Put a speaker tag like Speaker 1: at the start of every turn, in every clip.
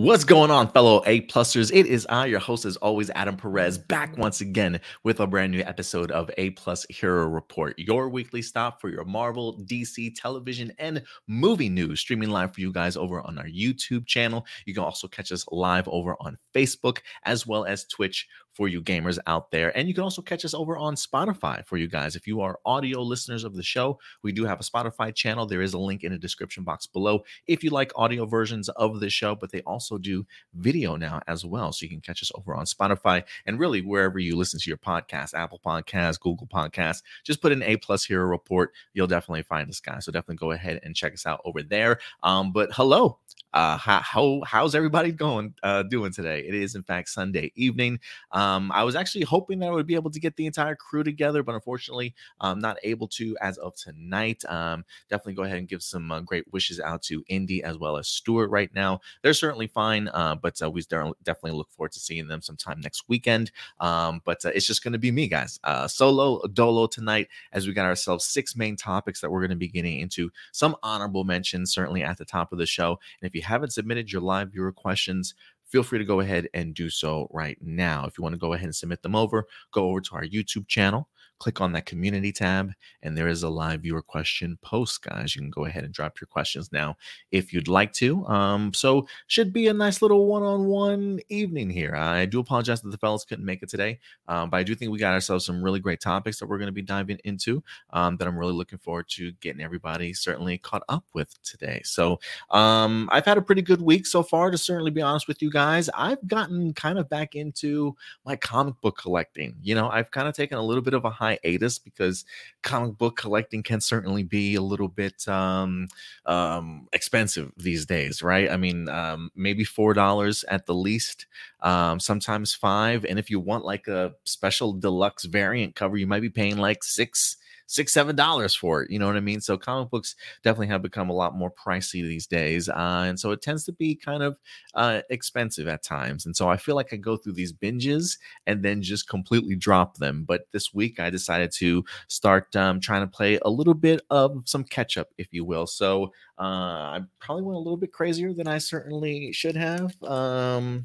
Speaker 1: What's going on, fellow A plusers? It is I, your host, as always, Adam Perez, back once again with a brand new episode of A Plus Hero Report, your weekly stop for your Marvel, DC, television, and movie news, streaming live for you guys over on our YouTube channel. You can also catch us live over on Facebook as well as Twitch for you gamers out there. And you can also catch us over on Spotify for you guys. If you are audio listeners of the show, we do have a Spotify channel. There is a link in the description box below if you like audio versions of the show, but they also do video now as well. So you can catch us over on Spotify and really wherever you listen to your podcast, Apple Podcasts, Google Podcasts. Just put in A Plus Hero Report. You'll definitely find us, guys. So definitely go ahead and check us out over there. Um, but hello, uh, how, how how's everybody going uh, doing today? It is in fact Sunday evening. Um, I was actually hoping that I would be able to get the entire crew together, but unfortunately, I'm not able to as of tonight. Um, definitely go ahead and give some uh, great wishes out to Indy as well as Stuart right now. They're certainly fine, uh, but uh, we definitely look forward to seeing them sometime next weekend. Um, but uh, it's just going to be me, guys. Uh, solo dolo tonight as we got ourselves six main topics that we're going to be getting into. Some honorable mentions certainly at the top of the show. And if you haven't submitted your live viewer questions, feel free to go ahead and do so right now. If you want to go ahead and submit them over, go over to our YouTube channel click on that community tab, and there is a live viewer question post, guys. You can go ahead and drop your questions now if you'd like to. Um, so should be a nice little one-on-one evening here. I do apologize that the fellas couldn't make it today, um, but I do think we got ourselves some really great topics that we're going to be diving into um, that I'm really looking forward to getting everybody certainly caught up with today. So um, I've had a pretty good week so far, to certainly be honest with you guys. I've gotten kind of back into my comic book collecting. You know, I've kind of taken a little bit of a high hiatus because comic book collecting can certainly be a little bit um, um, expensive these days, right? I mean, um, maybe four dollars at the least, um, sometimes five, and if you want like a special deluxe variant cover, you might be paying like six six seven dollars for it you know what i mean? So comic books definitely have become a lot more pricey these days uh, and so it tends to be kind of uh, expensive at times and so i feel like i go through these binges and then just completely drop them but this week i decided to start um, trying to play a little bit of some catch up if you will so uh, i probably went a little bit crazier than i certainly should have um,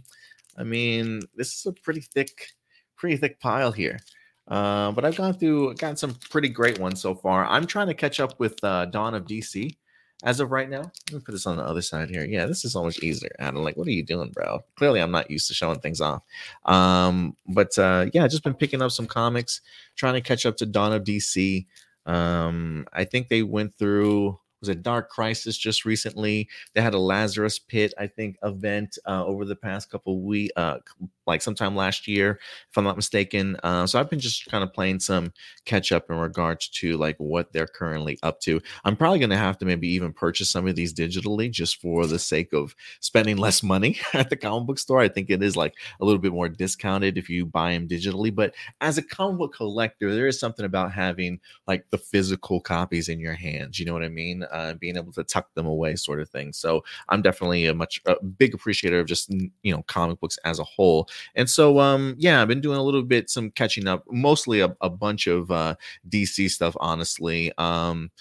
Speaker 1: i mean this is a pretty thick pretty thick pile here uh, but I've gone through, gotten some pretty great ones so far. I'm trying to catch up with uh, Dawn of DC as of right now. Let me put this on the other side here. Yeah, this is so much easier. Adam, like, what are you doing, bro? Clearly, I'm not used to showing things off. Um, but uh, yeah, just been picking up some comics, trying to catch up to Dawn of DC. Um, I think they went through was a Dark Crisis just recently. They had a Lazarus Pit, I think, event uh, over the past couple weeks, uh, like sometime last year, if I'm not mistaken. Uh, so I've been just kind of playing some catch up in regards to like what they're currently up to. I'm probably going to have to maybe even purchase some of these digitally just for the sake of spending less money at the comic book store. I think it is like a little bit more discounted if you buy them digitally. But as a comic book collector, there is something about having like the physical copies in your hands. You know what I mean? Uh, being able to tuck them away, sort of thing. So I'm definitely a much a big appreciator of just you know comic books as a whole. And so, um, yeah, I've been doing a little bit some catching up, mostly a, a bunch of uh, DC stuff, honestly. Um,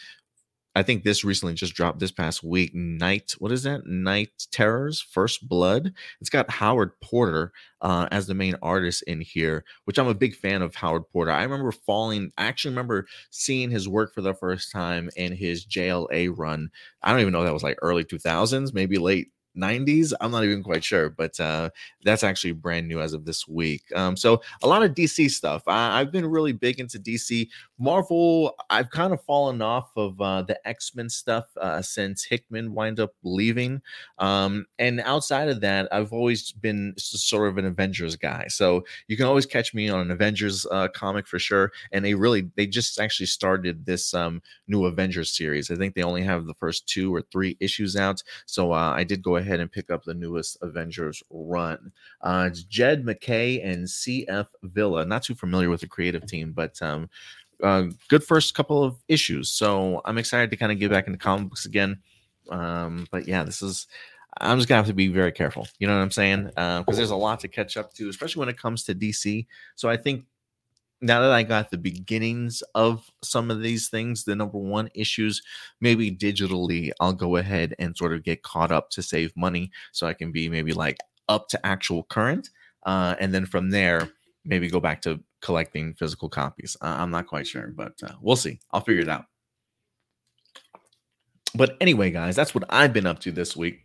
Speaker 1: I think this recently just dropped this past week. Knight, what is that? Knight Terrors, First Blood. It's got Howard Porter uh, as the main artist in here, which I'm a big fan of Howard Porter. I remember falling, I actually remember seeing his work for the first time in his JLA run. I don't even know that was like early 2000s, maybe late 90s i'm not even quite sure but uh that's actually brand new as of this week. Um so a lot of dc stuff. I, have been really big into dc marvel i've kind of fallen off of uh the x-men stuff uh since hickman wind up leaving. Um and outside of that i've always been sort of an avengers guy. So you can always catch me on an avengers uh comic for sure and they really they just actually started this um new avengers series. I think they only have the first two or three issues out. So uh, i did go ahead ahead and pick up the newest Avengers run. Uh, it's Jed MacKay and CF Villa. Not too familiar with the creative team, but um, uh, good first couple of issues. So I'm excited to kind of get back into comic books again. Um, but yeah, this is. I'm just gonna have to be very careful. You know what I'm saying? Because uh, there's a lot to catch up to, especially when it comes to DC. So I think now that I got the beginnings of some of these things, the number one issues, maybe digitally, I'll go ahead and sort of get caught up to save money so I can be maybe like up to actual current. Uh, and then from there, maybe go back to collecting physical copies. Uh, I'm not quite sure, but uh, we'll see. I'll figure it out. But anyway, guys, that's what I've been up to this week.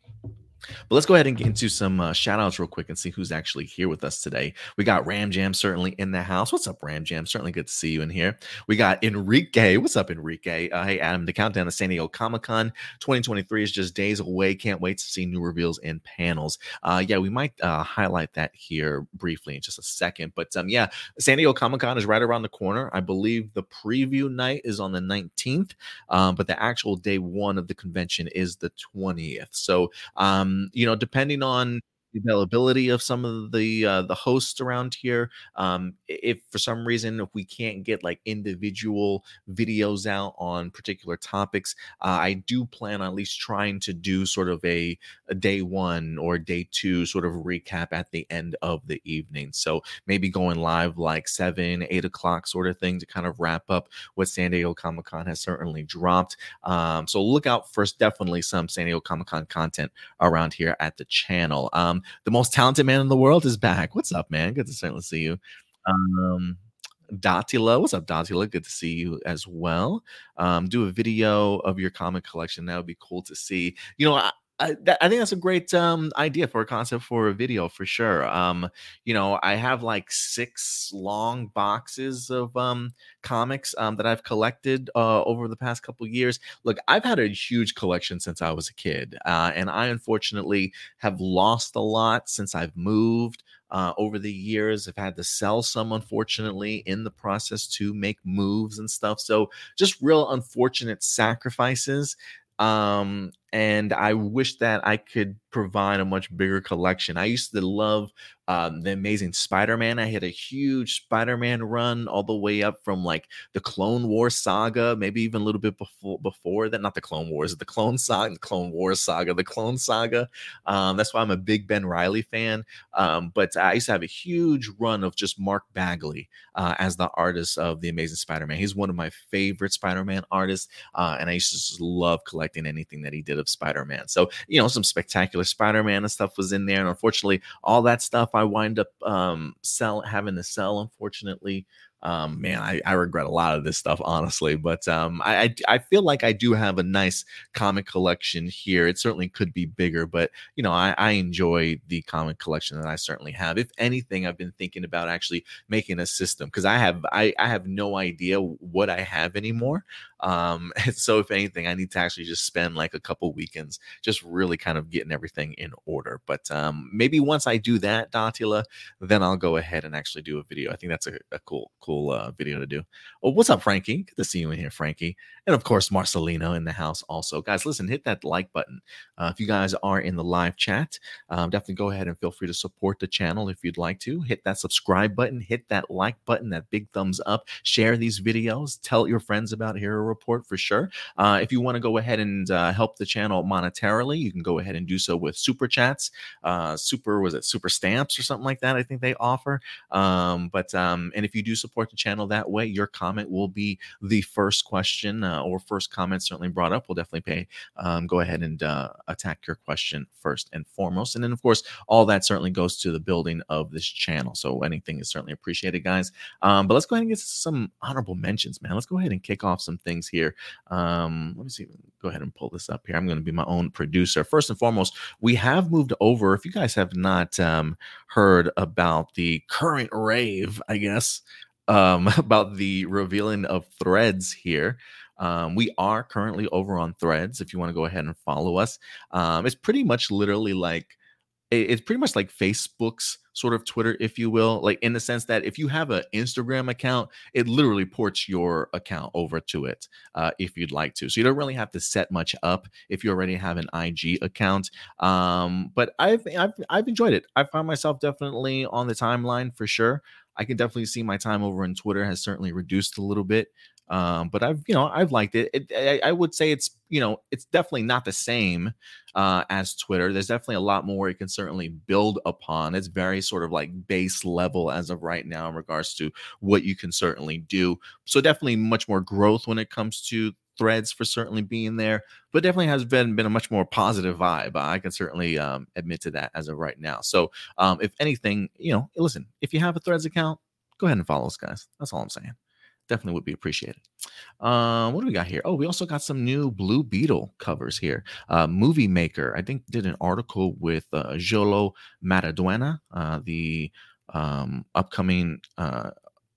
Speaker 1: But let's go ahead and get into some uh, shout outs real quick and see who's actually here with us today. We got Ram Jam certainly in the house. What's up, Ram Jam? Certainly good to see you in here. We got Enrique. What's up, Enrique? Uh, hey, Adam, the countdown to San Diego Comic Con 2023 is just days away. Can't wait to see new reveals and panels. Uh, yeah, we might uh, highlight that here briefly in just a second. But um, yeah, San Diego Comic Con is right around the corner. I believe the preview night is on the 19th, um, but the actual day one of the convention is the 20th. So, um, um, you know, depending on availability of some of the uh, the hosts around here. Um, if for some reason if we can't get like individual videos out on particular topics, uh, I do plan on at least trying to do sort of a, a day one or day two sort of recap at the end of the evening. So maybe going live like seven, eight o'clock sort of thing to kind of wrap up what San Diego Comic Con has certainly dropped. Um, so look out for definitely some San Diego Comic Con content around here at the channel. Um, the most talented man in the world is back. What's up, man? Good to certainly see you. Um, Datila, what's up, Datila? Good to see you as well. Um, do a video of your comic collection. That would be cool to see. You know, I, that, I, think that's a great um, idea for a concept for a video for sure. Um, you know, I have like six long boxes of um, comics um, that I've collected uh, over the past couple years. Look, I've had a huge collection since I was a kid, uh, and I unfortunately have lost a lot since I've moved. Uh, over the years. I've had to sell some, unfortunately, in the process to make moves and stuff. So, just real unfortunate sacrifices um, and I wish that I could provide a much bigger collection. I used to love um, the Amazing Spider-Man. I had a huge Spider-Man run all the way up from like the Clone War saga, maybe even a little bit before before that. Not the Clone Wars, the Clone Saga, the Clone Wars saga, the Clone Saga. Um, that's why I'm a big Ben Reilly fan. Um, but I used to have a huge run of just Mark Bagley uh, as the artist of the Amazing Spider-Man. He's one of my favorite Spider-Man artists, uh, and I used to just love collecting anything that he did of Spider-Man. So you know, some spectacular Spider-Man and stuff was in there, and unfortunately, all that stuff I wind up um, sell having to sell, unfortunately, um, man, I, I regret a lot of this stuff, honestly. But um, I, I, I feel like I do have a nice comic collection here. It certainly could be bigger, but you know, I, I enjoy the comic collection that I certainly have. If anything, I've been thinking about actually making a system because I have I, I have no idea what I have anymore. Um, so if anything, I need to actually just spend like a couple weekends just really kind of getting everything in order. But um, maybe once I do that, Datila, then I'll go ahead and actually do a video. I think that's a, a cool, cool uh, video to do. Oh, what's up, Frankie? Good to see you in here, Frankie. And of course, Marcelino in the house also. Guys, listen, hit that like button. Uh, if you guys are in the live chat, um, definitely go ahead and feel free to support the channel if you'd like to. Hit that subscribe button, hit that like button, that big thumbs up, share these videos, tell your friends about Hero report for sure. Uh, if you want to go ahead and uh, help the channel monetarily, you can go ahead and do so with super chats. Uh, super was it super stamps or something like that? I think they offer. Um, but um, and if you do support the channel that way, your comment will be the first question uh, or first comment certainly brought up. We'll definitely pay. Um, go ahead and uh, attack your question first and foremost, and then of course all that certainly goes to the building of this channel. So anything is certainly appreciated, guys. Um, but let's go ahead and get some honorable mentions, man. Let's go ahead and kick off some things here. Um, let me see. Go ahead and pull this up here. I'm going to be my own producer. First and foremost, we have moved over. If you guys have not um, heard about the current rave, I guess, um, about the revealing of threads here. Um, we are currently over on threads if you want to go ahead and follow us. Um, it's pretty much literally like it's pretty much like Facebook's sort of Twitter, if you will, like in the sense that if you have an Instagram account, it literally ports your account over to it uh, if you'd like to. So you don't really have to set much up if you already have an IG account. Um, but I've, I've I've enjoyed it. I find myself definitely on the timeline for sure. I can definitely see my time over on Twitter has certainly reduced a little bit Um, but I've, you know, I've liked it. it I, I would say it's, you know, it's definitely not the same uh, as Twitter. There's definitely a lot more it can certainly build upon. It's very sort of like base level as of right now in regards to what you can certainly do. So definitely much more growth when it comes to threads for certainly being there, but definitely has been been a much more positive vibe. I can certainly um, admit to that as of right now. So um, if anything, you know, listen, if you have a threads account, go ahead and follow us, guys. That's all I'm saying. Definitely would be appreciated. Um, what do we got here? Oh, we also got some new Blue Beetle covers here. Uh, Movie Maker, I think, did an article with uh, Xolo Maridueña, uh, the um, upcoming uh,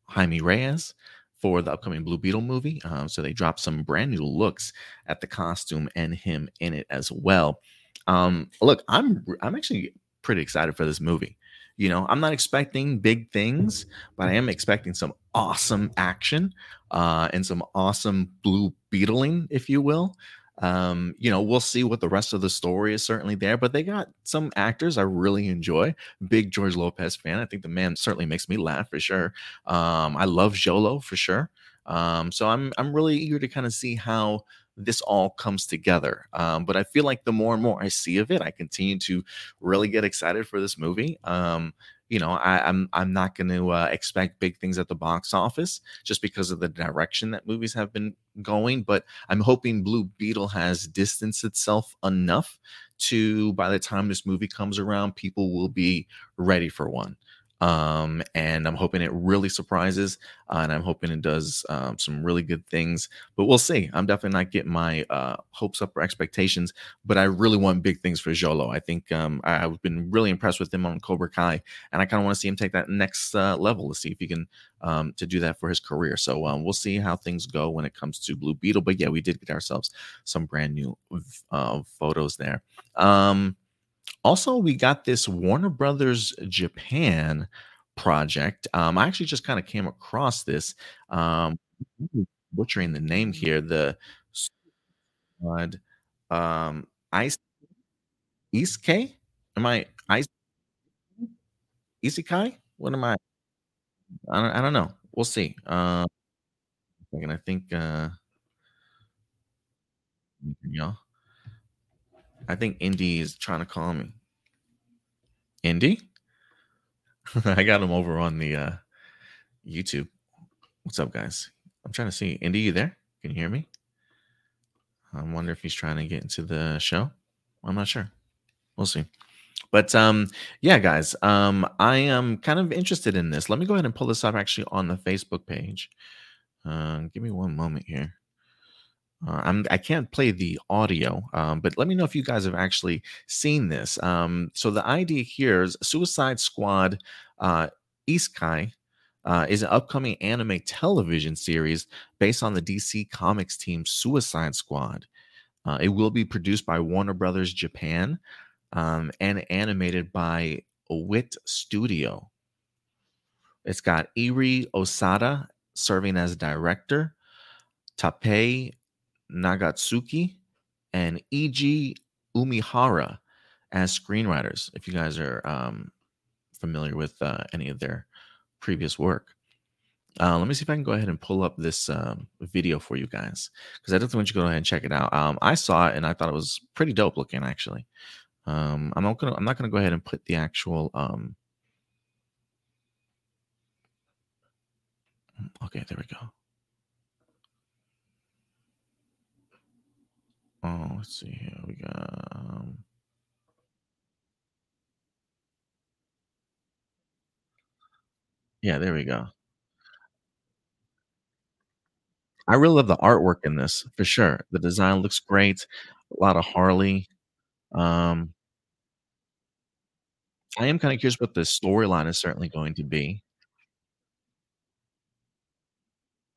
Speaker 1: Jaime Reyes for the upcoming Blue Beetle movie. Um, so they dropped some brand new looks at the costume and him in it as well. Um, look, I'm I'm actually pretty excited for this movie. You know, I'm not expecting big things, but I am expecting some awesome action uh, and some awesome blue beetling, if you will. Um, you know, we'll see what the rest of the story is certainly there, but they got some actors I really enjoy. Big George Lopez fan. I think the man certainly makes me laugh for sure. Um, I love Xolo for sure. Um, so I'm I'm really eager to kind of see how this all comes together. Um, but I feel like the more and more I see of it, I continue to really get excited for this movie. Um, you know, I, am I'm, I'm not going to uh, expect big things at the box office just because of the direction that movies have been going. But I'm hoping Blue Beetle has distanced itself enough to by the time this movie comes around, people will be ready for one. Um, and I'm hoping it really surprises, uh, and I'm hoping it does um, some really good things. But we'll see. I'm definitely not getting my uh, hopes up or expectations, but I really want big things for Xolo. I think um, I, have been really impressed with him on Cobra Kai, and I kind of want to see him take that next uh, level to see if he can um, to do that for his career. So um, we'll see how things go when it comes to Blue Beetle. But yeah, we did get ourselves some brand new uh, photos there. Um, also, we got this Warner Brothers Japan project. Um, I actually just kind of came across this. Um, butchering the name here. The um, Ice K. Am I Ice Isekai? What am I? I don't, I don't know. We'll see. Uh, and I think uh, y'all. I think Indy is trying to call me. Indy? I got him over on the uh, YouTube. What's up, guys? I'm trying to see. Indy, you there? Can you hear me? I wonder if he's trying to get into the show. I'm not sure. We'll see. But um, yeah, guys, um, I am kind of interested in this. Let me go ahead and pull this up actually on the Facebook page. Uh, give me one moment here. Uh, I'm I can't play the audio, um, but let me know if you guys have actually seen this. Um, so the idea here is Suicide Squad uh, Isekai uh, is an upcoming anime television series based on the DC Comics team Suicide Squad. Uh, it will be produced by Warner Brothers Japan um, and animated by Wit Studio. It's got Eri Osada serving as director, Tappei Nagatsuki and Eiji Umihara as screenwriters, if you guys are um, familiar with uh, any of their previous work. Uh, let me see if I can go ahead and pull up this um, video for you guys because I definitely want you to go ahead and check it out. Um, I saw it and I thought it was pretty dope looking, actually. Um, I'm not gonna I'm not gonna go ahead and put the actual. Um, okay, there we go. Oh, let's see here. We got. Um, yeah, there we go. I really love the artwork in this for sure. The design looks great. A lot of Harley. Um, I am kind of curious what the storyline is certainly going to be.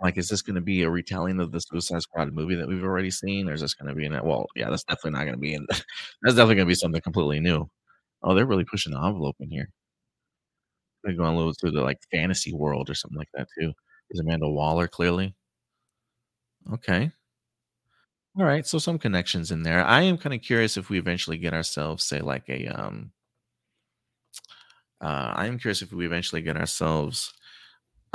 Speaker 1: Like, is this gonna be a retelling of the Suicide Squad movie that we've already seen, or is this gonna be in it? Well, yeah, that's definitely not gonna be in that's definitely gonna be something completely new. Oh, they're really pushing the envelope in here. They're going a little to the, like, fantasy world or something like that too. Is Amanda Waller clearly. Okay. Alright, so some connections in there. I am kinda curious if we eventually get ourselves, say, like a, um uh, I am curious if we eventually get ourselves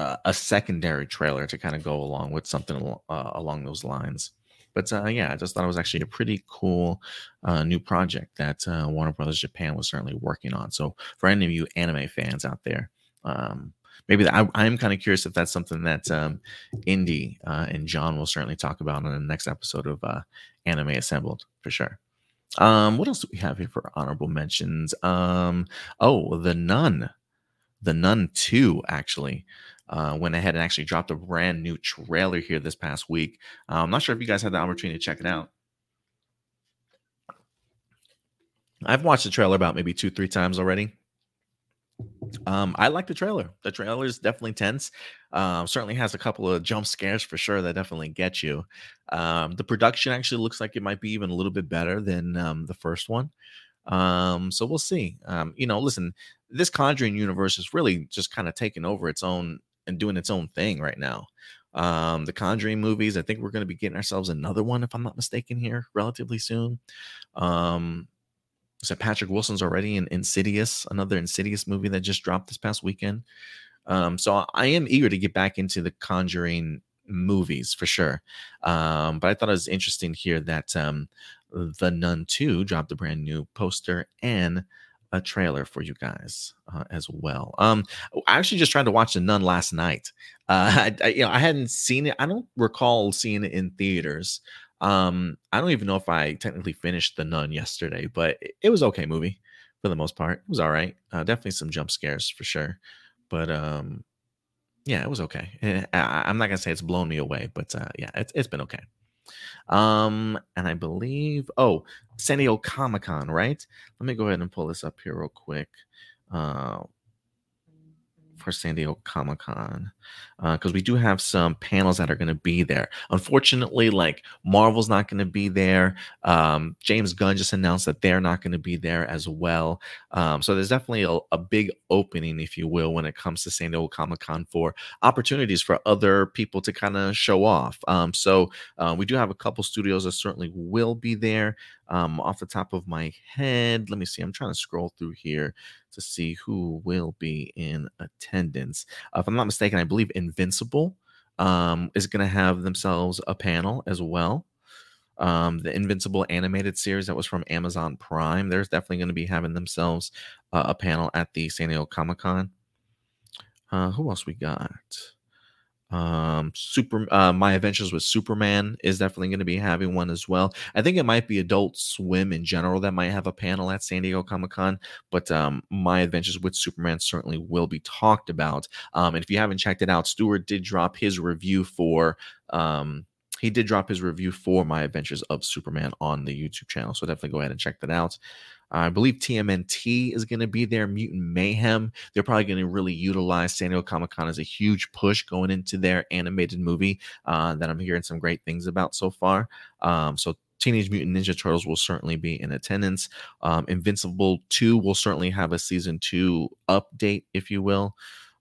Speaker 1: uh, a secondary trailer to kind of go along with something uh, along those lines. But uh, yeah, I just thought it was actually a pretty cool uh, new project that uh, Warner Brothers Japan was certainly working on. So for any of you anime fans out there, um, maybe I, am kind of curious if that's something that um, Indy uh, and John will certainly talk about in the next episode of Anime Assembled for sure. Um, what else do we have here for honorable mentions? Um, oh, The Nun, The Nun 2, actually. Uh, went ahead and actually dropped a brand new trailer here this past week. Uh, I'm not sure if you guys had the opportunity to check it out. I've watched the trailer about maybe two, three times already. Um, I like the trailer. The trailer is definitely tense. Um, certainly has a couple of jump scares for sure that definitely get you. Um, the production actually looks like it might be even a little bit better than um, the first one. Um, so we'll see. Um, you know, listen, this Conjuring universe is really just kind of taking over its own and doing its own thing right now. Um, the Conjuring movies, I think we're going to be getting ourselves another one, if I'm not mistaken, here relatively soon. Um, so Patrick Wilson's already in Insidious, another Insidious movie that just dropped this past weekend. Um, so I am eager to get back into the Conjuring movies for sure. Um, but I thought it was interesting here that um, The Nun 2 dropped a brand new poster and a trailer for you guys uh, as well. Um, I actually just tried to watch The Nun last night. Uh, I, I, you know, I hadn't seen it. I don't recall seeing it in theaters. Um, I don't even know if I technically finished The Nun yesterday, but it, it was okay movie for the most part. It was all right. Uh, definitely some jump scares for sure, but um, yeah, it was okay. Eh, I, am not gonna say it's blown me away, but uh, yeah, it's it's been okay. Um, and I believe, oh, San Diego Comic Con, right? Let me go ahead and pull this up here real quick. Uh, for San Diego Comic Con because uh, we do have some panels that are going to be there. Unfortunately, like Marvel's not going to be there. Um, James Gunn just announced that they're not going to be there as well. Um, so there's definitely a, a, big opening, if you will, when it comes to San Diego Comic Con for opportunities for other people to kind of show off. Um, so uh, we do have a couple studios that certainly will be there. Um, off the top of my head, let me see. I'm trying to scroll through here to see who will be in attendance. Uh, if I'm not mistaken, I believe Invincible um, is going to have themselves a panel as well. Um, the Invincible animated series that was from Amazon Prime, there's definitely going to be having themselves uh, a panel at the San Diego Comic Con. Uh, who else we got? Um super uh, my adventures with superman is definitely going to be having one as well. I think it might be adult swim in general that might have a panel at san diego comic-con but um my adventures with superman certainly will be talked about um and if you haven't checked it out stewart did drop his review for um he did drop his review for my adventures of superman on the youtube channel so definitely go ahead and check that out I believe TMNT is going to be there. Mutant Mayhem. They're probably going to really utilize San Diego Comic Con as a huge push going into their animated movie uh, that I'm hearing some great things about so far. Um, so Teenage Mutant Ninja Turtles will certainly be in attendance. Um, Invincible 2 will certainly have a season 2 update, if you will.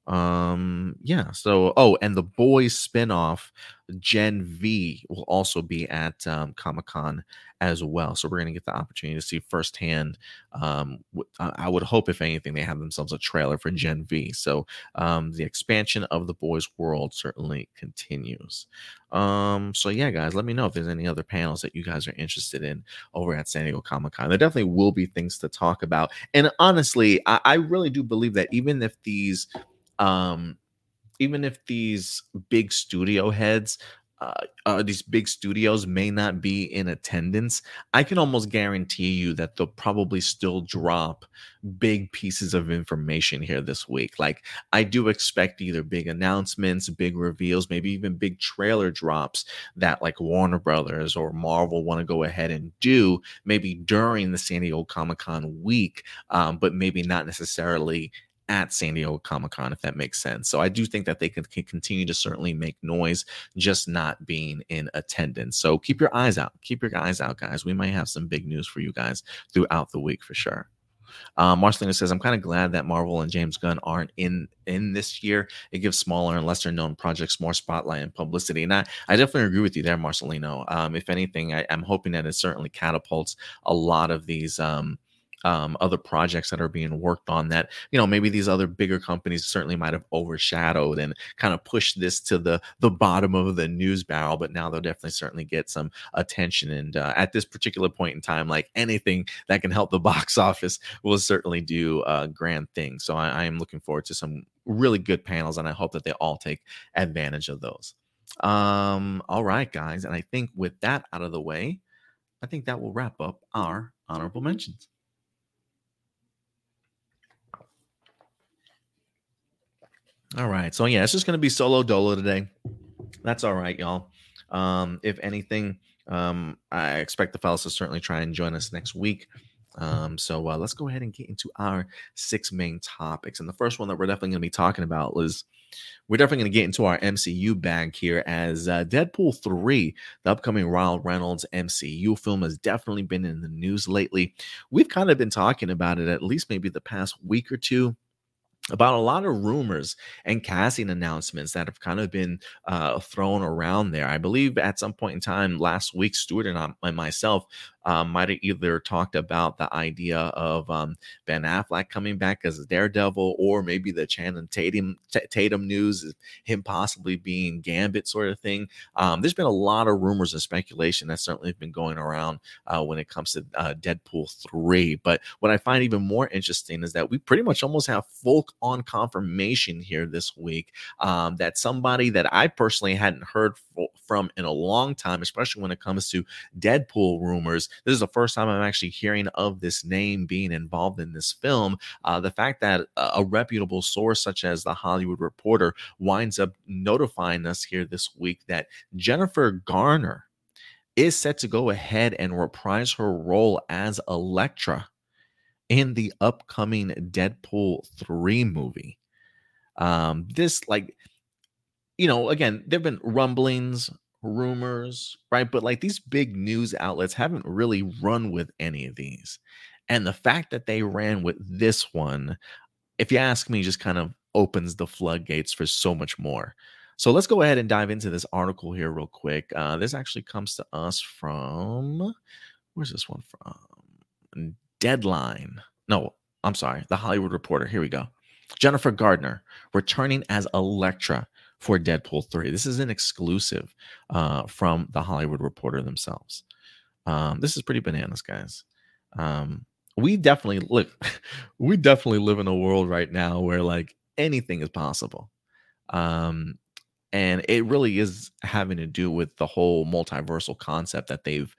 Speaker 1: Um, yeah, so oh, and the boys spinoff Gen V will also be at um, Comic Con as well. So we're to get the opportunity to see firsthand. Um, I would hope, if anything, they have themselves a trailer for Gen V. So um, the expansion of the boys' world certainly continues. Um, so yeah, guys, let me know if there's any other panels that you guys are interested in over at San Diego Comic Con. There definitely will be things to talk about. And honestly, I, I really do believe that even if these um even if these big studio heads uh, uh, these big studios may not be in attendance, I can almost guarantee you that they'll probably still drop big pieces of information here this week. Like, I do expect either big announcements, big reveals, maybe even big trailer drops that like Warner Brothers or Marvel want to go ahead and do maybe during the San Diego Comic Con week, um, but maybe not necessarily at San Diego Comic Con, if that makes sense. So I do think that they can, can, continue to certainly make noise, just not being in attendance. So keep your eyes out. Keep your eyes out, guys. We might have some big news for you guys throughout the week for sure. Um, Marcelina says, "I'm kind of glad that Marvel and James Gunn aren't in in this year. It gives smaller and lesser known projects more spotlight and publicity." And I, I definitely agree with you there, Marcelino. Um, if anything, I, am hoping that it certainly catapults a lot of these um, um, other projects that are being worked on that you know maybe these other bigger companies certainly might have overshadowed and kind of pushed this to the the bottom of the news barrel but now they'll definitely certainly get some attention. And uh, at this particular point in time like anything that can help the box office will certainly do uh, grand things. So I, I am looking forward to some really good panels and i hope that they all take advantage of those. Um all right guys and i think with that out of the way i think that will wrap up our honorable mentions All right. So yeah, it's just gonna be solo dolo today. That's all right, y'all. Um, if anything, um, I expect the fellas to certainly try and join us next week. Um, so uh, let's go ahead and get into our six main topics. And the first one that we're definitely going to be talking about is we're definitely going to get into our MCU bag here as uh, Deadpool 3, the upcoming Ryan Reynolds MCU film, has definitely been in the news lately. We've kind of been talking about it at least maybe the past week or two about a lot of rumors and casting announcements that have kind of been uh, thrown around there. I believe at some point in time last week, Stuart and, I, and myself um, might have either talked about the idea of um, Ben Affleck coming back as a Daredevil, or maybe the Channing Tatum Tatum news, him possibly being Gambit sort of thing. Um, there's been a lot of rumors and speculation that certainly have been going around uh, when it comes to uh, Deadpool three. But what I find even more interesting is that we pretty much almost have full on confirmation here this week um, that somebody that I personally hadn't heard from in a long time, especially when it comes to Deadpool rumors. This is the first time I'm actually hearing of this name being involved in this film. Uh, the fact that a reputable source such as the Hollywood Reporter winds up notifying us here this week that Jennifer Garner is set to go ahead and reprise her role as Elektra in the upcoming Deadpool 3 movie. Um, this like you know, again, there've been rumblings, rumors, right? But like these big news outlets haven't really run with any of these. And the fact that they ran with this one, if you ask me, just kind of opens the floodgates for so much more. So let's go ahead and dive into this article here real quick. Uh, this actually comes to us from where's this one from? Deadline. No, I'm sorry, the Hollywood Reporter. Here we go. Jennifer Gardner returning as Elektra for Deadpool 3. This is an exclusive uh, from the Hollywood Reporter themselves. Um, this is pretty bananas, guys. Um, we definitely look, we definitely live in a world right now where like anything is possible. Um, and it really is having to do with the whole multiversal concept that they've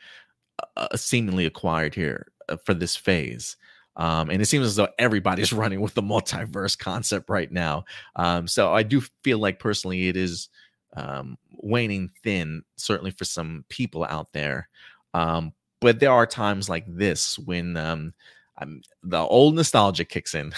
Speaker 1: uh, seemingly acquired here uh, for this phase. Um, and it seems as though everybody's running with the multiverse concept right now. Um, so I do feel like personally it is um, waning thin, certainly for some people out there. Um, but there are times like this when um, the old nostalgia kicks in.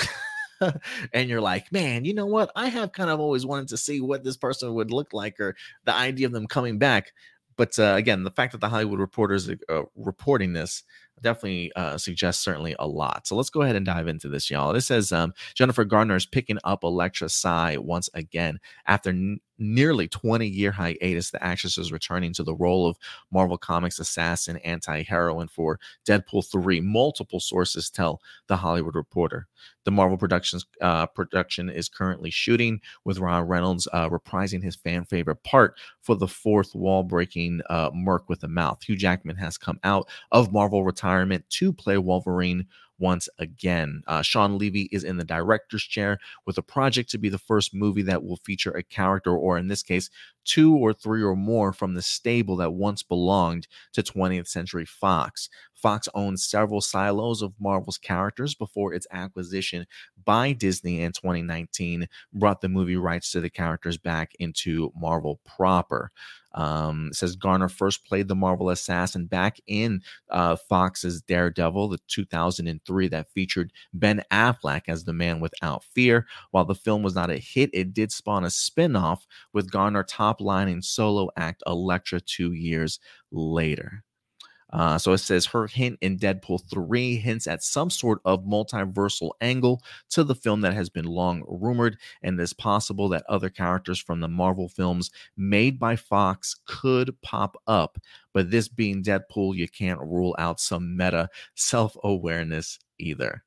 Speaker 1: and you're like, man, you know what? I have kind of always wanted to see what this person would look like or the idea of them coming back. But uh, again, the fact that the Hollywood reporters uh, reporting this definitely uh, suggests certainly a lot. So let's go ahead and dive into this, y'all. This says um, Jennifer Garner is picking up Elektra's sai once again after nearly 20 year hiatus. The actress is returning to the role of Marvel Comics assassin anti heroine for Deadpool 3. Multiple sources tell the Hollywood Reporter. The Marvel Productions uh, production is currently shooting with Ryan Reynolds uh, reprising his fan favorite part for the fourth wall breaking uh, Merc with a mouth. Hugh Jackman has come out of Marvel retirement to play Wolverine once again. Uh, Shawn Levy is in the director's chair with a project to be the first movie that will feature a character, or in this case, two or three or more from the stable that once belonged to 20th Century Fox. Fox owns several silos of Marvel's characters before its acquisition by Disney in 2019 brought the movie rights to the characters back into Marvel proper. Um, says Garner first played the Marvel assassin back in uh, Fox's Daredevil, the 2003 that featured Ben Affleck as the man without fear. While the film was not a hit, it did spawn a spin off with Garner top solo act Elektra two years later. Uh, so it says her hint in Deadpool 3 hints at some sort of multiversal angle to the film that has been long rumored, and it is possible that other characters from the Marvel films made by Fox could pop up. But this being Deadpool, you can't rule out some meta self awareness either.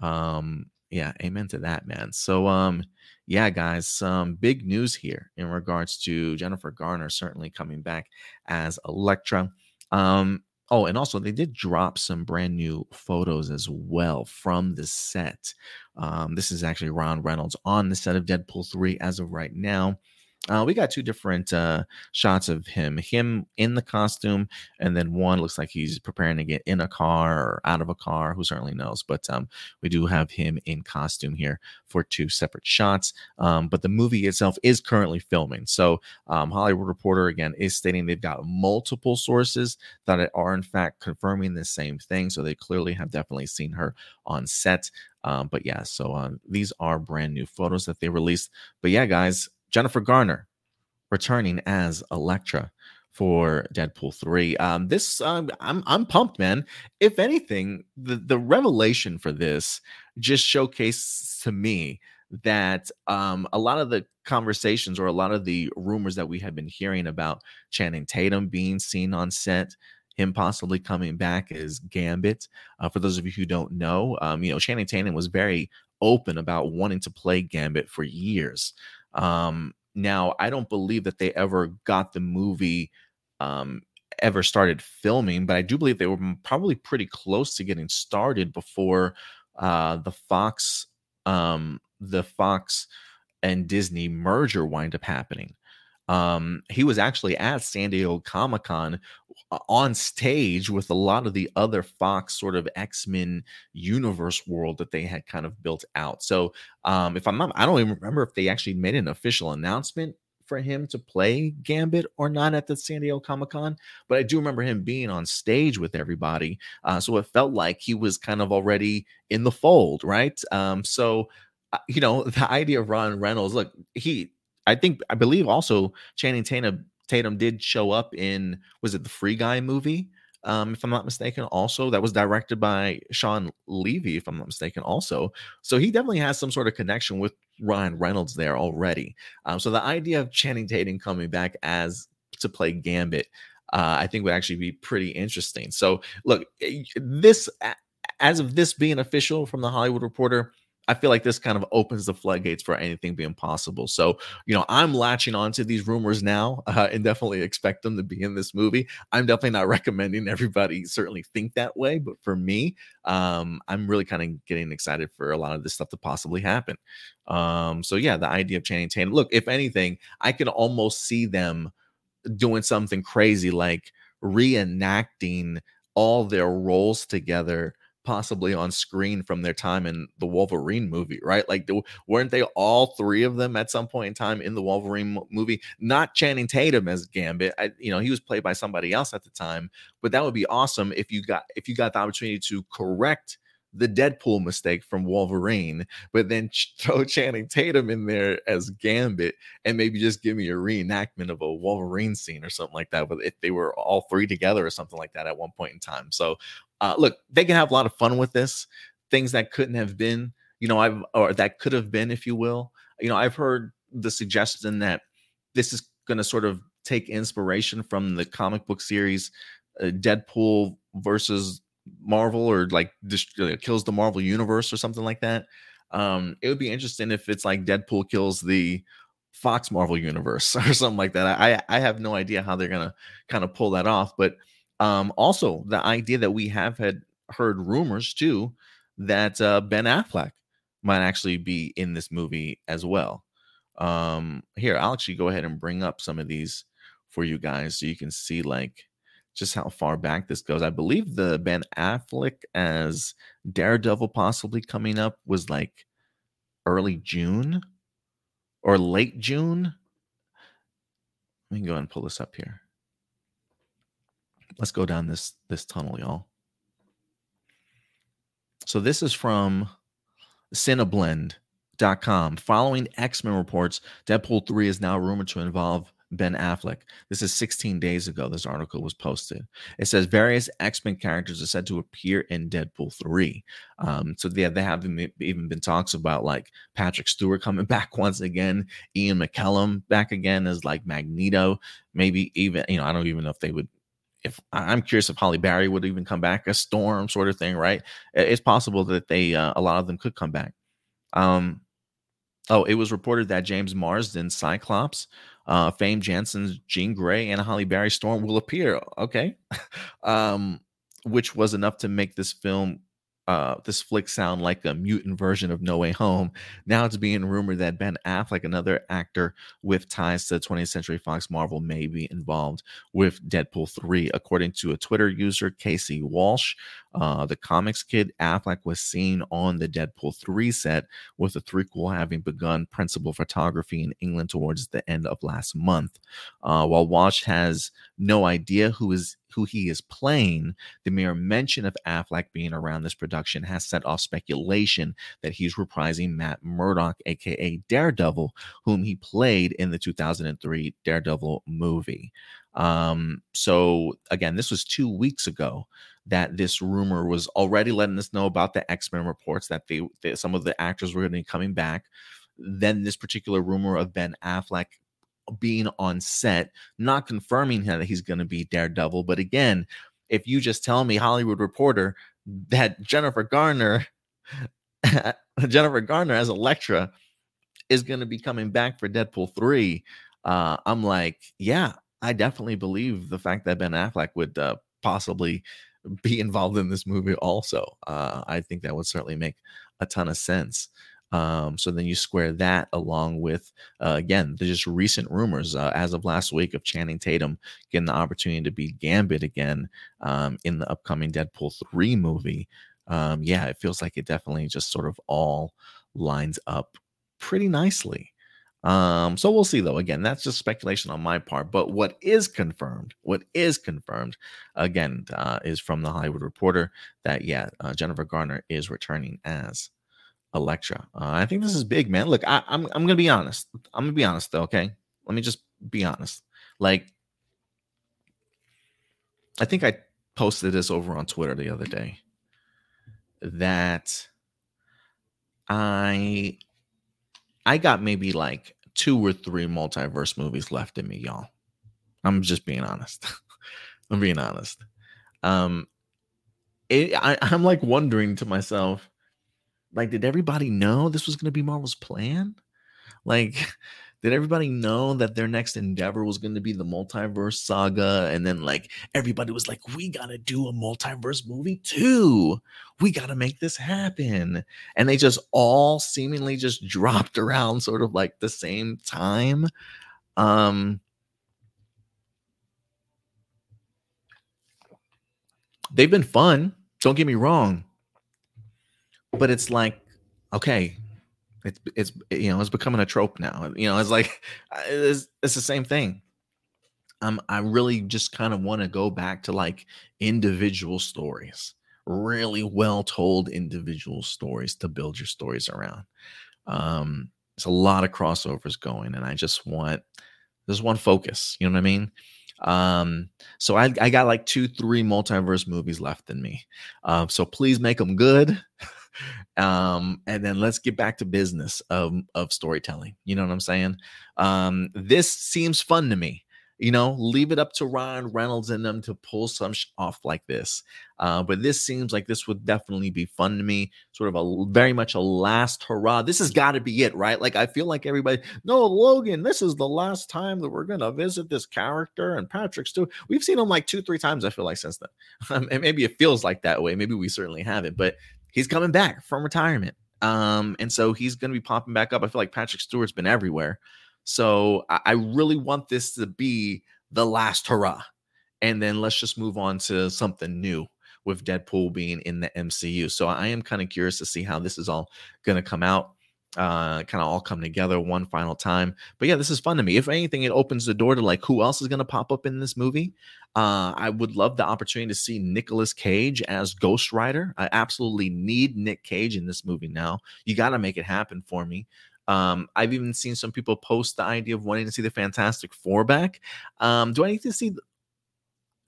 Speaker 1: Um, yeah, amen to that, man. So, um, yeah, guys, some big news here in regards to Jennifer Garner certainly coming back as Elektra. Um, oh, and also they did drop some brand new photos as well from the set. Um, this is actually Ron Reynolds on the set of Deadpool 3 as of right now. Uh, we got two different uh, shots of him, him in the costume, and then one looks like he's preparing to get in a car or out of a car. Who certainly knows? But um, we do have him in costume here for two separate shots. Um, but the movie itself is currently filming. So um, Hollywood Reporter again is stating they've got multiple sources that are in fact confirming the same thing. So they clearly have definitely seen her on set. Um, but yeah, so uh, these are brand new photos that they released. But yeah, guys, Jennifer Garner returning as Elektra for Deadpool 3. Um, this um, I'm I'm pumped, man. If anything, the the revelation for this just showcased to me that um, a lot of the conversations or a lot of the rumors that we have been hearing about Channing Tatum being seen on set, him possibly coming back as Gambit. Uh, for those of you who don't know, um, you know Channing Tatum was very open about wanting to play Gambit for years. Um, now, I don't believe that they ever got the movie um, ever started filming, but I do believe they were probably pretty close to getting started before uh, the Fox, um, the Fox and Disney merger wind up happening. Um, he was actually at San Diego Comic Con on stage with a lot of the other Fox sort of X Men universe world that they had kind of built out. So, um, if I'm not, I don't even remember if they actually made an official announcement for him to play Gambit or not at the San Diego Comic Con, but I do remember him being on stage with everybody. Uh, so it felt like he was kind of already in the fold, right? Um, so, uh, you know, the idea of Ron Reynolds, look, he I think I believe also Channing Tatum Tatum did show up in was it the Free Guy movie? Um, if I'm not mistaken, also that was directed by Shawn Levy, if I'm not mistaken, also. So he definitely has some sort of connection with Ryan Reynolds there already. Um, so the idea of Channing Tatum coming back as to play Gambit, uh, I think would actually be pretty interesting. So look, eh, this as of this being official from the Hollywood Reporter, I feel like this kind of opens the floodgates for anything being possible. So, you know, I'm latching onto these rumors now uh, and definitely expect them to be in this movie. I'm definitely not recommending everybody certainly think that way, but for me, um, I'm really kind of getting excited for a lot of this stuff to possibly happen. Um, so yeah, the idea of Channing Tatum. Look, if anything, I can almost see them doing something crazy like reenacting all their roles together possibly on screen from their time in the Wolverine movie, right? Like, weren't they all three of them at some point in time in the Wolverine movie? Not Channing Tatum as Gambit. I, you know, he was played by somebody else at the time, but that would be awesome if you got if you got the opportunity to correct the Deadpool mistake from Wolverine, but then throw Channing Tatum in there as Gambit and maybe just give me a reenactment of a Wolverine scene or something like that. But if they were all three together or something like that at one point in time. So uh, look, they can have a lot of fun with this. Things that couldn't have been, you know, I've or that could have been, if you will. You know, I've heard the suggestion that this is going to sort of take inspiration from the comic book series uh, Deadpool versus Marvel or like uh, kills the Marvel universe or something like that. Um, it would be interesting if it's like Deadpool kills the Fox Marvel universe or something like that. I I have no idea how they're gonna kind of pull that off, but um, also, the idea that we have had heard rumors too that uh, Ben Affleck might actually be in this movie as well. Um, here, I'll actually go ahead and bring up some of these for you guys so you can see like just how far back this goes. I believe the Ben Affleck as Daredevil possibly coming up was like early June or late June. Let me go and pull this up here. Let's go down this this tunnel, y'all. So this is from Cineblend.com. Following X-Men reports, Deadpool 3 is now rumored to involve Ben Affleck. This is 16 days ago. This article was posted. It says various X Men characters are said to appear in Deadpool 3. Um, so they, they have even been talks about like Patrick Stewart coming back once again, Ian McKellen back again as like Magneto. Maybe even, you know, I don't even know if they would if I'm curious if Halle Berry would even come back, a storm sort of thing, right? It's possible that they uh, a lot of them could come back. Um, oh, it was reported that James Marsden, Cyclops, uh, Famke Janssen's Jean Grey, and Halle Berry Storm will appear. Okay, um, which was enough to make this film uh, this flick sound like a mutant version of No Way Home. Now it's being rumored that Ben Affleck, another actor with ties to 20th Century Fox Marvel, may be involved with Deadpool 3. According to a Twitter user, Casey Walsh, uh, the comics kid, Affleck was seen on the Deadpool 3 set, with the threequel having begun principal photography in England towards the end of last month. Uh, while Walsh has no idea who is who he is playing, the mere mention of Affleck being around this production has set off speculation that he's reprising Matt Murdock, aka Daredevil, whom he played in the 2003 Daredevil movie. Um, so again, this was two weeks ago that this rumor was already letting us know about the X-Men reports that they, they some of the actors were going to be coming back. Then this particular rumor of Ben Affleck being on set, not confirming that he's going to be Daredevil. But again, if you just tell me Hollywood Reporter that Jennifer Garner, Jennifer Garner as Elektra is going to be coming back for Deadpool 3, uh, I'm like, yeah, I definitely believe the fact that Ben Affleck would uh, possibly be involved in this movie also. Uh, I think that would certainly make a ton of sense. Um, so then you square that along with, uh, again, the just recent rumors uh, as of last week of Channing Tatum getting the opportunity to be Gambit again um, in the upcoming Deadpool 3 movie. Um, yeah, it feels like it definitely just sort of all lines up pretty nicely. Um, so we'll see though. Again, that's just speculation on my part. But what is confirmed, what is confirmed, again, uh, is from the Hollywood Reporter that yeah, uh, Jennifer Garner is returning as Elektra. Uh, I think this is big, man. Look, I, I'm I'm gonna be honest. I'm gonna be honest though. Okay, let me just be honest. Like, I think I posted this over on Twitter the other day that I I got maybe like two or three multiverse movies left in me, y'all. I'm just being honest. I'm being honest. Um, it, I, I'm like wondering to myself like, did everybody know this was going to be Marvel's plan? Like, did everybody know that their next endeavor was going to be the multiverse saga? And then, like, everybody was like, we got to do a multiverse movie too. We got to make this happen. And they just all seemingly just dropped around sort of like the same time. Um, they've been fun. Don't get me wrong but it's like okay it's it's you know it's becoming a trope now you know it's like it's, it's the same thing um i really just kind of want to go back to like individual stories really well told individual stories to build your stories around um there's a lot of crossovers going and i just want there's one focus you know what i mean um, so I, I got like two, three multiverse movies left in me. Um, so please make them good. um, and then let's get back to business of, of storytelling. You know what I'm saying? Um, this seems fun to me. You know, leave it up to Ryan Reynolds and them to pull some sh- off like this. Uh, but this seems like this would definitely be fun to me. Sort of a very much a last hurrah. This has got to be it, right? Like I feel like everybody, no, Logan, this is the last time that we're gonna visit this character and Patrick Stewart. We've seen him like two, three times. I feel like since then. and maybe it feels like that way. Maybe we certainly haven't. But he's coming back from retirement. Um, and so he's going to be popping back up. I feel like Patrick Stewart's been everywhere. So I, I really want this to be the last hurrah. And then let's just move on to something new with Deadpool being in the MCU. So I am kind of curious to see how this is all going to come out uh kind of all come together one final time but yeah this is fun to me if anything it opens the door to like who else is going to pop up in this movie uh i would love the opportunity to see Nicolas Cage as Ghost Rider i absolutely need Nick Cage in this movie now you got to make it happen for me um, I've even seen some people post the idea of wanting to see the Fantastic Four back. Um, do I need to see?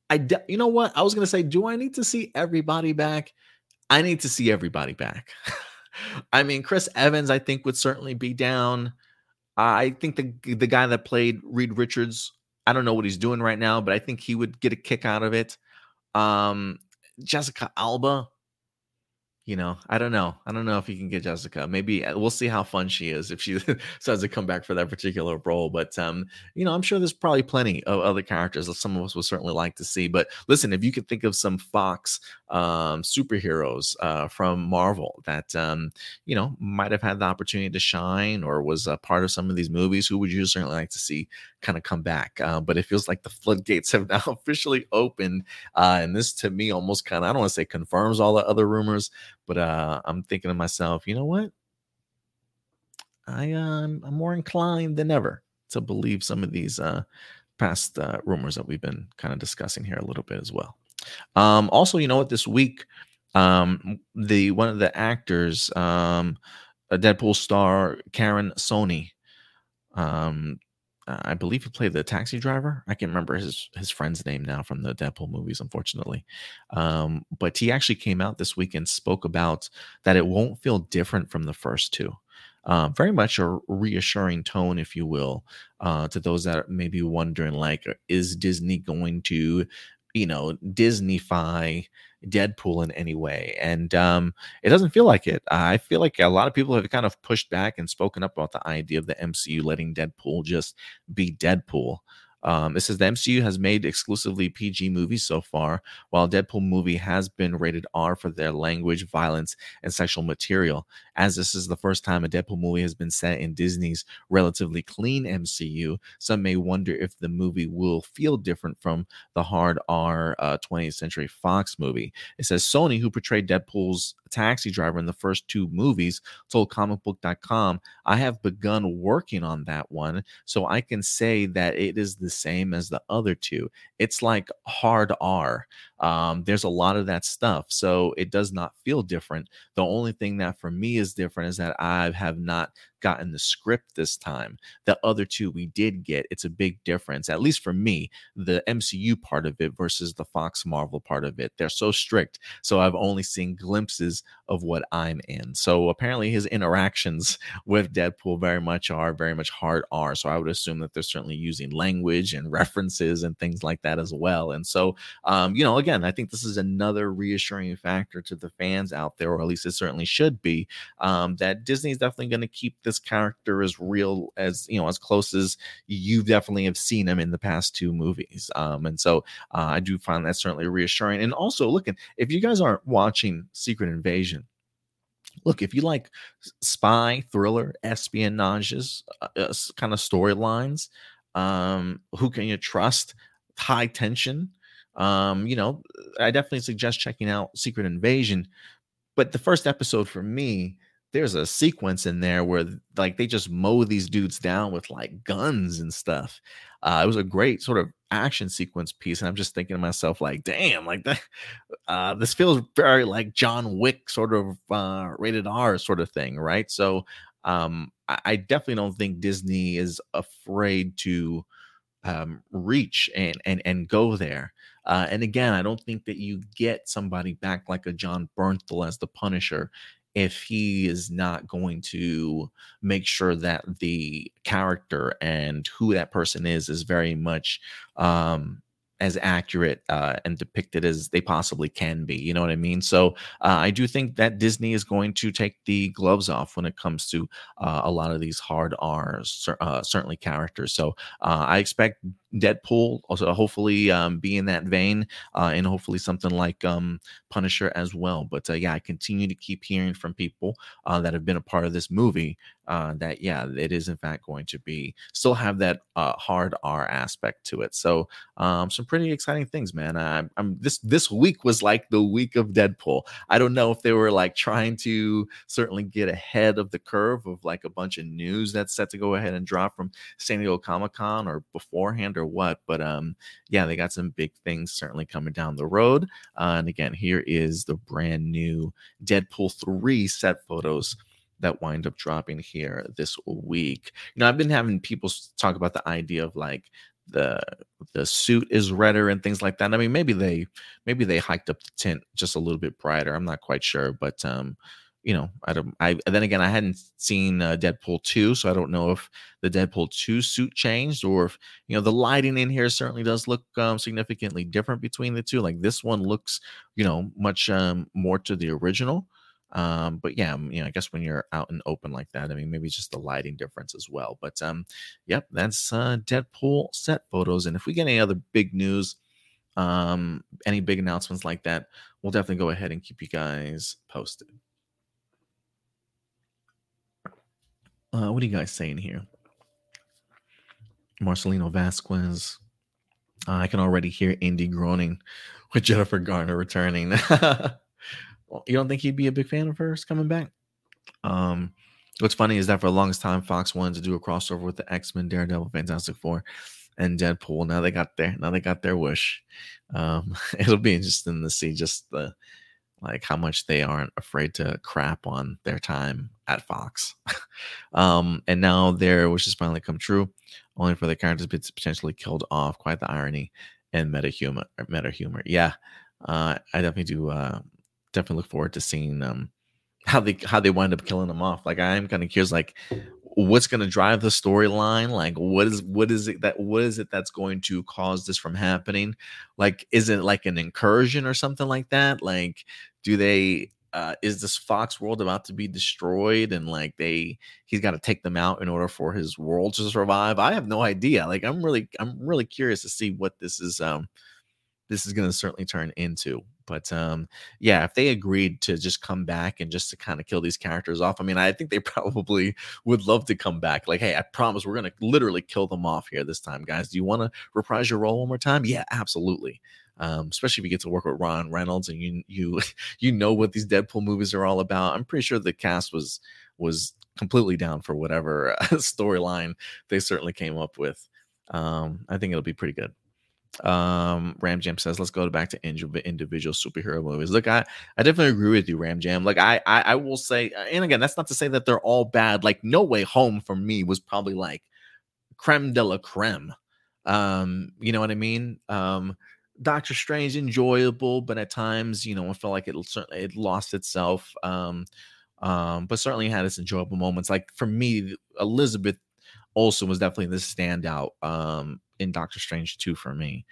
Speaker 1: I, de- you know what? I was gonna say, do I need to see everybody back? I need to see everybody back. I mean, Chris Evans, I think, would certainly be down. I think the the guy that played Reed Richards I don't know what he's doing right now, but I think he would get a kick out of it. Um, Jessica Alba, you know, I don't know. I don't know if you can get Jessica. Maybe uh, we'll see how fun she is if she decides to come back for that particular role. But um, you know, I'm sure there's probably plenty of other characters that some of us would certainly like to see. But listen, if you could think of some Fox um, superheroes uh, from Marvel that um, you know might have had the opportunity to shine or was a part of some of these movies, who would you certainly like to see kind of come back? Uh, but it feels like the floodgates have now officially opened, uh, and this to me almost kind of I don't want to say confirms all the other rumors but uh, I'm thinking to myself, you know what? I um, I'm more inclined than ever to believe some of these uh, past uh, rumors that we've been kind of discussing here a little bit as well. Um, also, you know what? This week, um, the one of the actors, um, a Deadpool star, Karan Soni, um, uh, I believe he played the taxi driver. I can't remember his his friend's name now from the Deadpool movies, unfortunately. Um, but he actually came out this week and spoke about that it won't feel different from the first two. Uh, very much a reassuring tone, if you will, uh, to those that may be wondering, like, is Disney going to, you know, Disneyfy Deadpool in any way. And um, it doesn't feel like it. I feel like a lot of people have kind of pushed back and spoken up about the idea of the MCU letting Deadpool just be Deadpool. Um, it says the MCU has made exclusively PG movies so far, while Deadpool movie has been rated R for their language, violence, and sexual material. As this is the first time a Deadpool movie has been set in Disney's relatively clean MCU, some may wonder if the movie will feel different from the hard R uh, 20th Century Fox movie. It says Soni, who portrayed Deadpool's taxi driver in the first two movies, told comicbook.com, I have begun working on that one, so I can say that it is the same as the other two. It's like hard R. Um, there's a lot of that stuff. So it does not feel different. The only thing that for me is different is that I have not gotten the script this time. The other two we did get. It's a big difference, at least for me, the MCU part of it versus the Fox Marvel part of it. They're so strict. So I've only seen glimpses of what I'm in. So apparently his interactions with Deadpool very much are very much hard R. So I would assume that they're certainly using language and references and things like that as well. And so, um, you know, again, I think this is another reassuring factor to the fans out there, or at least it certainly should be, um, that Disney is definitely going to keep this character as real as you know as close as you definitely have seen him in the past two movies um and so uh, i do find that certainly reassuring and also looking if you guys aren't watching secret invasion look if you like spy thriller espionages uh, uh kind of storylines um who can you trust? High tension um you know i definitely suggest checking out secret invasion but the first episode for me there's a sequence in there where like they just mow these dudes down with like guns and stuff. Uh, it was a great sort of action sequence piece, and I'm just thinking to myself like, damn, like that. Uh, this feels very like John Wick sort of uh, rated R sort of thing, right? So um, I, I definitely don't think Disney is afraid to um, reach and and and go there. Uh, and again, I don't think that you get somebody back like a Jon Bernthal as the Punisher if he is not going to make sure that the character and who that person is is very much um as accurate uh, and depicted as they possibly can be. You know what I mean? So uh, I do think that Disney is going to take the gloves off when it comes to uh, a lot of these hard R's, uh, certainly characters. So uh, I expect Deadpool also hopefully um, be in that vein uh, and hopefully something like um, Punisher as well. But yeah, I continue to keep hearing from people that have been a part of this movie uh, that yeah, it is in fact going to be still have that uh, hard R aspect to it. So um, some pretty exciting things, man. I'm, I'm this this week was like the week of Deadpool. I don't know if they were like trying to certainly get ahead of the curve of like a bunch of news that's set to go ahead and drop from San Diego Comic Con or beforehand or what, but um, yeah, they got some big things certainly coming down the road. Uh, and again, here is the brand new Deadpool three set photos that wind up dropping here this week. You know, I've been having people talk about the idea of like the the suit is redder and things like that. I mean, maybe they maybe they hiked up the tint just a little bit brighter. I'm not quite sure, but um, you know, I don't. I then again, I hadn't seen uh, Deadpool two, so I don't know if the Deadpool two suit changed or if you know the lighting in here certainly does look um, significantly different between the two. Like this one looks, you know, much um, more to the original. Um, but yeah, you know, I guess when you're out and open like that, I mean, maybe just the lighting difference as well. But um, yep, that's uh, Deadpool set photos. And if we get any other big news, um, any big announcements like that, we'll definitely go ahead and keep you guys posted. Uh, what are you guys saying here? Marcelino Vasquez. Uh, I can already hear Indy groaning with Jennifer Garner returning. well, you don't think he'd be a big fan of hers coming back? Um, what's funny is that for the longest time, Fox wanted to do a crossover with the X Men, Daredevil, Fantastic Four, and Deadpool. Now they got their now they got their wish. Um, it'll be interesting to see just the like how much they aren't afraid to crap on their time at Fox. um, and now their wish has finally come true, only for the characters to be potentially killed off. Quite the irony and meta humor. Meta humor. Yeah, uh, I definitely do. Uh, definitely look forward to seeing um, how they how they wind up killing them off. Like I am kind of curious, like what's going to drive the storyline like what is what is it that what is it that's going to cause this from happening like is it like an incursion or something like that like do they uh, is this Fox world about to be destroyed and like they he's got to take them out in order for his world to survive? I have no idea. Like I'm really I'm really curious to see what this is um this is going to certainly turn into. But um yeah, if they agreed to just come back and just to kind of kill these characters off, I mean, I think they probably would love to come back. Like, hey, I promise we're going to literally kill them off here this time, guys. Do you want to reprise your role one more time? Yeah, absolutely um, especially if you get to work with Ron Reynolds and you you you know what these Deadpool movies are all about. I'm pretty sure the cast was was completely down for whatever uh, storyline they certainly came up with. Um, I think it'll be pretty good. Um, Ram Jam says, let's go back to individual superhero movies. Look, I, I definitely agree with you, Ram Jam. Like, I, I, I will say, and again, that's not to say that they're all bad. Like, No Way Home for me was probably like creme de la creme. Um, you know what I mean? Um, Doctor Strange enjoyable, but at times, you know, I felt like it certainly it lost itself. Um, um, but certainly had its enjoyable moments. Like for me, Elizabeth Olsen was definitely the standout um in Doctor Strange 2 for me.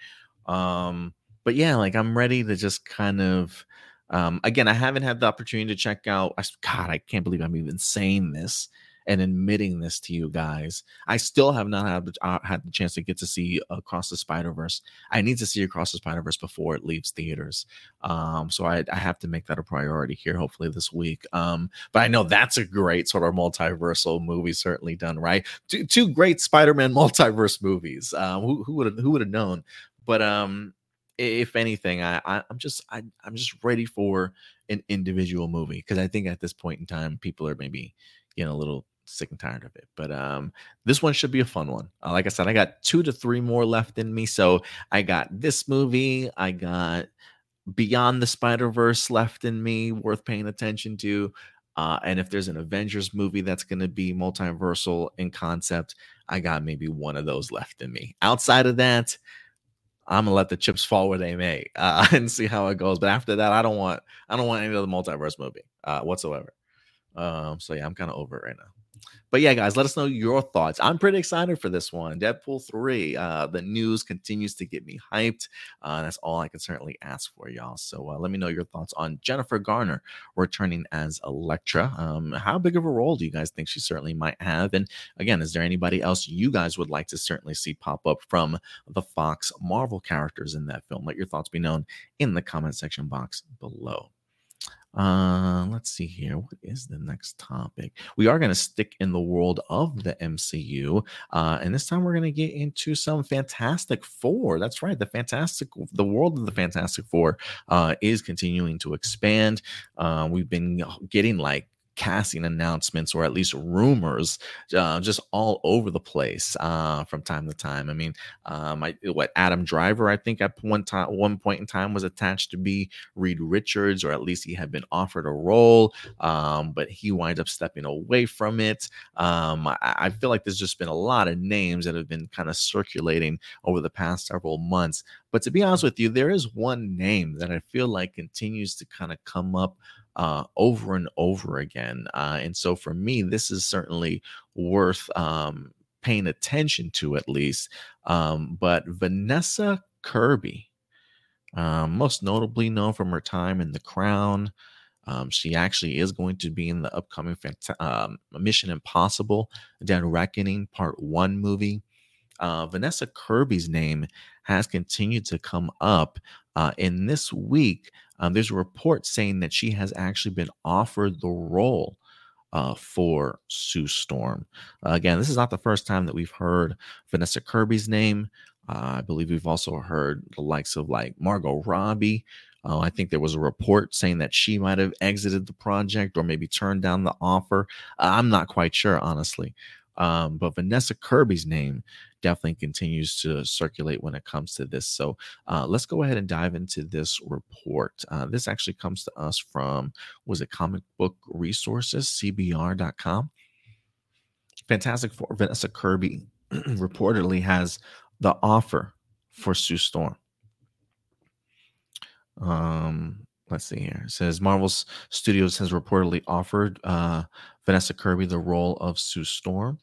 Speaker 1: Um, but yeah, like I'm ready to just kind of um again, I haven't had the opportunity to check out I, God, I can't believe I'm even saying this and admitting this to you guys. I still have not had, uh, had the chance to get to see Across the Spider Verse. I need to see Across the Spider Verse before it leaves theaters. Um, so I, I, have to make that a priority here, hopefully this week. Um, but I know that's a great sort of multiversal movie, certainly done right. Two, two great Spider-Man multiverse movies. Who, who would have who would have known? But um, if anything, I, I am just I, I'm just ready for an individual movie because I think at this point in time, people are maybe getting a little sick and tired of it. But um, this one should be a fun one. Uh, like I said, I got two to three more left in me. So I got this movie. I got Beyond the Spider Verse left in me, worth paying attention to. Uh, and if there's an Avengers movie that's going to be multiversal in concept, I got maybe one of those left in me. Outside of that, I'm gonna let the chips fall where they may uh, and see how it goes. But after that, I don't want I don't want any other multiverse movie uh, whatsoever. Um, so yeah, I'm kind of over it right now but yeah, guys, let us know your thoughts. I'm pretty excited for this one. Deadpool 3. Uh, the news continues to get me hyped. Uh, that's all I can certainly ask for, y'all. So uh, let me know your thoughts on Jennifer Garner returning as Elektra. Um, how big of a role do you guys think she certainly might have? And again, is there anybody else you guys would like to certainly see pop up from the Fox Marvel characters in that film? Let your thoughts be known in the comment section box below. Uh, let's see here. What is the next topic? We are going to stick in the world of the MCU, uh, and this time we're going to get into some Fantastic Four. That's right, the Fantastic, the world of the Fantastic Four uh, is continuing to expand. Uh, we've been getting like casting announcements or at least rumors uh, just all over the place uh, from time to time. I mean, um, I, what Adam Driver, I think at one time, one point in time, was attached to be Reed Richards, or at least he had been offered a role, um, but he winds up stepping away from it. Um, I, I feel like there's just been a lot of names that have been kind of circulating over the past several months. But to be honest with you, there is one name that I feel like continues to kind of come up uh, over and over again. Uh, and so for me, this is certainly worth um, paying attention to at least. Um, but Vanessa Kirby, um, most notably known from her time in The Crown. Um, she actually is going to be in the upcoming fant- um, Mission Impossible Dead Reckoning Part 1 movie. Uh, Vanessa Kirby's name has continued to come up. Uh, in this week, um, there's a report saying that she has actually been offered the role uh, for Sue Storm. Uh, again, this is not the first time that we've heard Vanessa Kirby's name. Uh, I believe we've also heard the likes of like Margot Robbie. Uh, I think there was a report saying that she might have exited the project or maybe turned down the offer. I'm not quite sure, honestly. Um, but Vanessa Kirby's name definitely continues to circulate when it comes to this. So uh, let's go ahead and dive into this report. Uh, this actually comes to us from, was it comic book resources, cbr.com. Fantastic Four Vanessa Kirby reportedly has the offer for Sue Storm. Um, let's see here. It says Marvel Studios has reportedly offered uh, Vanessa Kirby the role of Sue Storm.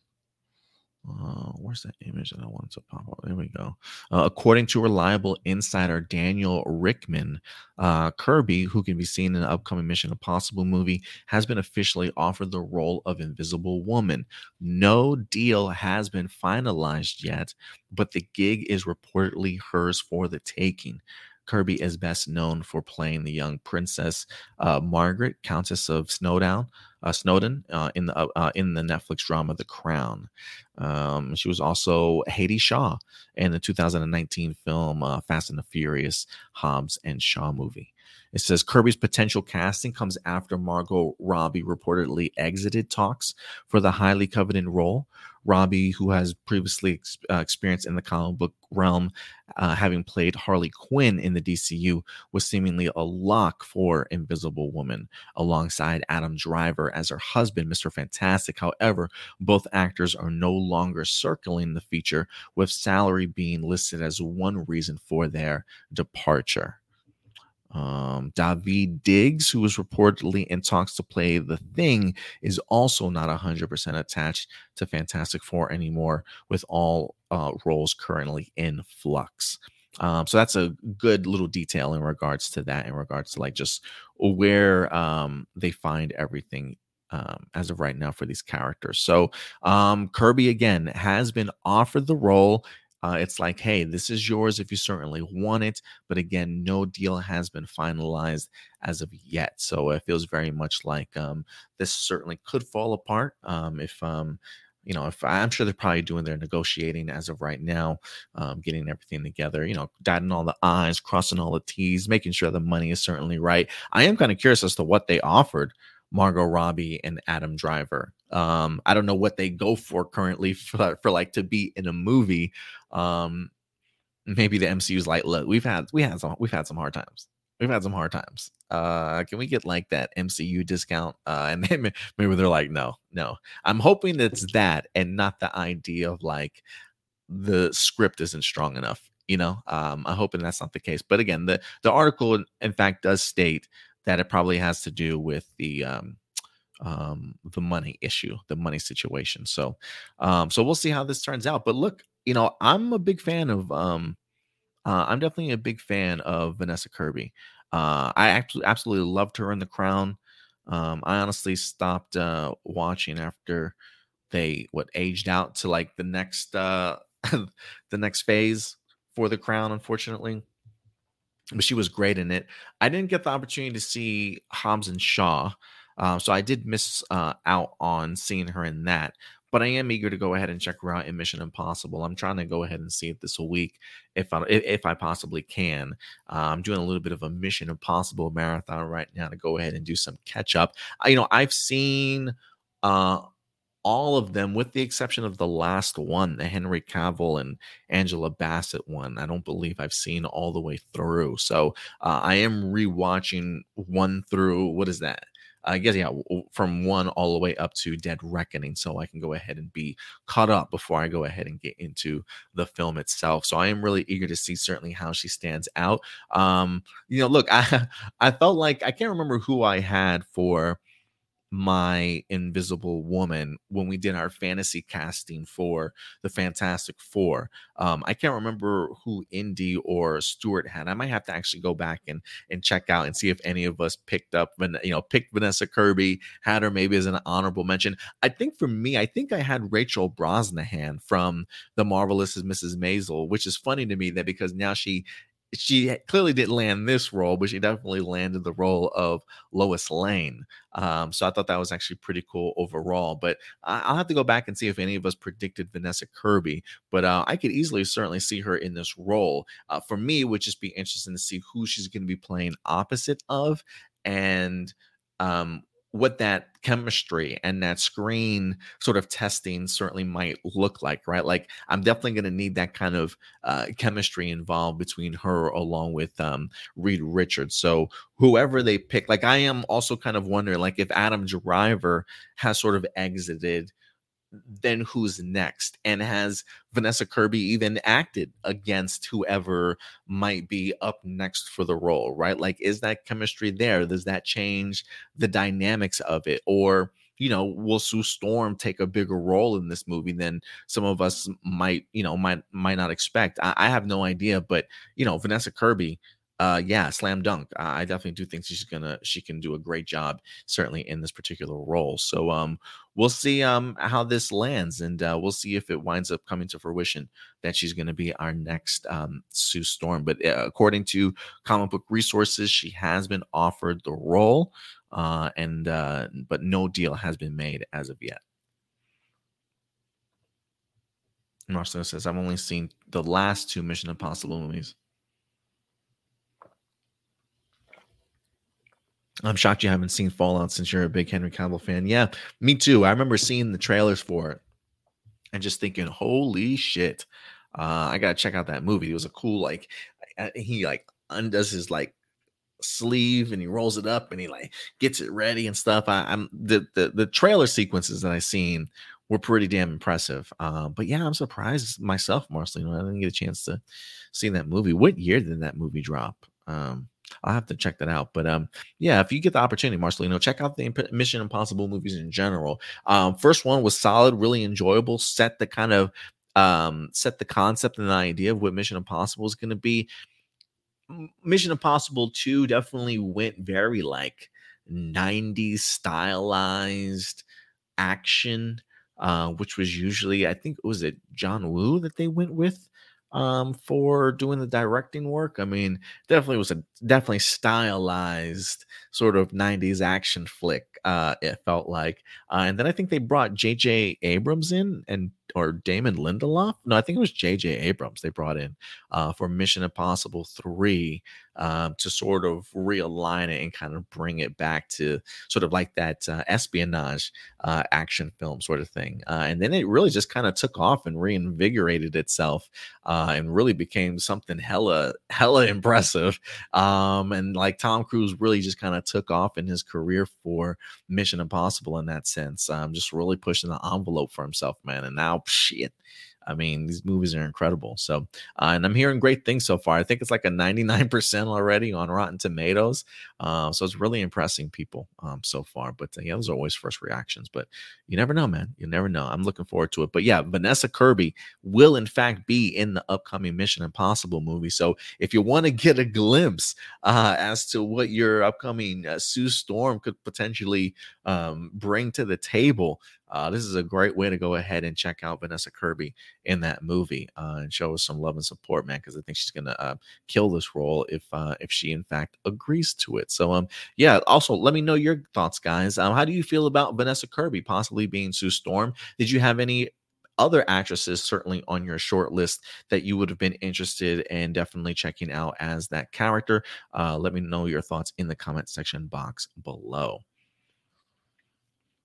Speaker 1: Uh, where's that image that I wanted to pop up? There we go. Uh, according to reliable insider Daniel Richtman, uh, Kirby, who can be seen in the upcoming Mission Impossible movie, has been officially offered the role of Invisible Woman. No deal has been finalized yet, but the gig is reportedly hers for the taking. Kirby is best known for playing the young princess uh, Margaret, Countess of Snowdown, uh, Snowdon, uh, in the uh, uh, in the Netflix drama The Crown. Um, she was also Hattie Shaw in the 2019 film Fast and the Furious Hobbs and Shaw movie. It says Kirby's potential casting comes after Margot Robbie reportedly exited talks for the highly coveted role. Robbie, who has previously ex- uh, experienced in the comic book realm, uh, having played Harley Quinn in the DCU, was seemingly a lock for Invisible Woman alongside Adam Driver as her husband, Mr. Fantastic. However, both actors are no longer circling the feature, with salary being listed as one reason for their departure. Um, Daveed Diggs, who was reportedly in talks to play the thing, is also not 100% attached to Fantastic Four anymore, with all uh, roles currently in flux. Um, so that's a good little detail in regards to that, in regards to like just where um, they find everything um, as of right now for these characters. So um, Kirby again has been offered the role. Uh, it's like, hey, this is yours if you certainly want it. But again, no deal has been finalized as of yet. So it feels very much like um, this certainly could fall apart um, if. Um, you know, if I'm sure they're probably doing their negotiating as of right now, um, getting everything together, you know, dotting all the I's, crossing all the T's, making sure the money is certainly right. I am kind of curious as to what they offered Margot Robbie and Adam Driver. Um, I don't know what they go for currently for, for like to be in a movie. Um, maybe the MCU's like, look, we've had we had some we've had some hard times. We've had some hard times. Uh, can we get like that MCU discount? Uh, and maybe, maybe they're like, no, no. I'm hoping it's that and not the idea of like the script isn't strong enough. You know, um, I'm hoping that's not the case. But again, the the article in fact does state that it probably has to do with the um, um, the money issue, the money situation. So, um, so we'll see how this turns out. But look, you know, I'm a big fan of. Um, uh, I'm definitely a big fan of Vanessa Kirby. Uh, I actually absolutely loved her in The Crown. Um, I honestly stopped uh, watching after they what aged out to like the next uh, the next phase for The Crown. Unfortunately, but she was great in it. I didn't get the opportunity to see Hobbs and Shaw, uh, so I did miss uh, out on seeing her in that. But I am eager to go ahead and check her out in Mission Impossible. I'm trying to go ahead and see it this week if I if I possibly can. Uh, I'm doing a little bit of a Mission Impossible marathon right now to go ahead and do some catch up. I, you know, I've seen uh all of them, with the exception of the last one, the Henry Cavill and Angela Bassett one. I don't believe I've seen all the way through. So uh, I am rewatching one through. What is that? I guess yeah, from one all the way up to Dead Reckoning, so I can go ahead and be caught up before I go ahead and get into the film itself. So I am really eager to see certainly how she stands out. Um, you know, look, I I felt like I can't remember who I had for my invisible woman when we did our fantasy casting for the fantastic four. Um i can't remember who indy or stewart had. I might have to actually go back and and check out and see if any of us picked up you know picked vanessa kirby had her maybe as an honorable mention. I think for me i think i had rachel brosnahan from the marvelous mrs maisel which is funny to me that because now she she clearly didn't land this role, but she definitely landed the role of Lois Lane. Um, so I thought that was actually pretty cool overall. But I, will have to go back and see if any of us predicted Vanessa Kirby. But uh, I could easily certainly see her in this role. Uh, for me, it would just be interesting to see who she's going to be playing opposite of and um, what that chemistry and that screen sort of testing certainly might look like, right? Like I'm definitely going to need that kind of uh, chemistry involved between her along with um, Reed Richards. So whoever they pick, like I am also kind of wondering, like if Adam Driver has sort of exited then who's next? And has Vanessa Kirby even acted against whoever might be up next for the role, right? Like, is that chemistry there? Does that change the dynamics of it? Or, you know, will Sue Storm take a bigger role in this movie than some of us might, you know, might might not expect? I, I have no idea, but you know, Vanessa Kirby uh yeah slam dunk i definitely do think she's gonna she can do a great job certainly in this particular role so um we'll see um how this lands and uh, we'll see if it winds up coming to fruition that she's to be our next um sue storm but uh, according to comic book resources she has been offered the role uh and uh but no deal has been made as of yet Marcelo says, I've only seen the last two Mission Impossible movies. I'm shocked you haven't seen Fallout since you're a big Henry Cavill fan. Yeah, me too. I remember seeing the trailers for it and just thinking, holy shit, uh, I gotta check out that movie. It was a cool like he like undoes his like sleeve and he rolls it up and he like gets it ready and stuff. I, am the, the the trailer sequences that I seen were pretty damn impressive. Uh, but yeah, I'm surprised myself, Marceline. I didn't get a chance to see that movie. What year did that movie drop? Um, I'll have to check that out. But um, yeah, if you get the opportunity, Marcelino, check out the Mission Impossible movies in general. Um, first one was solid, really enjoyable, set the kind of um set the concept and the idea of what Mission Impossible is going to be. Mission Impossible 2 definitely went very like 90s stylized action, uh, which was usually, I think, was it John Woo that they went with um for doing the directing work. I mean, definitely was a definitely stylized sort of 90s action flick. Uh it felt like. Uh, and then I think they brought JJ Abrams in and or Damon Lindelof. No, I think it was J.J. Abrams they brought in uh, for Mission Impossible 3 um, to sort of realign it and kind of bring it back to sort of like that uh, espionage uh, action film sort of thing. Uh, and then it really just kind of took off and reinvigorated itself uh, and really became something hella, hella impressive. Um, and like Tom Cruise really just kind of took off in his career for Mission Impossible in that sense, um, just really pushing the envelope for himself, man. And now shit. I mean, these movies are incredible. So, uh, and I'm hearing great things so far. I think it's like a 99% already on Rotten Tomatoes. Uh, so it's really impressing people um, so far. But uh, yeah, those are always first reactions. But you never know, man. You never know. I'm looking forward to it. But yeah, Vanessa Kirby will in fact be in the upcoming Mission Impossible movie. So if you want to get a glimpse uh, as to what your upcoming uh, Sue Storm could potentially um, bring to the table, uh, this is a great way to go ahead and check out Vanessa Kirby in that movie uh, and show us some love and support, man, because I think she's gonna uh, kill this role if uh, if she in fact agrees to it. So um yeah, also let me know your thoughts, guys. Um, how do you feel about Vanessa Kirby possibly being Sue Storm? Did you have any other actresses certainly on your short list that you would have been interested in definitely checking out as that character? Uh, let me know your thoughts in the comment section box below.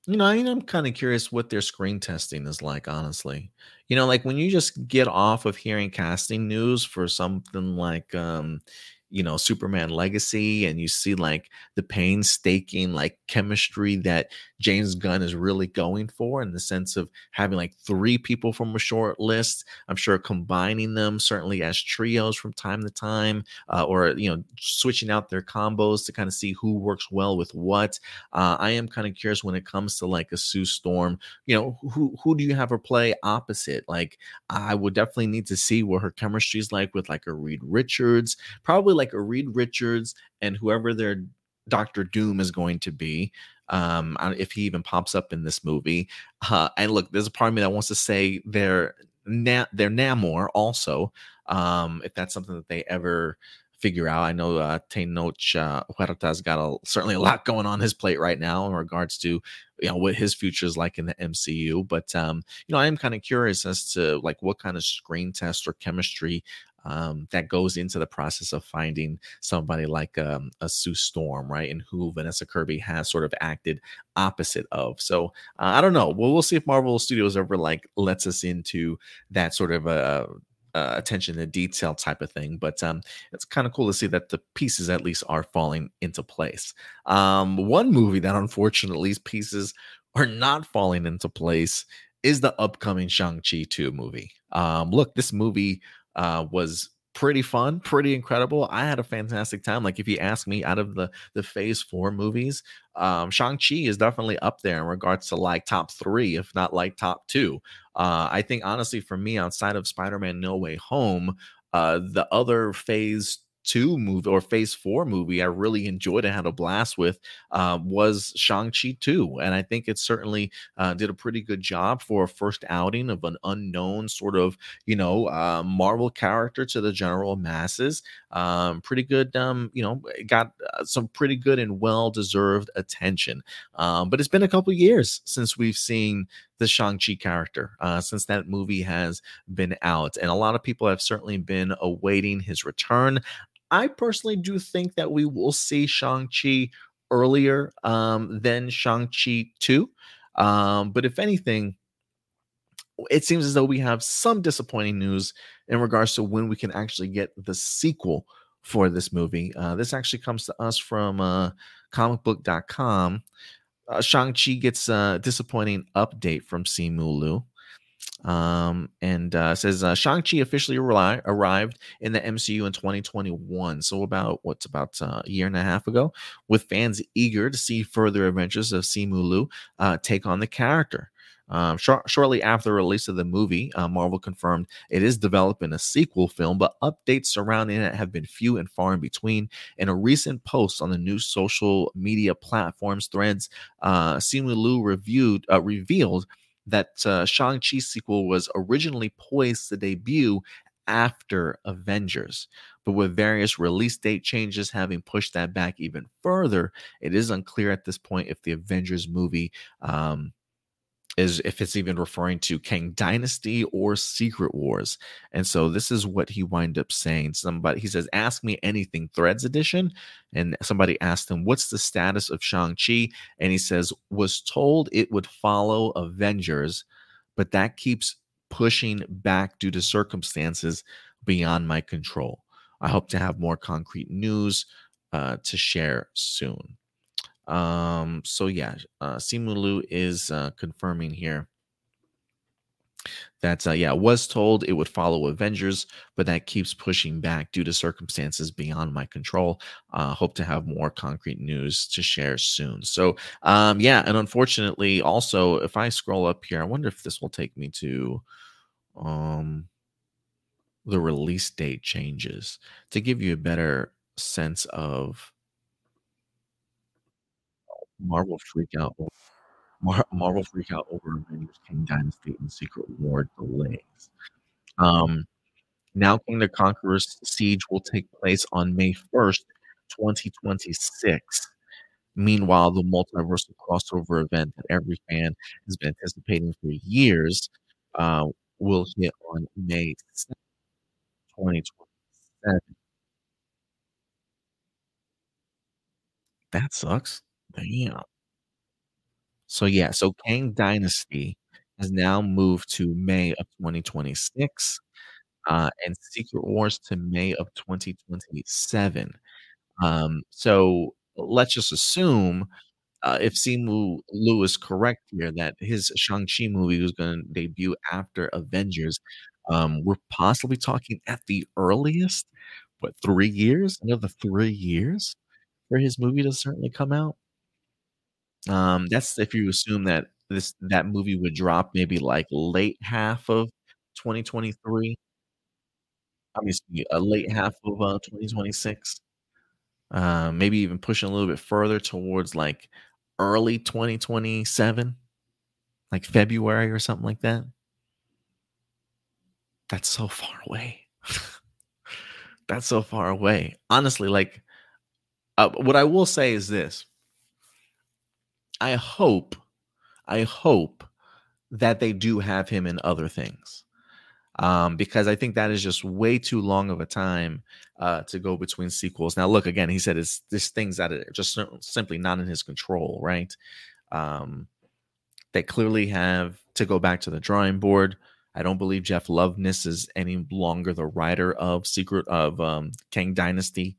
Speaker 1: You know, I mean, I'm kind of curious what their screen testing is like, honestly. You know, like when you just get off of hearing casting news for something like, um, you know, Superman Legacy and you see like the painstaking like chemistry that James Gunn is really going for in the sense of having like three people from a short list. I'm sure combining them certainly as trios from time to time, uh, or you know, switching out their combos to kind of see who works well with what. Uh, I am kind of curious when it comes to like a Sue Storm. You know, who who do you have her play opposite? Like, I would definitely need to see what her chemistry is like with like a Reed Richards, probably like a Reed Richards and whoever their Doctor Doom is going to be um if he even pops up in this movie uh and look there's a part of me that wants to say they're na- they're namor also um if that's something that they ever figure out. I know uh Tenoch uh, Huerta's got a certainly a lot going on his plate right now in regards to you know what his future is like in the mcu but um you know i am kind of curious as to like what kind of screen test or chemistry um, that goes into the process of finding somebody like um, a Sue Storm, right? And who Vanessa Kirby has sort of acted opposite of. So uh, I don't know. Well, we'll see if Marvel Studios ever like lets us into that sort of a uh, uh, attention to detail type of thing. But um, it's kind of cool to see that the pieces at least are falling into place. Um, one movie that unfortunately these pieces are not falling into place is the upcoming Shang-Chi 2 movie. Um, look, this movie uh, was pretty fun, pretty incredible. I had a fantastic time. Like if you ask me, out of the the Phase Four movies, um, Shang Chi is definitely up there in regards to like top three, if not like top two. Uh, I think honestly, for me, outside of Spider Man No Way Home, uh, the other Phase two movie or phase four movie I really enjoyed and had a blast with uh, was Shang-Chi 2. And I think it certainly uh, did a pretty good job for a first outing of an unknown sort of, you know, uh, Marvel character to the general masses. Um, pretty good, um, you know, got uh, some pretty good and well deserved attention. Um, but it's been a couple years since we've seen the Shang-Chi character uh, since that movie has been out. And a lot of people have certainly been awaiting his return. I personally do think that we will see Shang-Chi earlier um, than Shang-Chi 2. Um, but if anything, it seems as though we have some disappointing news in regards to when we can actually get the sequel for this movie. Uh, this actually comes to us from uh, comicbook.com. Uh, Shang-Chi gets a disappointing update from Simu Liu. Um, and uh, says uh, Shang-Chi officially arri- arrived in the MCU in 2021. So, about what's about uh, a year and a half ago, with fans eager to see further adventures of Simu Liu uh, take on the character. Um, sh- shortly after the release of the movie, uh, Marvel confirmed it is developing a sequel film, but updates surrounding it have been few and far in between. In a recent post on the new social media platforms threads, uh, Simu Liu reviewed uh, revealed that uh, Shang-Chi sequel was originally poised to debut after Avengers. But with various release date changes having pushed that back even further, it is unclear at this point if the Avengers movie um, is if it's even referring to Kang Dynasty or Secret Wars. And so this is what he wind up saying. Somebody he says, Ask me anything, Threads edition. And somebody asked him, What's the status of Shang-Chi? And he says, Was told it would follow Avengers, but that keeps pushing back due to circumstances beyond my control. I hope to have more concrete news uh, to share soon. Um, so yeah, uh, Simu Liu is uh, confirming here that uh, yeah was told it would follow avengers but that keeps pushing back due to circumstances beyond my control. Uh, hope to have more concrete news to share soon. So um, yeah and unfortunately also if i scroll up here i wonder if this will take me to um, the release date changes to give you a better sense of Marvel freak out Mar Marvel freak out over Avengers: Kang Dynasty and Secret War delays. Um, now Kang the Conqueror's siege will take place on May 1st, 2026. Meanwhile, the multiversal crossover event that every fan has been anticipating for years, uh, will hit on May 2nd, 2027. That sucks. Damn. So yeah, so Kang Dynasty has now moved to May of 2026. uh, and Secret Wars to May of 2027. Um, so let's just assume, uh, if Simu Liu is correct here, that his Shang-Chi movie was gonna debut after Avengers, um, we're possibly talking at the earliest, what, 3 years? Another 3 years for his movie to certainly come out? Um, that's if you assume that this that movie would drop maybe, like, late half of 2023. Obviously, a late half of, uh, 2026. Um, maybe even pushing a little bit further towards, like, early 2027, like February or something like that. That's so far away. That's so far away. Honestly, like, uh, what I will say is this I hope I hope that they do have him in other things, um, because I think that is just way too long of a time, uh, to go between sequels. Now, look, again, he said it's there's things that are just simply not in his control, right? Um, they clearly have to go back to the drawing board. I don't believe Jeff Loveness is any longer the writer of Secret of, um, Kang Dynasty.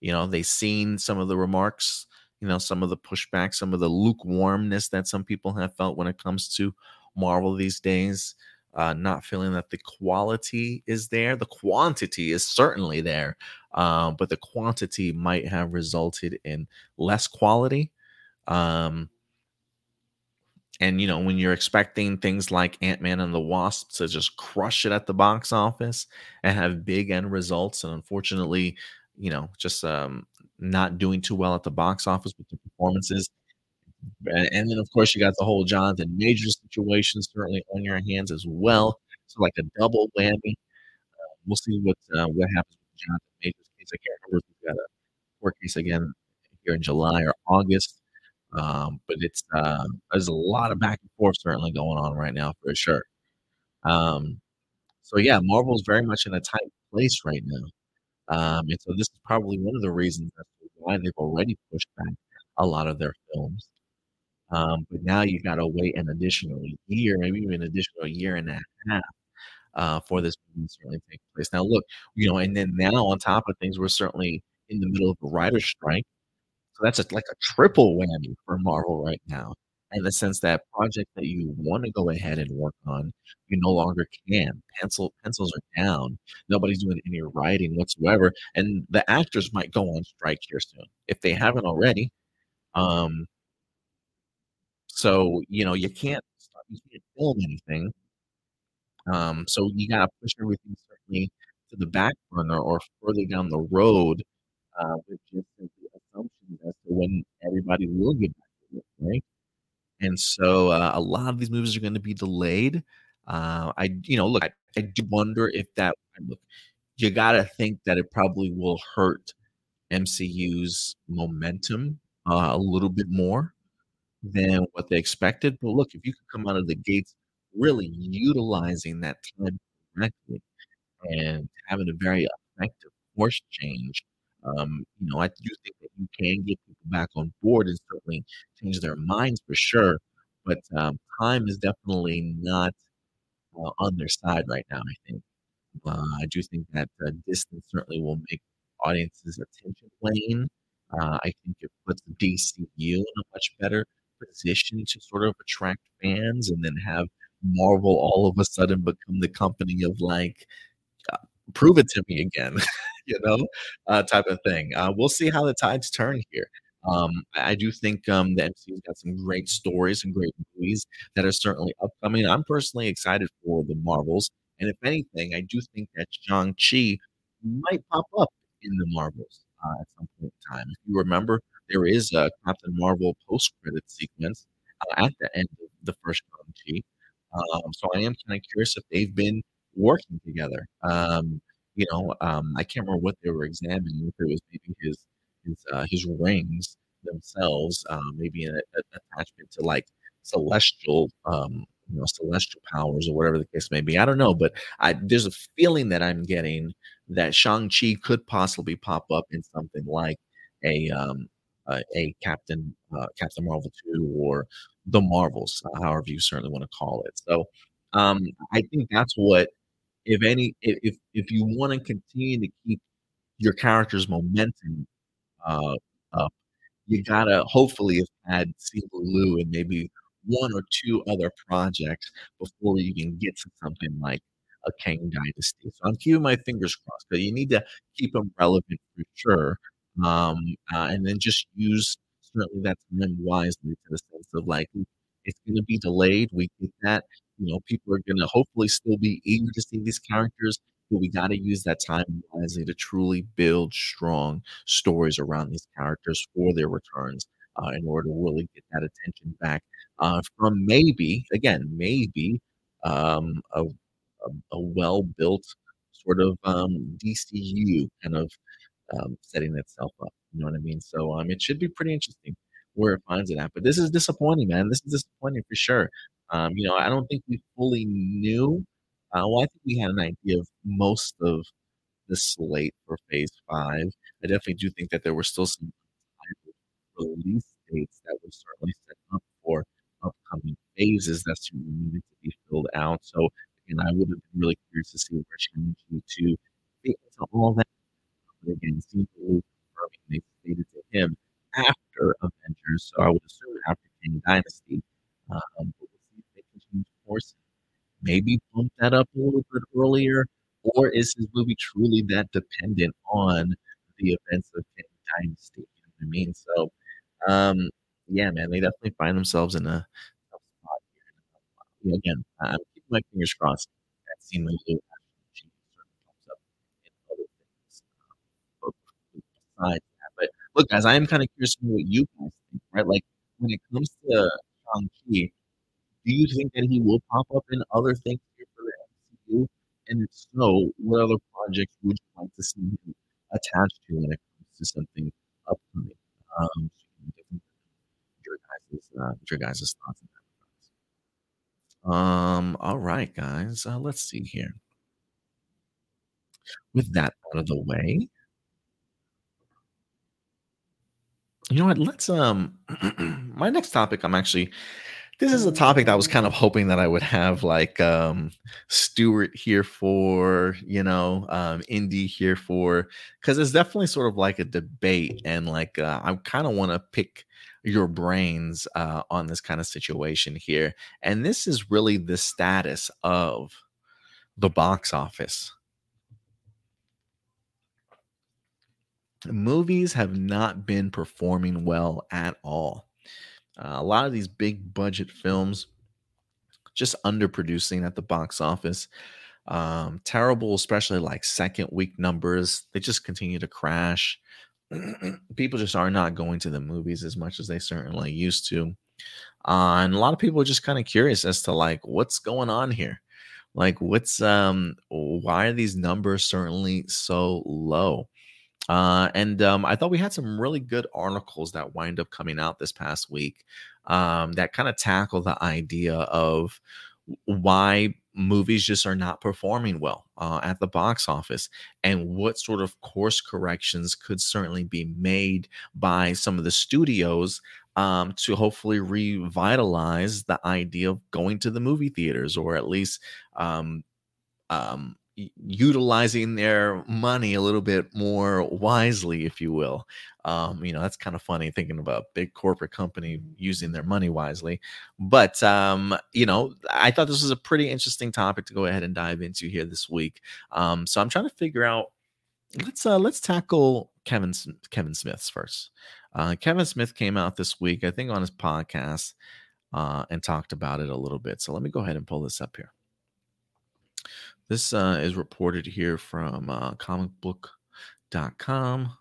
Speaker 1: You know, they've seen some of the remarks, you know, some of the pushback, some of the lukewarmness that some people have felt when it comes to Marvel these days, uh, not feeling that the quality is there. The quantity is certainly there, uh, but the quantity might have resulted in less quality. Um and, you know, when you're expecting things like Ant-Man and the Wasp to just crush it at the box office and have big end results, and unfortunately, you know, just, um, not doing too well at the box office with the performances. A and then, of course, you got the whole Jonathan Major situation certainly on your hands as well. So, like a double whammy. Uh, we'll see what, uh, what happens with Jonathan Majors case. I can't remember if he's got a court case again here in July or August. Um, but it's, uh, there's a lot of back and forth certainly going on right now for sure. Um, so yeah, Marvel's very much in a tight place right now. Um, and so this is probably one of the reasons why they've already pushed back a lot of their films. Um, but now you've gotta wait an additional year, maybe even an additional year and a half, uh, for this movie to certainly take place. Now look, you know, and then now on top of things, we're certainly in the middle of a writer's strike. So that's just like a triple whammy for Marvel right now, in the sense that project that you wanna go ahead and work on, you no longer can. Pencil pencils are down. Nobody's doing any writing whatsoever, and the actors might go on strike here soon, if they haven't already. Um so, you know, you can't you can't film anything. Um, so you gotta push everything certainly to the back burner or further down the road, uh, with just simply assumptions as to when everybody will get back to right? And so, uh, a lot of these movies are gonna be delayed. Uh, I you know, look, I I do wonder if that look, you gotta think that it probably will hurt MCU's momentum, uh, a little bit more than what they expected. But look, if you could come out of the gates really utilizing that time correctly and having a very effective course change, um, you know, I do think that you can get people back on board and certainly change their minds for sure. But, um, time is definitely not, uh, on their side right now, I think. Uh, I do think that, uh, distance certainly will make audiences' attention wane. Uh, I think it puts the DCU in a much better position to sort of attract fans and then have Marvel all of a sudden become the company of, like, uh, "Prove it to me again," you know, uh, type of thing. Uh, we'll see how the tides turn here. Um, I do think, um, the MCU's got some great stories and great movies that are certainly upcoming. I'm personally excited for the Marvels, and if anything, I do think that Shang-Chi might pop up in the Marvels, uh, at some point in time. If you remember, there is a Captain Marvel post-credit sequence, uh, at the end of the first Shang-Chi. Um, so I am kinda curious if they've been working together. Um, you know, um, I can't remember what they were examining, if it was maybe his his, uh, his rings themselves, um, maybe an attachment to, like, celestial, um, you know, celestial powers or whatever the case may be. I don't know, but I there's a feeling that I'm getting that Shang-Chi could possibly pop up in something like a, um, a a Captain uh, Captain Marvel 2 or The Marvels, uh, however you certainly wanna call it. So, um, I think that's what if any if if you wanna continue to keep your character's momentum, uh, up, you gotta hopefully have had Liu in maybe 1 or 2 other projects before you can get to something like a Kang Dynasty. So I'm keeping my fingers crossed, but you need to keep them relevant for sure, um, uh, and then just use certainly that time wisely to the sense of, like, it's gonna be delayed, we get that, you know, people are gonna hopefully still be eager to see these characters, but we gotta use that time wisely to truly build strong stories around these characters for their returns, uh, in order to really get that attention back, uh, from maybe, again, maybe, um, a a a well-built sort of, um, DCU kind of, um, setting itself up, you know what I mean? So, um, it should be pretty interesting where it finds it at, but this is disappointing, man, this is disappointing for sure. Um, you know, I don't think we fully knew uh, well, I think we had an idea of most of the slate for Phase 5. I definitely do think that there were still some release dates that were certainly set up for upcoming phases that certainly needed to be filled out. So, again, I would have been really curious to see where Shang-Chi 2 fit into all that. But again, Simu Liu confirming they stated to him after Avengers, so I would assume after Kang Dynasty, um, we'll see if they can change maybe bump that up a little bit earlier, or is this movie truly that dependent on the events of Kang Dynasty, you know what I mean? So, um, yeah, man, they definitely find themselves in a tough spot here. Again, I'm keeping my fingers crossed that in other things, um, but look, guys, I am kinda curious to know what you guys think, right? Like, when it comes to Shang-Chi, do you think that he will pop up in other things here for the MCU? And if so, what other projects would you like to see him attached to when it comes to something upcoming? Um, your guys' uh, your guys' thoughts on that. Um, alright, guys, uh, let's see here. With that out of the way you know what? Let's, um my next topic, I'm actually this is a topic that I was kind of hoping that I would have, like, um, Stuart here for, you know, um, Indy here for because it's definitely sort of like a debate, and, like, uh, I kinda wanna pick your brains, uh, on this kinda situation here, and this is really the status of the box office. Movies have not been performing well at all. Uh, a lot of these big budget films just underproducing at the box office. Um, terrible, especially like second week numbers. They just continue to crash. People just are not going to the movies as much as they certainly used to. Uh, and a lot of people are just kind of curious as to like what's going on here. Like what's um why are these numbers certainly so low? Uh, and um, I thought we had some really good articles that wind up coming out this past week um, that kind of tackle the idea of why movies just are not performing well uh, at the box office and what sort of course corrections could certainly be made by some of the studios um, to hopefully revitalize the idea of going to the movie theaters or at least um, um, utilizing their money a little bit more wisely, if you will. Um, you know, that's kind of funny thinking about a big corporate company using their money wisely. But um, you know, I thought this was a pretty interesting topic to go ahead and dive into here this week. Um, so I'm trying to figure out. Let's uh, let's tackle Kevin Kevin Smith's first. Uh, Kevin Smith came out this week, I think, on his podcast uh, and talked about it a little bit. So let me go ahead and pull this up here. This uh, is reported here from uh, comicbook.com.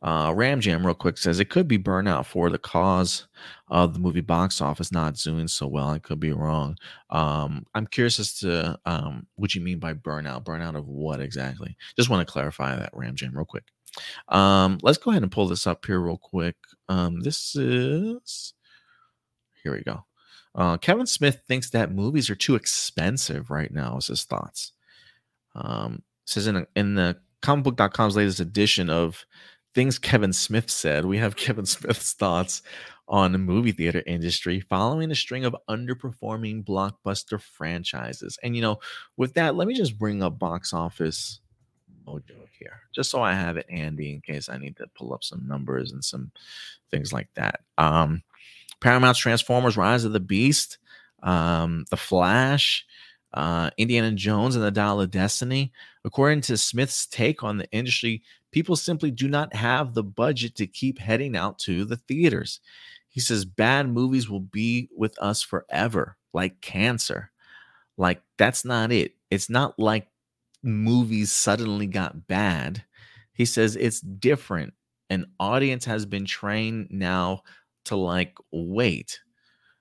Speaker 1: Uh, Ram Jam, real quick, says it could be burnout for the cause of the movie box office not doing so well. I could be wrong. Um, I'm curious as to um, what you mean by burnout. Burnout of what exactly? Just want to clarify that, Ram Jam, real quick. Um, let's go ahead and pull this up here, real quick. Um, this is here we go. Uh, Kevin Smith thinks that movies are too expensive right now. Is his thoughts? Um, says in a, in the comicbook.com's latest edition of things Kevin Smith said, we have Kevin Smith's thoughts on the movie theater industry following a string of underperforming blockbuster franchises. And you know, with that, let me just bring up box office mojo here, just so I have it handy in case I need to pull up some numbers and some things like that. Um, Paramount's Transformers: Rise of the Beast, um, The Flash, uh, Indiana Jones and the Dial of Destiny. According to Smith's take on the industry, people simply do not have the budget to keep heading out to the theaters. He says bad movies will be with us forever, like cancer. Like, that's not it. It's not like movies suddenly got bad. He says it's different. An audience has been trained now to like wait.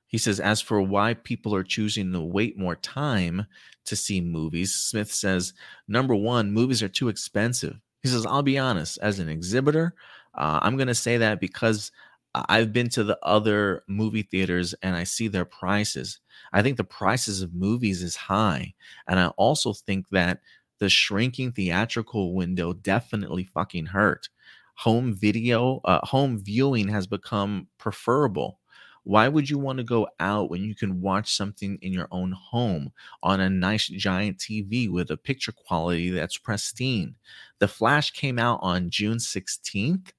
Speaker 1: He says, as for why people are choosing to wait more time to see movies, Smith says, number one, movies are too expensive. He says, I'll be honest, as an exhibitor, uh, I'm going to say that because I've been to the other movie theaters and I see their prices. I think the prices of movies is high. And I also think that the shrinking theatrical window definitely fucking hurt. Home video, uh, home viewing has become preferable. Why would you want to go out when you can watch something in your own home on a nice giant TV with a picture quality that's pristine? The Flash came out on June 16th.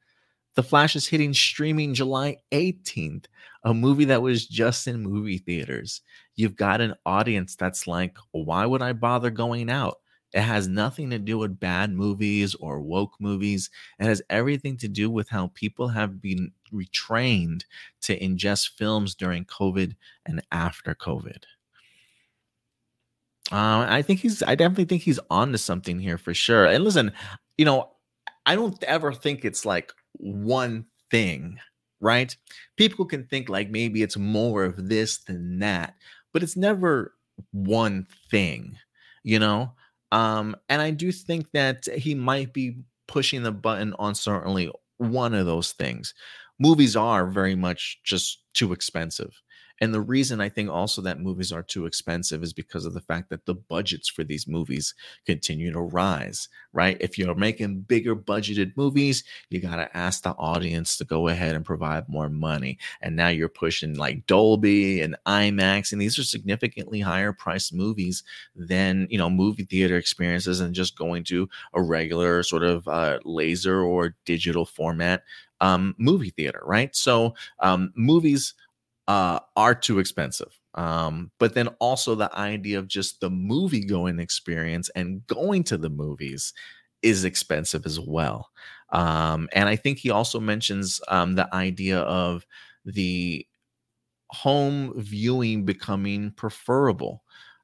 Speaker 1: The Flash is hitting streaming July 18th, a movie that was just in movie theaters. You've got an audience that's like, why would I bother going out? It has nothing to do with bad movies or woke movies. It has everything to do with how people have been retrained to ingest films during COVID and after COVID. Uh, I think he's, I definitely think he's on to something here for sure. And listen, you know, I don't ever think it's like one thing, right? People can think like maybe it's more of this than that, but it's never one thing, you know? Um, and I do think that he might be pushing the button on certainly one of those things. Movies are very much just too expensive. And the reason I think also that movies are too expensive is because of the fact that the budgets for these movies continue to rise, right? If you're making bigger budgeted movies, you got to ask the audience to go ahead and provide more money. And now you're pushing like Dolby and IMAX, and these are significantly higher priced movies than, you know, movie theater experiences and just going to a regular sort of uh, laser or digital format um, movie theater, right? So um, movies uh, are too expensive. Um, but then also the idea of just the movie going experience and going to the movies is expensive as well. Um, and I think he also mentions um, the idea of the home viewing becoming preferable.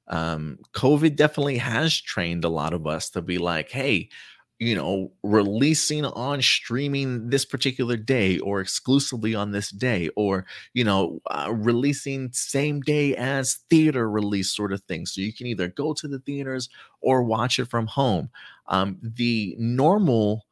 Speaker 1: Um, COVID definitely has trained a lot of us to be like, hey, you know, releasing on streaming this particular day or exclusively on this day or, you know, uh, releasing same day as theater release sort of thing. So you can either go to the theaters or watch it from home. Um, the normal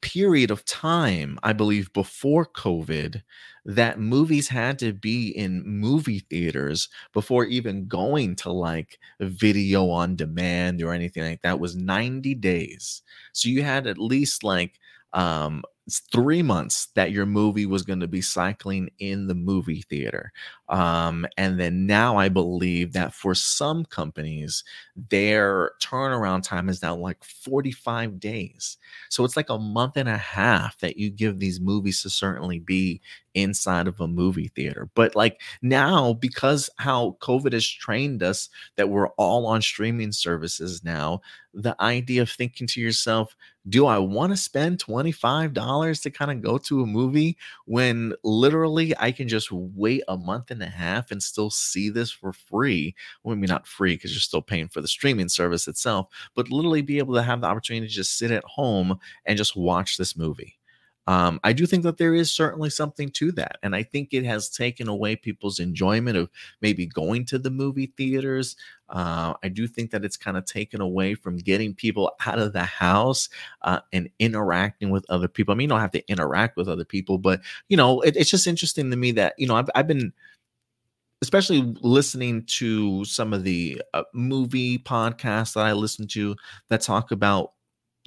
Speaker 1: period of time, I believe, before COVID, that movies had to be in movie theaters before even going to like video on demand or anything like that was 90 days. So you had at least like um three months that your movie was going to be cycling in the movie theater. Um, and then now I believe that for some companies, their turnaround time is now like 45 days. So it's like a month and a half that you give these movies to certainly be inside of a movie theater. But like now, because how COVID has trained us that we're all on streaming services now, the idea of thinking to yourself, do I want to spend $25 to kind of go to a movie when literally I can just wait a month and a half and still see this for free? Well, maybe not free because you're still paying for the streaming service itself, but literally be able to have the opportunity to just sit at home and just watch this movie. Um, I do think that there is certainly something to that. And I think it has taken away people's enjoyment of maybe going to the movie theaters. Uh, I do think that it's kind of taken away from getting people out of the house uh, and interacting with other people. I mean, you don't have to interact with other people, but, you know, it, it's just interesting to me that, you know, I've, I've been especially listening to some of the uh, movie podcasts that I listen to that talk about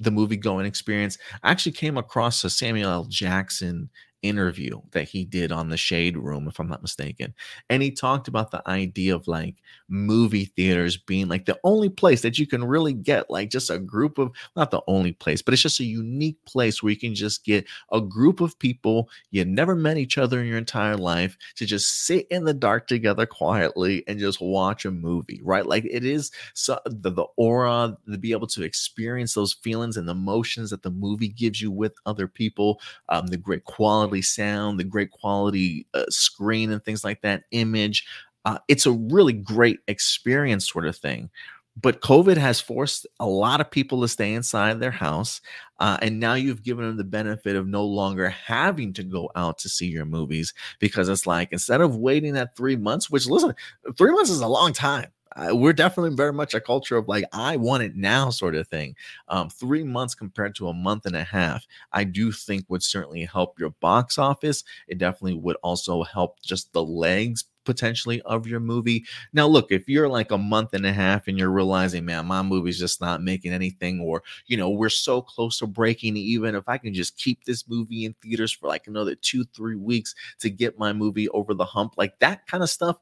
Speaker 1: the movie going experience. I actually came across a Samuel L. Jackson interview that he did on the Shade Room, if I'm not mistaken. And he talked about the idea of like movie theaters being like the only place that you can really get like just a group of, not the only place, but it's just a unique place where you can just get a group of people you never met each other in your entire life to just sit in the dark together quietly and just watch a movie, right? Like it is so the, the aura, to be able to experience those feelings and emotions that the movie gives you with other people, um, the great quality sound, the great quality uh, screen, and things like that, image. Uh, it's a really great experience, sort of thing. But COVID has forced a lot of people to stay inside their house. Uh, and now you've given them the benefit of no longer having to go out to see your movies because it's like instead of waiting that three months, which listen, three months is a long time uh, we're definitely very much a culture of like I want it now sort of thing. Um, three months compared to a month and a half, I do think would certainly help your box office. It definitely would also help just the legs potentially of your movie. Now, look, if you're like a month and a half and you're realizing, man, my movie's just not making anything, or you know, we're so close to breaking even. If I can just keep this movie in theaters for like another two, three weeks to get my movie over the hump, like that kind of stuff,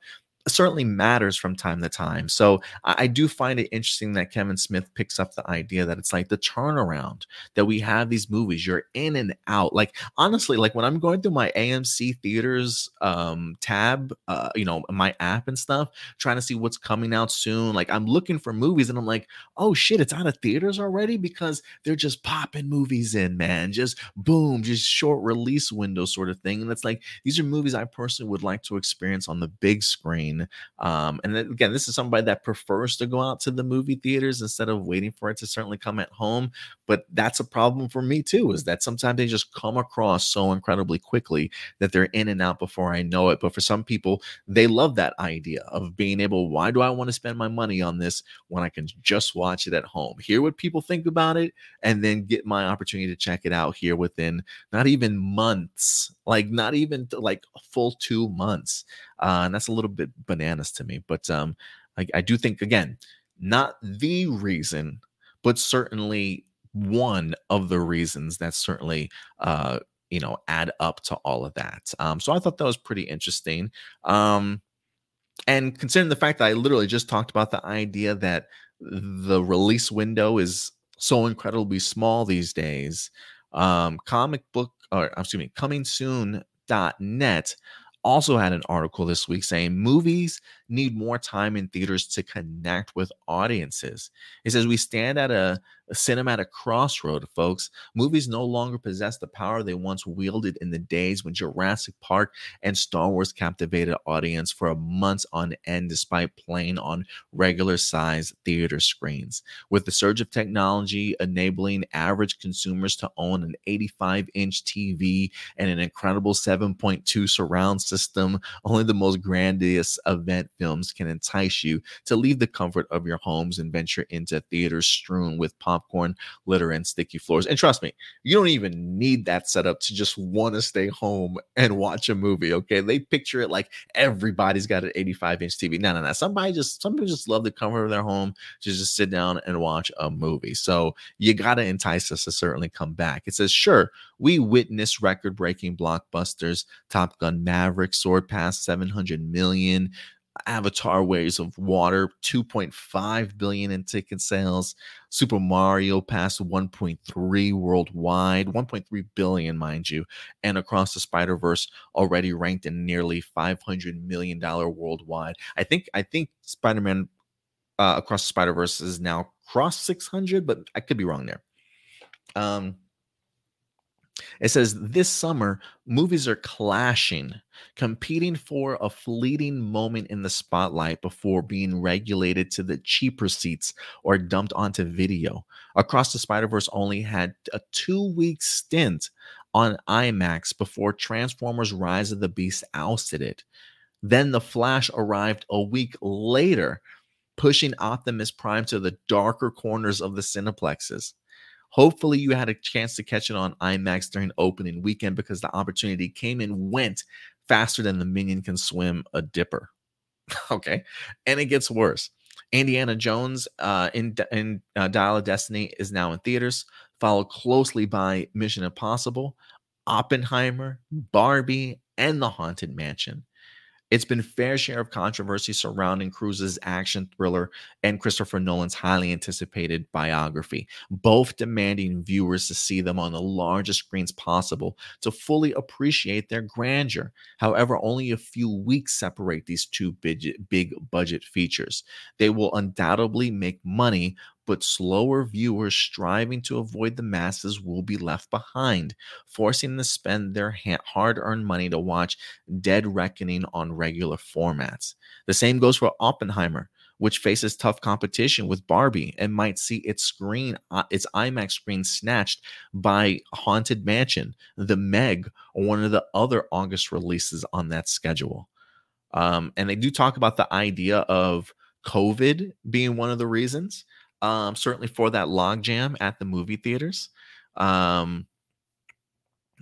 Speaker 1: certainly matters from time to time. So I, I, do find it interesting that Kevin Smith picks up the idea that it's like the turnaround that we have these movies. You're in and out. Like honestly, like when I'm going through my AMC theaters um tab, uh, you know, my app and stuff, trying to see what's coming out soon. Like I'm looking for movies and I'm like, oh shit, it's out of theaters already because they're just popping movies in, man. Just boom, just short release window sort of thing. And it's like these are movies I personally would like to experience on the big screen um, and then, again, this is somebody that prefers to go out to the movie theaters instead of waiting for it to certainly come at home. But that's a problem for me too, is that sometimes they just come across so incredibly quickly that they're in and out before I know it. But for some people, they love that idea of being able, why do I want to spend my money on this when I can just watch it at home? Hear what people think about it, and then get my opportunity to check it out here within not even months, like not even like a full two months uh, and that's a little bit bananas to me. But um, I, I do think again, not the reason, but certainly one of the reasons that certainly uh, you know add up to all of that. Um, so I thought that was pretty interesting. Um, and considering the fact that I literally just talked about the idea that the release window is so incredibly small these days, um, comic book or excuse me, coming net also had an article this week saying movies need more time in theaters to connect with audiences. It says we stand at a, cinematic crossroad, folks. Movies no longer possess the power they once wielded in the days when Jurassic Park and Star Wars captivated audience for months on end, despite playing on regular size theater screens. With the surge of technology enabling average consumers to own an 85 inch TV and an incredible 7.2 surround system, only the most grandiose event films can entice you to leave the comfort of your homes and venture into theaters strewn with popcorn, litter, and sticky floors. And trust me, you don't even need that setup to just want to stay home and watch a movie. Okay. They picture it like everybody's got an 85 inch TV. No, no, no. Somebody just, some people just love the comfort of their home to just sit down and watch a movie. So you got to entice us to certainly come back. It says, sure, we witnessed record breaking blockbusters, Top Gun Maverick soared past 700 million. Avatar Ways of Water, 2.5 billion in ticket sales. Super Mario passed 1.3 worldwide, 1.3 billion, mind you. And Across the Spider Verse already ranked in nearly 500 million dollar worldwide. I think I think Spider Man uh, Across the Spider Verse is now crossed 600, but I could be wrong there. Um, it says this summer, movies are clashing, competing for a fleeting moment in the spotlight before being regulated to the cheaper seats or dumped onto video. Across the Spider Verse only had a two week stint on IMAX before Transformers Rise of the Beast ousted it. Then The Flash arrived a week later, pushing Optimus Prime to the darker corners of the cineplexes. Hopefully, you had a chance to catch it on IMAX during opening weekend because the opportunity came and went faster than the minion can swim a dipper. okay, and it gets worse. Indiana Jones uh, in in uh, Dial of Destiny is now in theaters, followed closely by Mission Impossible. Oppenheimer, Barbie, and The Haunted Mansion. It's been fair share of controversy surrounding Cruise's action thriller and Christopher Nolan's highly anticipated biography, both demanding viewers to see them on the largest screens possible to fully appreciate their grandeur. However, only a few weeks separate these two big, big budget features. They will undoubtedly make money, but slower viewers striving to avoid the masses will be left behind, forcing them to spend their hard earned money to watch Dead Reckoning on regular formats. The same goes for Oppenheimer. Which faces tough competition with Barbie and might see its screen, uh, its IMAX screen snatched by Haunted Mansion, The Meg, or one of the other August releases on that schedule. Um, and they do talk about the idea of COVID being one of the reasons um, certainly for that logjam at the movie theaters. Um,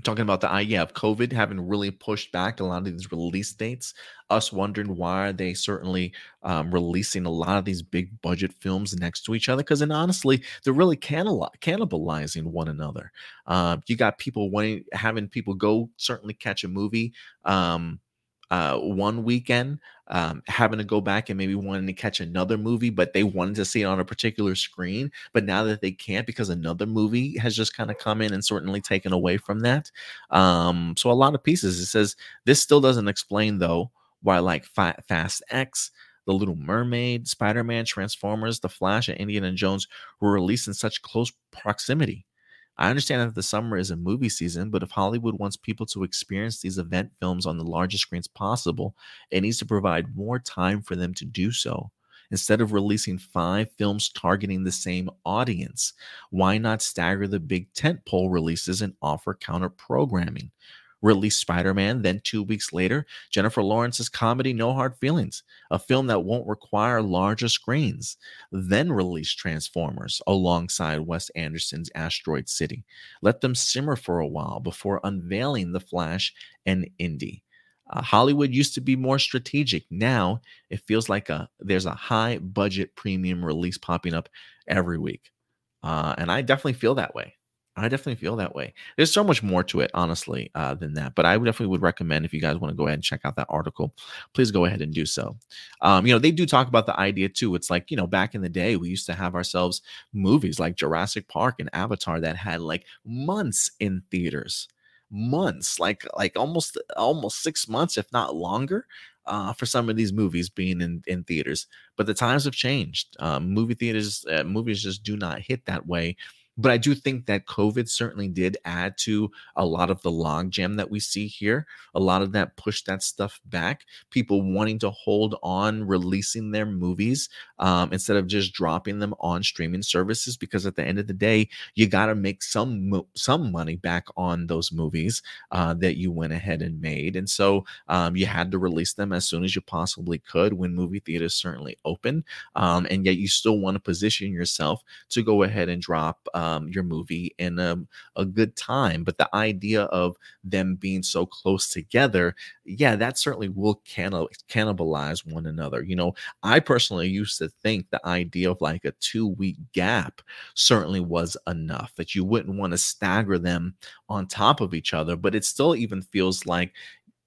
Speaker 1: talking about the idea of COVID having really pushed back a lot of these release dates, us wondering why are they certainly um, releasing a lot of these big budget films next to each other? Because and honestly, they're really cannibalizing one another. Um, you got people wanting having people go certainly catch a movie. Um, uh, one weekend um, having to go back and maybe wanting to catch another movie, but they wanted to see it on a particular screen. But now that they can't because another movie has just kind of come in and certainly taken away from that. Um, so a lot of pieces. It says this still doesn't explain though why like Fast X. The Little Mermaid, Spider Man, Transformers, The Flash, and Indiana Jones were released in such close proximity. I understand that the summer is a movie season, but if Hollywood wants people to experience these event films on the largest screens possible, it needs to provide more time for them to do so. Instead of releasing five films targeting the same audience, why not stagger the big tentpole releases and offer counter programming? Released Spider Man. Then, two weeks later, Jennifer Lawrence's comedy No Hard Feelings, a film that won't require larger screens. Then released Transformers alongside Wes Anderson's Asteroid City. Let them simmer for a while before unveiling The Flash and Indy. Uh, Hollywood used to be more strategic. Now it feels like a there's a high budget premium release popping up every week, uh, and I definitely feel that way. I definitely feel that way. There's so much more to it, honestly, uh, than that. But I definitely would recommend if you guys want to go ahead and check out that article, please go ahead and do so. Um, you know, they do talk about the idea too. It's like you know, back in the day, we used to have ourselves movies like Jurassic Park and Avatar that had like months in theaters, months, like like almost almost six months, if not longer. Uh, for some of these movies being in, in theaters, but the times have changed. Um, movie theaters, uh, movies just do not hit that way but I do think that COVID certainly did add to a lot of the logjam that we see here. A lot of that pushed that stuff back. People wanting to hold on releasing their movies um, instead of just dropping them on streaming services, because at the end of the day, you got to make some some money back on those movies uh, that you went ahead and made, and so um, you had to release them as soon as you possibly could when movie theaters certainly open, um, and yet you still want to position yourself to go ahead and drop. Uh, um, your movie in a, a good time. But the idea of them being so close together, yeah, that certainly will cannibal- cannibalize one another. You know, I personally used to think the idea of like a two week gap certainly was enough, that you wouldn't want to stagger them on top of each other. But it still even feels like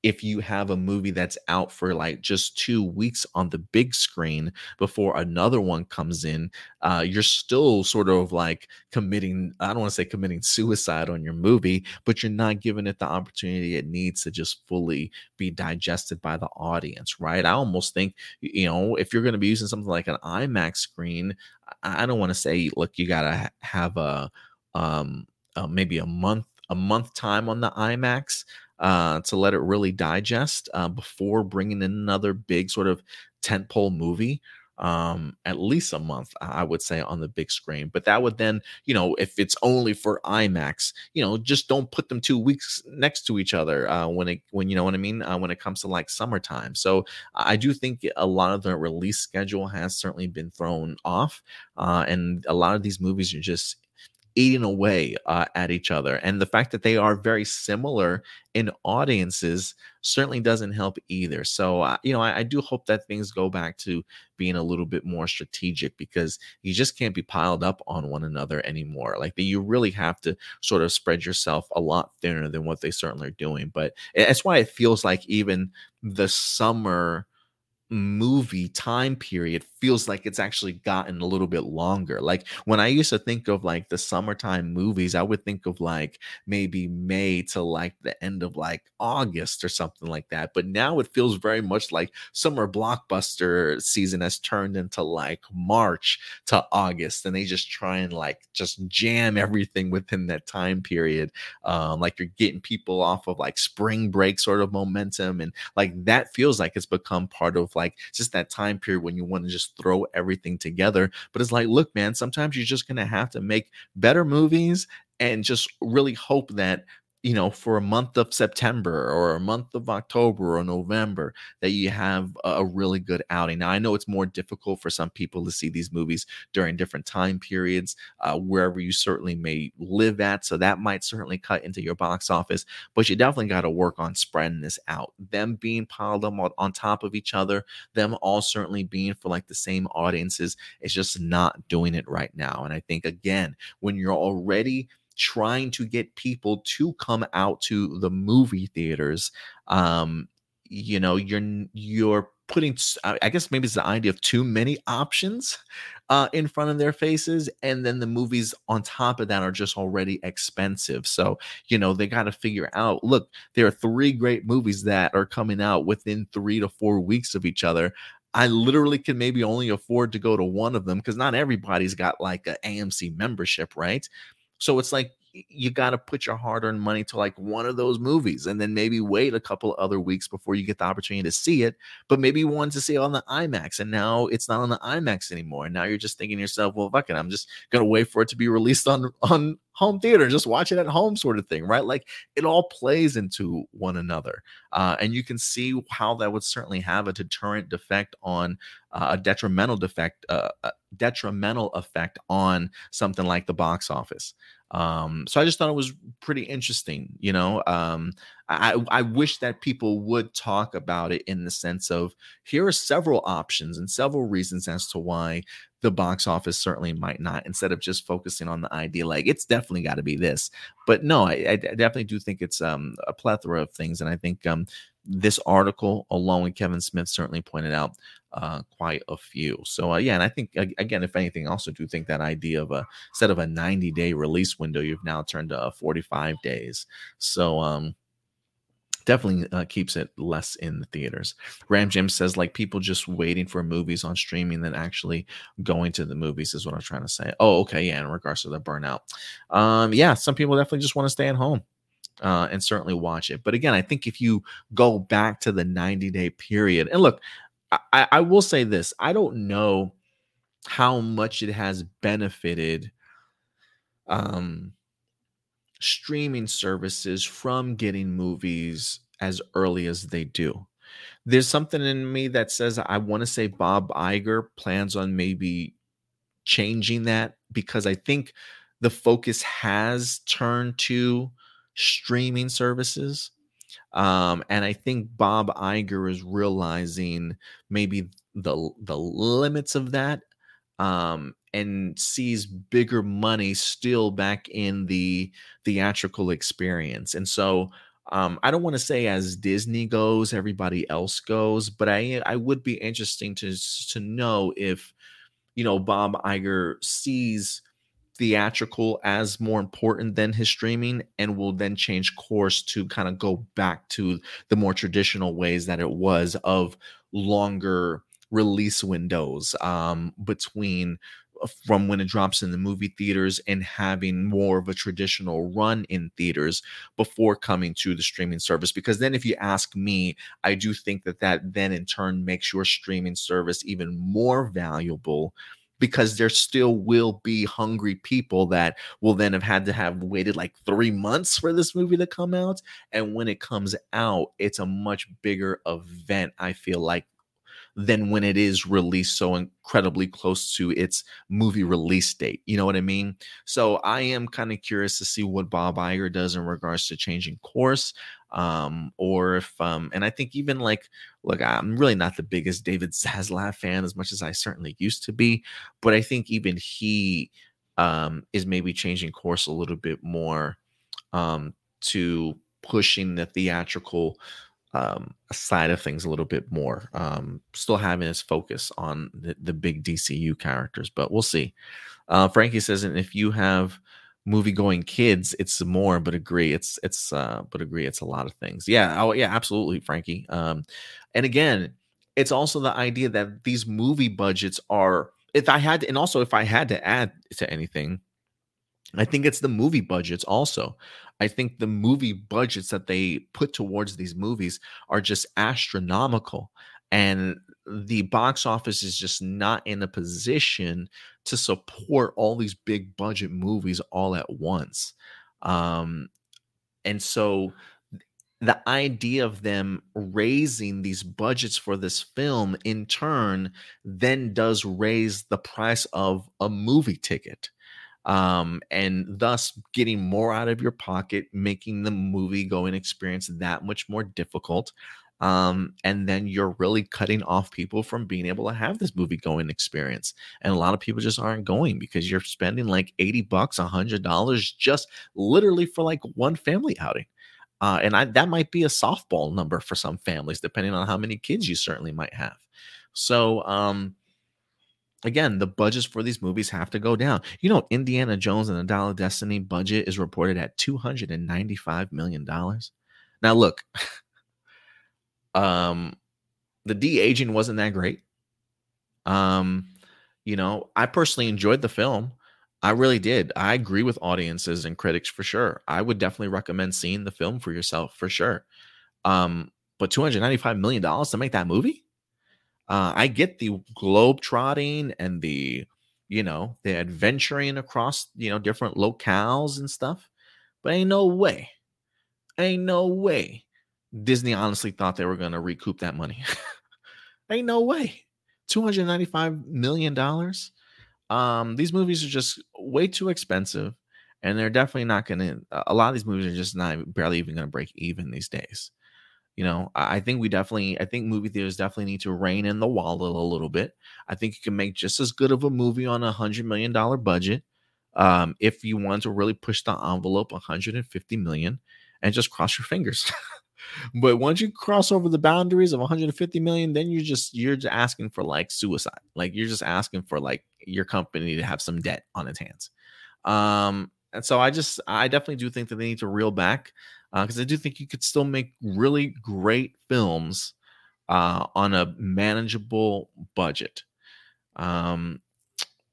Speaker 1: if you have a movie that's out for like just two weeks on the big screen before another one comes in, uh, you're still sort of like committing, I don't want to say committing suicide on your movie, but you're not giving it the opportunity it needs to just fully be digested by the audience, right? I almost think, you know, if you're going to be using something like an IMAX screen, I don't want to say, look, you got to have a, um, uh, maybe a month, a month time on the IMAX uh, to let it really digest uh, before bringing in another big sort of tentpole movie. Um, at least a month, I would say, on the big screen. But that would then, you know, if it's only for IMAX, you know, just don't put them two weeks next to each other uh, when it, when you know what I mean, uh, when it comes to like summertime. So I do think a lot of the release schedule has certainly been thrown off, uh, and a lot of these movies are just eating away uh, at each other. And the fact that they are very similar in audiences certainly doesn't help either. So, uh, you know, I, I, do hope that things go back to being a little bit more strategic because you just can't be piled up on one another anymore. Like, you really have to sort of spread yourself a lot thinner than what they certainly are doing. But that's why it feels like even the summer movie time period feels like it's actually gotten a little bit longer. Like when I used to think of like the summertime movies, I would think of like maybe May to like the end of like August or something like that. But now it feels very much like summer blockbuster season has turned into like March to August and they just try and like just jam everything within that time period. Um, like you're getting people off of like spring break sort of momentum and like that feels like it's become part of like just that time period when you want to just throw everything together. But it's like, look, man, sometimes you're just gonna have to make better movies and just really hope that you know, for a month of September or a month of October or November, that you have a really good outing. Now, I know it's more difficult for some people to see these movies during different time periods, uh, wherever you certainly may live at. So that might certainly cut into your box office, but you definitely got to work on spreading this out. Them being piled on, on top of each other, them all certainly being for like the same audiences, it's just not doing it right now. And I think, again, when you're already trying to get people to come out to the movie theaters um you know you're you're putting i guess maybe it's the idea of too many options uh, in front of their faces and then the movies on top of that are just already expensive so you know they got to figure out look there are three great movies that are coming out within three to four weeks of each other I literally can maybe only afford to go to one of them because not everybody's got like an AMC membership, right? So it's like you got to put your hard earned money to like one of those movies and then maybe wait a couple other weeks before you get the opportunity to see it. But maybe you wanted to see it on the IMAX and now it's not on the IMAX anymore. And now you're just thinking to yourself, well, fuck it, I'm just going to wait for it to be released on, on home theater, just watch it at home, sort of thing, right? Like it all plays into one another. Uh, and you can see how that would certainly have a deterrent effect on uh, a detrimental defect, uh, a detrimental effect on something like the box office. Um, so I just thought it was pretty interesting. You know, um, I I wish that people would talk about it in the sense of here are several options and several reasons as to why the box office certainly might not instead of just focusing on the idea like it's definitely got to be this. But no I, I, definitely do think it's um, a plethora of things and i think um, this article along with kevin smith certainly pointed out uh, quite a few. So uh, yeah and i think again if anything I also do think that idea of a instead of a 90 day release window you've now turned to 45 days. So um definitely uh, keeps it less in the theaters. Ram Jim says like people just waiting for movies on streaming than actually going to the movies is what I'm trying to say. Oh, okay, yeah. In regards to the burnout, um, yeah, some people definitely just want to stay at home. Uh, and certainly watch it. But again, I think if you go back to the 90 day period, and look, I, I will say this I don't know how much it has benefited um, streaming services from getting movies as early as they do. There's something in me that says I want to say Bob Iger plans on maybe changing that because I think the focus has turned to streaming services. Um, and I think Bob Iger is realizing maybe the the limits of that um, and sees bigger money still back in the theatrical experience. And so um, I don't want to say as Disney goes, everybody else goes, but I I would be interesting to to know if you know Bob Iger sees theatrical as more important than his streaming and will then change course to kind of go back to the more traditional ways that it was of longer release windows um, between from when it drops in the movie theaters and having more of a traditional run in theaters before coming to the streaming service because then if you ask me i do think that that then in turn makes your streaming service even more valuable because there still will be hungry people that will then have had to have waited like three months for this movie to come out. And when it comes out, it's a much bigger event, I feel like, than when it is released so incredibly close to its movie release date. You know what I mean? So I am kind of curious to see what Bob Iger does in regards to changing course. Um, or if um, and I think even like look, I'm really not the biggest David Zaslav fan as much as I certainly used to be, but I think even he um is maybe changing course a little bit more um to pushing the theatrical um, side of things a little bit more. Um, still having his focus on the, the big DCU characters, but we'll see. Uh, Frankie says, and if you have movie going kids, it's more, but agree, it's it's uh, but agree, it's a lot of things. Yeah, oh yeah, absolutely, Frankie. Um, and again, it's also the idea that these movie budgets are. If I had, to, and also if I had to add to anything, I think it's the movie budgets also. I think the movie budgets that they put towards these movies are just astronomical. And the box office is just not in a position to support all these big budget movies all at once. Um, and so the idea of them raising these budgets for this film in turn then does raise the price of a movie ticket um, and thus getting more out of your pocket, making the movie going experience that much more difficult. Um, and then you're really cutting off people from being able to have this movie going experience. And a lot of people just aren't going because you're spending like 80 bucks, a hundred dollars just literally for like one family outing. Uh, and I, that might be a softball number for some families, depending on how many kids you certainly might have. So, um, again, the budgets for these movies have to go down. You know, Indiana Jones and the of Destiny budget is reported at $295 million. Now, look, um, the de aging wasn't that great. Um, you know, I personally enjoyed the film. I really did. I agree with audiences and critics for sure. I would definitely recommend seeing the film for yourself for sure. Um, but $295 million to make that movie? Uh, I get the globe trotting and the, you know, the adventuring across, you know, different locales and stuff, but ain't no way, ain't no way Disney honestly thought they were going to recoup that money. ain't no way. $295 million. Um, these movies are just way too expensive and they're definitely not going to, a lot of these movies are just not barely even going to break even these days you know i think we definitely i think movie theaters definitely need to rein in the wallet a little bit. I think you can make just as good of a movie on a hundred million dollar budget um, if you want to really push the envelope 150 million and just cross your fingers. But once you cross over the boundaries of 150 million then you're just you're just asking for like suicide. Like you're just asking for like your company to have some debt on its hands. Um and so i just i definitely do think that they need to reel back because uh, I do think you could still make really great films uh, on a manageable budget. Um,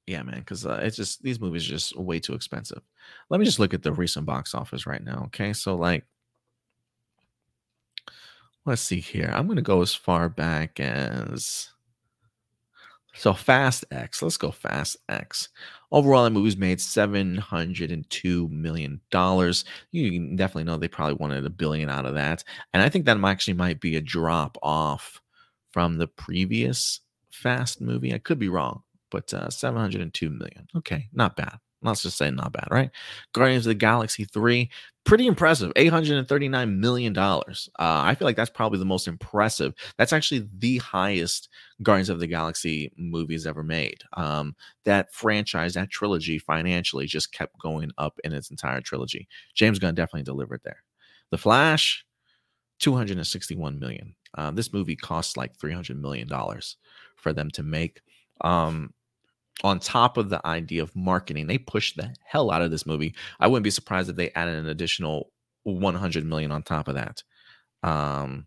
Speaker 1: yeah, man, because uh, it's just these movies are just way too expensive. Let me just look at the recent box office right now. Okay, so like, let's see here. I'm gonna go as far back as so Fast X. Let's go Fast X. Overall, the movie's made $702 million. You definitely know they probably wanted a billion out of that. And I think that actually might be a drop off from the previous Fast movie. I could be wrong, but uh, 702 million. Okay, not bad. Let's just say not bad, right? Guardians of the Galaxy 3, pretty impressive. $839 million. Uh, I feel like that's probably the most impressive. That's actually the highest Guardians of the Galaxy movies ever made. Um, that franchise, that trilogy financially just kept going up in its entire trilogy. James Gunn definitely delivered there. The Flash, 261 million. Uh, this movie costs like 300 million dollars for them to make. Um, on top of the idea of marketing, they pushed the hell out of this movie. I wouldn't be surprised if they added an additional 100 million on top of that. Um,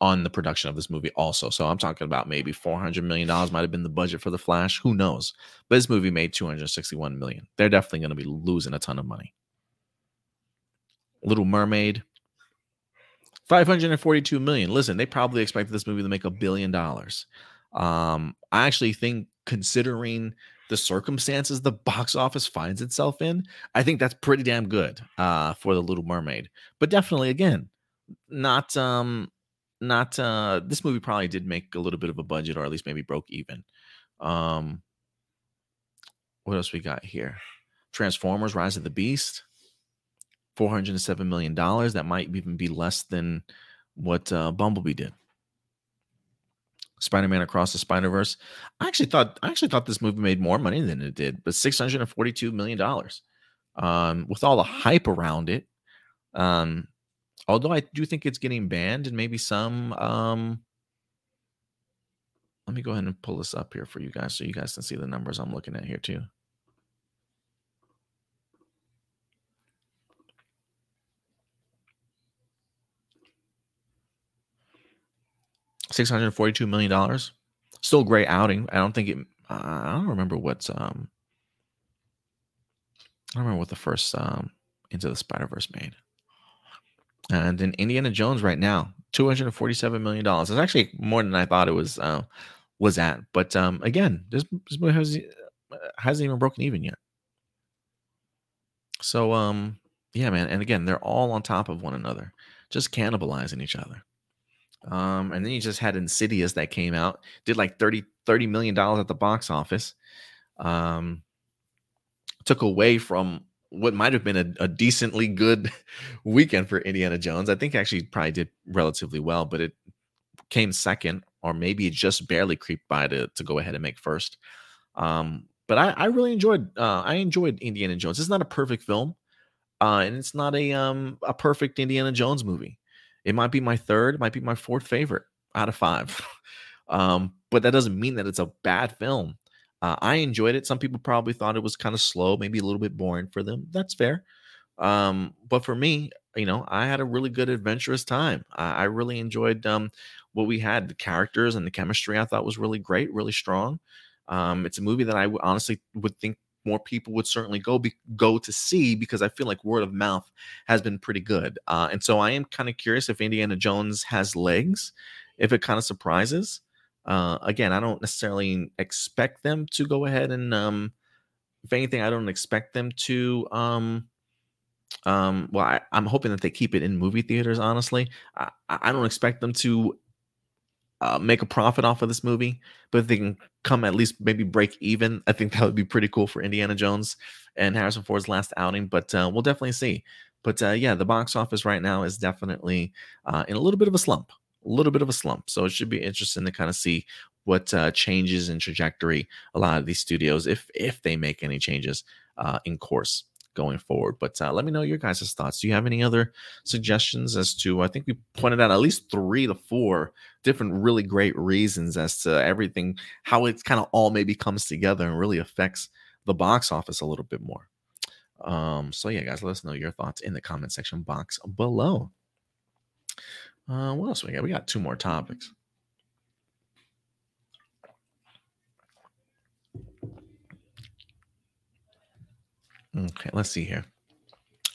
Speaker 1: on the production of this movie also. So I'm talking about maybe 400 million dollars might have been the budget for the Flash, who knows. But this movie made 261 million. They're definitely going to be losing a ton of money. Little Mermaid 542 million. Listen, they probably expected this movie to make a billion dollars. Um, I actually think considering the circumstances the box office finds itself in, I think that's pretty damn good uh, for the Little Mermaid. But definitely, again, not um, not uh this movie probably did make a little bit of a budget or at least maybe broke even. Um what else we got here? Transformers Rise of the Beast. 407 million dollars that might even be less than what uh, Bumblebee did. Spider-Man Across the Spider-Verse. I actually thought I actually thought this movie made more money than it did, but 642 million dollars. Um, with all the hype around it, um, although I do think it's getting banned and maybe some um let me go ahead and pull this up here for you guys so you guys can see the numbers I'm looking at here too. $642 million. Still a great outing. I don't think it I don't remember what's um I don't remember what the first um Into the Spider-Verse made. And then Indiana Jones right now, two hundred and forty-seven million dollars. It's actually more than I thought it was uh, was at. But um, again, this, this movie has, uh, hasn't even broken even yet. So um, yeah, man. And again, they're all on top of one another, just cannibalizing each other. Um, and then you just had Insidious that came out, did like 30, 30 million dollars at the box office. Um, took away from what might have been a, a, decently good weekend for Indiana Jones. I think actually probably did relatively well, but it came second, or maybe it just barely creeped by to to go ahead and make first. Um, but I, I really enjoyed uh, I enjoyed Indiana Jones. It's not a perfect film, uh, and it's not a um a perfect Indiana Jones movie. It might be my third, might be my fourth favorite out of five. um, but that doesn't mean that it's a bad film. Uh, I enjoyed it. Some people probably thought it was kind of slow, maybe a little bit boring for them. That's fair. Um, but for me, you know, I had a really good adventurous time. I, I really enjoyed um, what we had. The characters and the chemistry I thought was really great, really strong. Um, it's a movie that I honestly would think more people would certainly go be, go to see because I feel like word of mouth has been pretty good. Uh, and so I am kind of curious if Indiana Jones has legs, if it kind of surprises. Uh, again, I don't necessarily expect them to go ahead and, um, if anything, I don't expect them to. Um, um, well, I, am hoping that they keep it in movie theaters. Honestly, I, I don't expect them to uh, make a profit off of this movie, but if they can come at least maybe break even, I think that would be pretty cool for Indiana Jones and Harrison Ford's last outing. But uh, we'll definitely see. But uh, yeah, the box office right now is definitely uh, in a little bit of a slump a little bit of a slump. So it should be interesting to kind of see what uh, changes in trajectory a lot of these studios, if if they make any changes in course going forward. But uh, let me know your guys' thoughts. Do you have any other suggestions as to? I think we pointed out at least three to four different really great reasons as to everything, how it kind of all maybe comes together and really affects the box office a little bit more. Um, so yeah, guys, let us know your thoughts in the comment section box below. Uh, what else we got? We got two more topics. Okay, let's see here.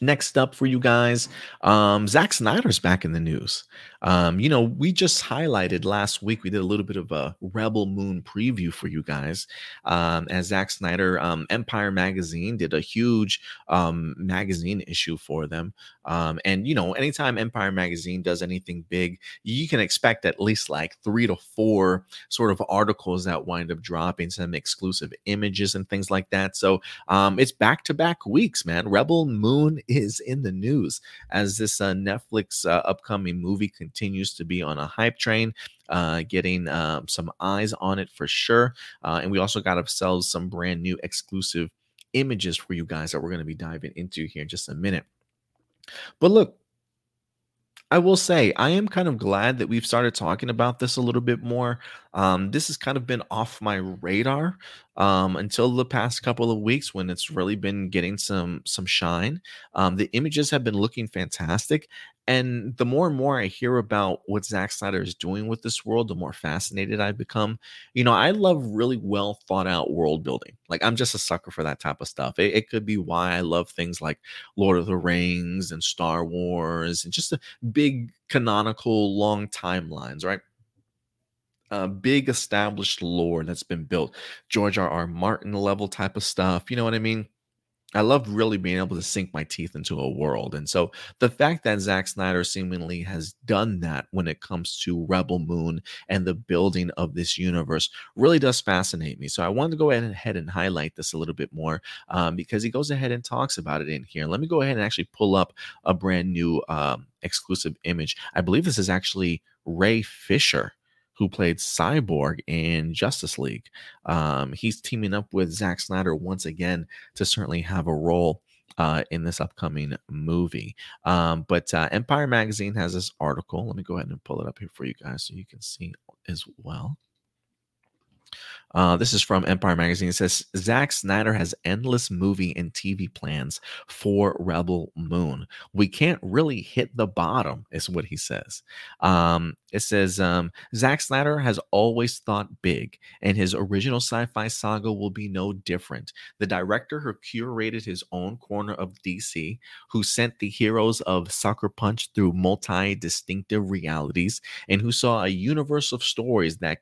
Speaker 1: Next up for you guys, um, Zack Snyder's back in the news. Um, you know, we just highlighted last week, we did a little bit of a Rebel Moon preview for you guys. Um, as Zack Snyder, um, Empire Magazine did a huge um, magazine issue for them. Um, and, you know, anytime Empire Magazine does anything big, you can expect at least like three to four sort of articles that wind up dropping some exclusive images and things like that. So um, it's back to back weeks, man. Rebel Moon is in the news as this uh, Netflix uh, upcoming movie to be on a hype train. Uh, getting um, some eyes on it for sure. Uh, and we also got ourselves some brand new exclusive images for you guys that we're going to be diving into here in just a minute. But look, I will say I am kind of glad that we've started talking about this a little bit more. Um, this has kind of been off my radar um, until the past couple of weeks when it's really been getting some some shine. Um, the images have been looking fantastic, and the more and more I hear about what Zack Snyder is doing with this world, the more fascinated I become. You know, I love really well thought out world building. Like I'm just a sucker for that type of stuff. It, it could be why I love things like Lord of the Rings and Star Wars and just big canonical long timelines, right? a big established lore that's been built. George R. R. Martin level type of stuff. You know what I mean? I love really being able to sink my teeth into a world. And so the fact that Zack Snyder seemingly has done that when it comes to Rebel Moon and the building of this universe really does fascinate me. So I wanted to go ahead and highlight this a little bit more um, because he goes ahead and talks about it in here. Let me go ahead and actually pull up a brand new um, exclusive image. I believe this is actually Ray Fisher who played Cyborg in Justice League. Um, he's teaming up with Zack Snyder once again to certainly have a role uh, in this upcoming movie. Um, but uh, Empire Magazine has this article. Let me go ahead and pull it up here for you guys so you can see as well. Uh, this is from Empire Magazine. It says Zack Snyder has endless movie and TV plans for Rebel Moon. We can't really hit the bottom, is what he says. Um, it says um, Zack Snyder has always thought big, and his original sci fi saga will be no different. The director who curated his own corner of DC, who sent the heroes of Sucker Punch through multi distinctive realities, and who saw a universe of stories that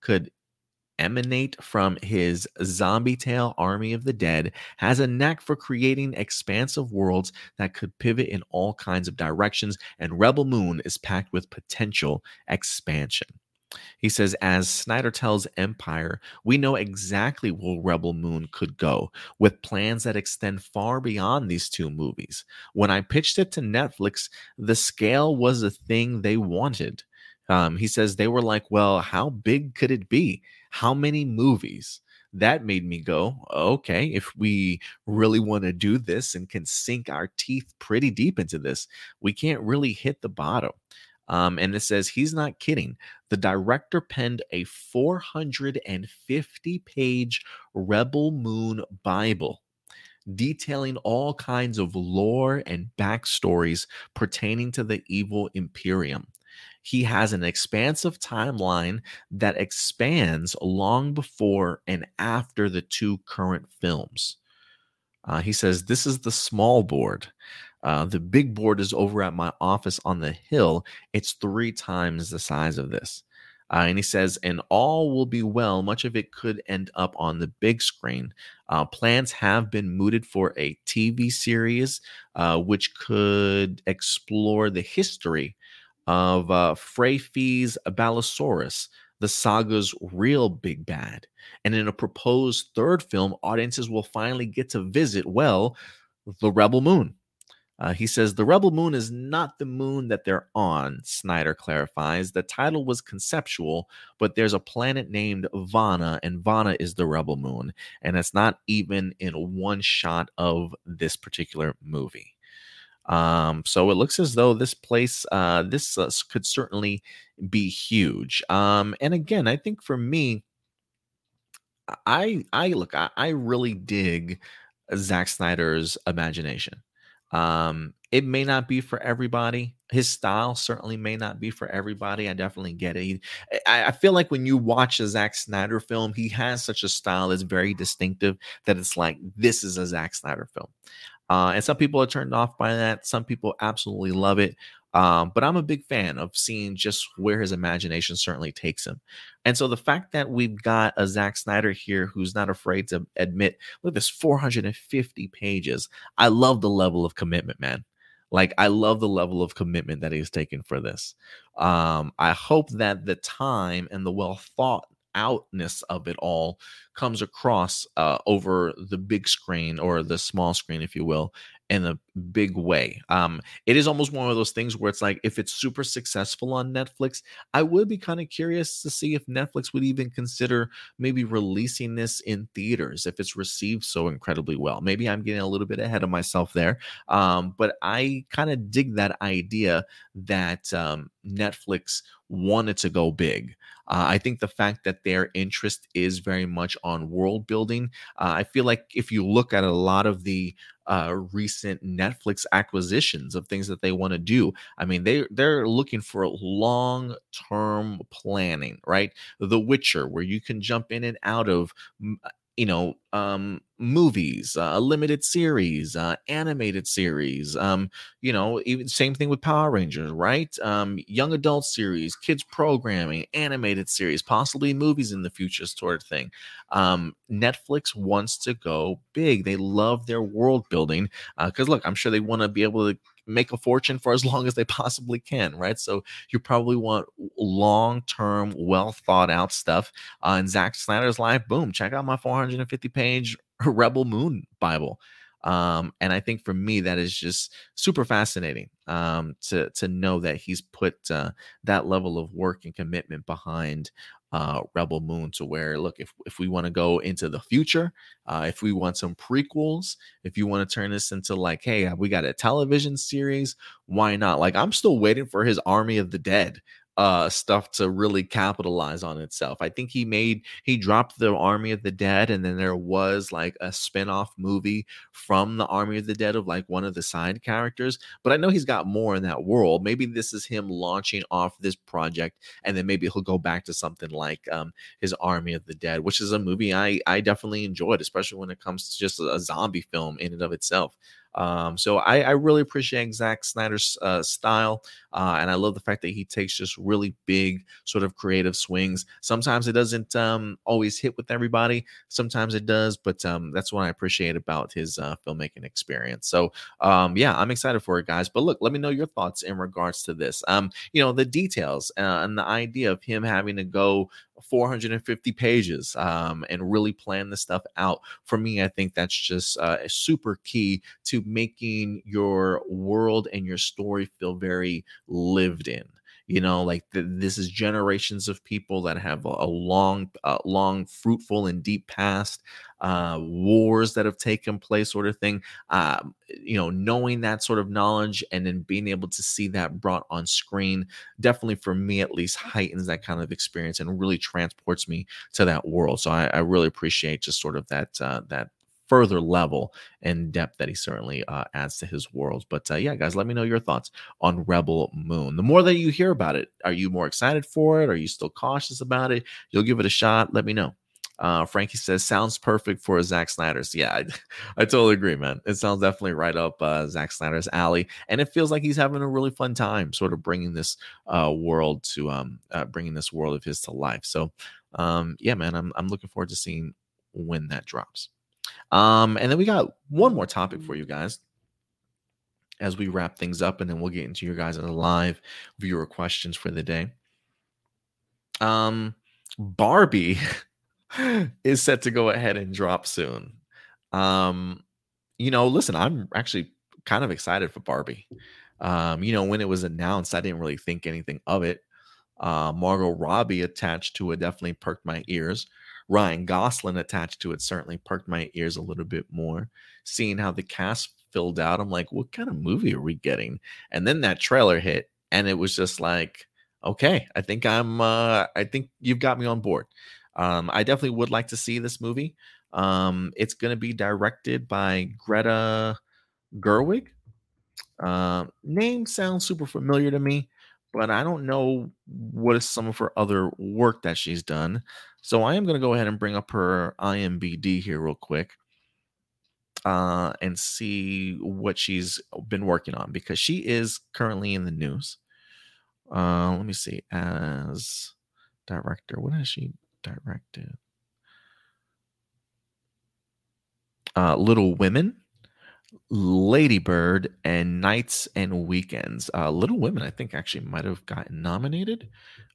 Speaker 1: could emanate from his zombie tale Army of the Dead, has a knack for creating expansive worlds that could pivot in all kinds of directions, and Rebel Moon is packed with potential expansion. He says, as Snyder tells Empire, we know exactly where Rebel Moon could go, with plans that extend far beyond these two movies. When I pitched it to Netflix, the scale was a thing they wanted. Um, he says they were like, well, how big could it be? How many movies? That made me go, okay, if we really want to do this and can sink our teeth pretty deep into this, we can't really hit the bottom. Um, and it says he's not kidding. The director penned a 450 page Rebel Moon Bible detailing all kinds of lore and backstories pertaining to the evil Imperium he has an expansive timeline that expands long before and after the two current films. Uh, he says, This is the small board. Uh, the big board is over at my office on the hill. It's three times the size of this. Uh, and he says, and all will be well. Much of it could end up on the big screen. Uh, plans have been mooted for a TV series, uh, which could explore the history of uh, Freyfyz Balosaurus, the saga's real big bad. And in a proposed third film, audiences will finally get to visit, well, the Rebel Moon. Uh, he says the Rebel Moon is not the moon that they're on, Snyder clarifies. The title was conceptual, but there's a planet named Vana, and Vana is the Rebel Moon. And it's not even in one shot of this particular movie. Um, so it looks as though this place, uh, this uh, could certainly be huge. Um, and again, I think for me, I I look, I, I really dig Zack Snyder's imagination. Um, it may not be for everybody. His style certainly may not be for everybody. I definitely get it. I, I, feel like when you watch a Zack Snyder film, he has such a style that's very distinctive that it's like this is a Zack Snyder film. Uh, and some people are turned off by that. Some people absolutely love it. Um, but I'm a big fan of seeing just where his imagination certainly takes him. And so the fact that we've got a Zack Snyder here who's not afraid to admit, look, at this 450 pages. I love the level of commitment, man. Like I love the level of commitment that he's taken for this. Um, I hope that the time and the well thought outness of it all comes across uh, over the big screen or the small screen, if you will, in a big way. Um, it is almost one of those things where it's like if it's super successful on Netflix, I would be kind of curious to see if Netflix would even consider maybe releasing this in theaters if it's received so incredibly well. Maybe I'm getting a little bit ahead of myself there, um, but I kind of dig that idea that um, Netflix wanted to go big. Uh, I think the fact that their interest is very much on world building, uh, I feel like if you look at a lot of the uh, recent Netflix acquisitions of things that they want to do. I mean, they they're looking for long term planning, right? The Witcher, where you can jump in and out of you know um movies uh, a limited series uh animated series um you know even same thing with power rangers right? Um young adult series kids programming animated series possibly movies in the future sort of thing. Um netflix wants to go big. They love their world building because uh, look i'm sure they want to be able to make a fortune for as long as they possibly can, right? So you probably want long term, well thought out stuff. Uh, in Zack Snyder's life, boom, check out my 450 page Rebel Moon Bible. Um, and I think for me, that is just super fascinating um, to to know that he's put uh, that level of work and commitment behind uh, Rebel Moon to where, look, if, if we want to go into the future, uh, if we want some prequels, if you want to turn this into like, hey, we got a television series, why not? Like, I'm still waiting for his Army of the Dead uh stuff to really capitalize on itself. I think he made he dropped the Army of the Dead and then there was like a spin-off movie from the Army of the Dead of like one of the side characters, but I know he's got more in that world. Maybe this is him launching off this project and then maybe he'll go back to something like um his Army of the Dead, which is a movie I I definitely enjoyed, especially when it comes to just a, a zombie film in and of itself. Um, so I, I, really appreciate Zack Snyder's uh, style, uh, and I love the fact that he takes just really big, sort of creative swings. Sometimes it doesn't um, always hit with everybody. Sometimes it does, but um, that's what I appreciate about his uh, filmmaking experience. So um, yeah, I'm excited for it, guys. But look, let me know your thoughts in regards to this. Um, you know, the details uh, and the idea of him having to go 450 pages um, and really plan this stuff out. For me, I think that's just uh, super key to making your world and your story feel very lived in you know like this is generations of people that have a, a long uh, long fruitful and deep past uh, wars that have taken place sort of thing uh, you know knowing that sort of knowledge and then being able to see that brought on screen definitely for me at least heightens that kind of experience and really transports me to that world. So i, I really appreciate just sort of that uh, that further level and depth that he certainly uh, adds to his world. But uh, yeah, guys, let me know your thoughts on Rebel Moon. The more that you hear about it, are you more excited for it? Are you still cautious about it? You'll give it a shot. Let me know. Uh, Frankie says, sounds perfect for Zack Snyder's. Yeah, I, I totally agree, man. It sounds definitely right up uh, Zack Snyder's alley. And it feels like he's having a really fun time sort of bringing this uh, world to, um, uh, bringing this world of his to life. So, um, yeah, man, I'm, I'm looking forward to seeing when that drops. Um, and then we got one more topic for you guys as we wrap things up, and then we'll get into your guys' live viewer questions for the day. Um, Barbie is set to go ahead and drop soon. Um, you know, listen, I'm actually kind of excited for Barbie. Um, you know, when it was announced, I didn't really think anything of it. Uh, Margot Robbie attached to it definitely perked my ears. Ryan Gosling attached to it certainly perked my ears a little bit more. Seeing how the cast filled out, I'm like, what kind of movie are we getting? And then that trailer hit, and it was just like, okay, I think I'm, uh, I think you've got me on board. Um, I definitely would like to see this movie. Um, it's going to be directed by Greta Gerwig. Uh, name sounds super familiar to me, but I don't know what is some of her other work that she's done. So I am going to go ahead and bring up her IMBD here real quick uh, and see what she's been working on because she is currently in the news. Uh, let me see. As director, what has she directed? Uh, Little Women. Lady Bird and Nights and Weekends. Uh, Little Women, I think, actually might have gotten nominated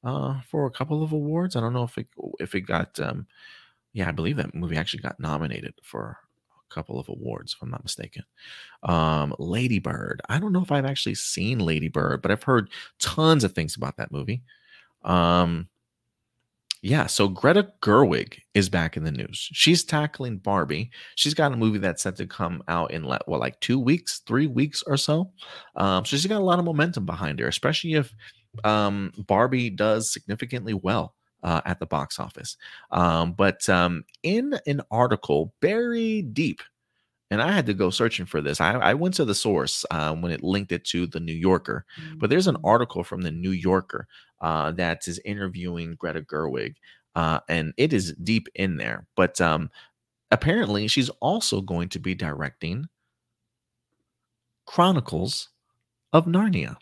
Speaker 1: uh, for a couple of awards. I don't know if it if it got. Um, yeah, I believe that movie actually got nominated for a couple of awards, if I'm not mistaken. Um, Lady Bird. I don't know if I've actually seen Lady Bird, but I've heard tons of things about that movie. Um, yeah, so Greta Gerwig is back in the news. She's tackling Barbie. She's got a movie that's set to come out in what, like two weeks, three weeks or so. Um, so she's got a lot of momentum behind her, especially if um, Barbie does significantly well uh, at the box office. Um, but um, in an article buried deep and I had to go searching for this. I, I went to the source uh, when it linked it to the New Yorker, but there's an mm. article from the New Yorker uh, that is interviewing Greta Gerwig, uh, and it is deep in there. But um, apparently she's also going to be directing Chronicles of Narnia.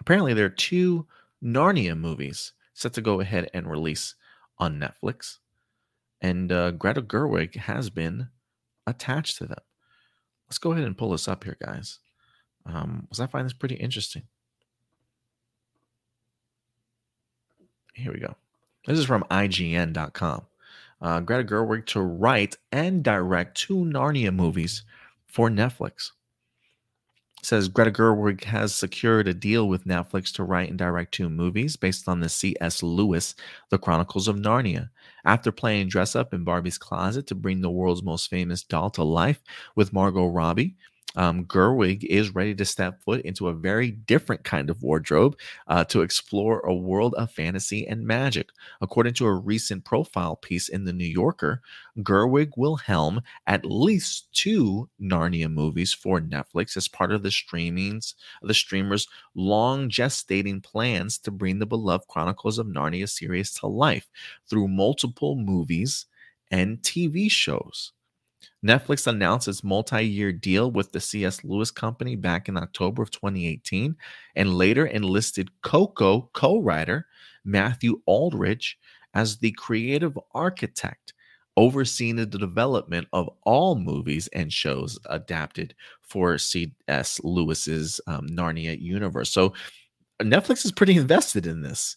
Speaker 1: Apparently, there are two Narnia movies set to go ahead and release on Netflix, and uh, Greta Gerwig has been attached to them. Let's go ahead and pull this up here, guys, um, because I find this pretty interesting. Here we go. This is from IGN.com. Uh, Greta Gerwig to write and direct two Narnia movies for Netflix says Greta Gerwig has secured a deal with Netflix to write and direct two movies based on the C.S. Lewis, The Chronicles of Narnia. After playing dress up in Barbie's closet to bring the world's most famous doll to life with Margot Robbie, um, Gerwig is ready to step foot into a very different kind of wardrobe uh, to explore a world of fantasy and magic. According to a recent profile piece in The New Yorker, Gerwig will helm at least two Narnia movies for Netflix as part of the streamings the streamer's long gestating plans to bring the beloved Chronicles of Narnia series to life through multiple movies and TV shows. Netflix announced its multi year deal with the C.S. Lewis Company back in October of 2018 and later enlisted Coco co writer Matthew Aldrich as the creative architect, overseeing the development of all movies and shows adapted for C.S. Lewis's um, Narnia universe. So Netflix is pretty invested in this.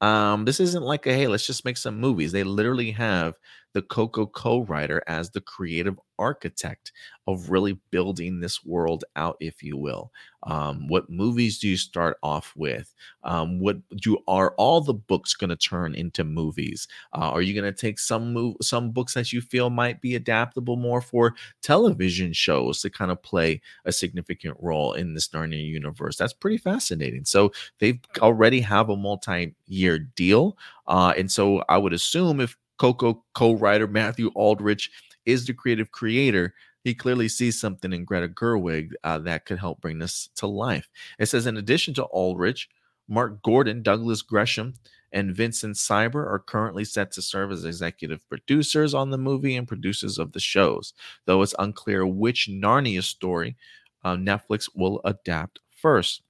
Speaker 1: Um, this isn't like a hey, let's just make some movies. They literally have the Coco co-writer as the creative architect of really building this world out, if you will. Um, what movies do you start off with? Um, what do are all the books going to turn into movies? Uh, are you going to take some move some books that you feel might be adaptable more for television shows to kind of play a significant role in this Narnia universe? That's pretty fascinating. So they've already have a multi-year deal, uh, and so I would assume if Coco co-writer Matthew Aldrich is the creative creator. He clearly sees something in Greta Gerwig uh, that could help bring this to life. It says, in addition to Aldrich, Mark Gordon, Douglas Gresham, and Vincent Sieber are currently set to serve as executive producers on the movie and producers of the shows, though it's unclear which Narnia story uh, Netflix will adapt first.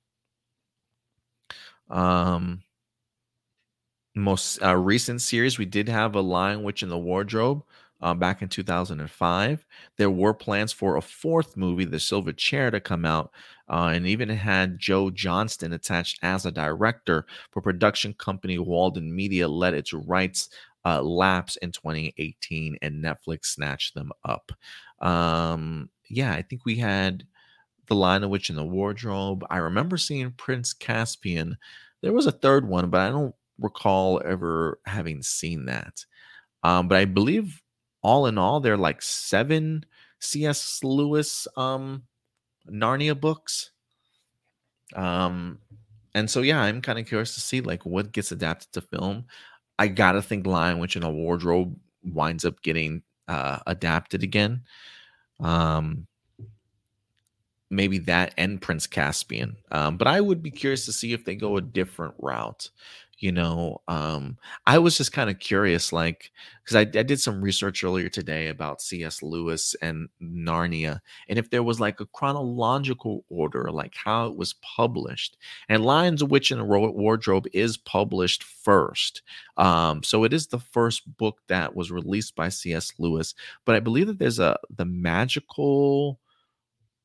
Speaker 1: Um, most uh, recent series, we did have a Lion Witch in the Wardrobe uh, back in 2005. There were plans for a fourth movie, The Silver Chair, to come out, uh, and even had Joe Johnston attached as a director. But production company Walden Media let its rights uh, lapse in 2018, and Netflix snatched them up. Um, yeah, I think we had The Lion Witch in the Wardrobe. I remember seeing Prince Caspian. There was a third one, but I don't recall ever having seen that. Um, but I believe all in all, there are like seven C.S. Lewis um, Narnia books. Um, and so yeah, I'm kind of curious to see like what gets adapted to film. I gotta think Lion Witch in a Wardrobe winds up getting uh, adapted again. Um, maybe that and Prince Caspian. Um, but I would be curious to see if they go a different route you know um i was just kind of curious like because I, I, did some research earlier today about cs lewis and narnia and if there was like a chronological order like how it was published and lions witch and a wardrobe is published first um so it is the first book that was released by cs lewis but i believe that there's a the magical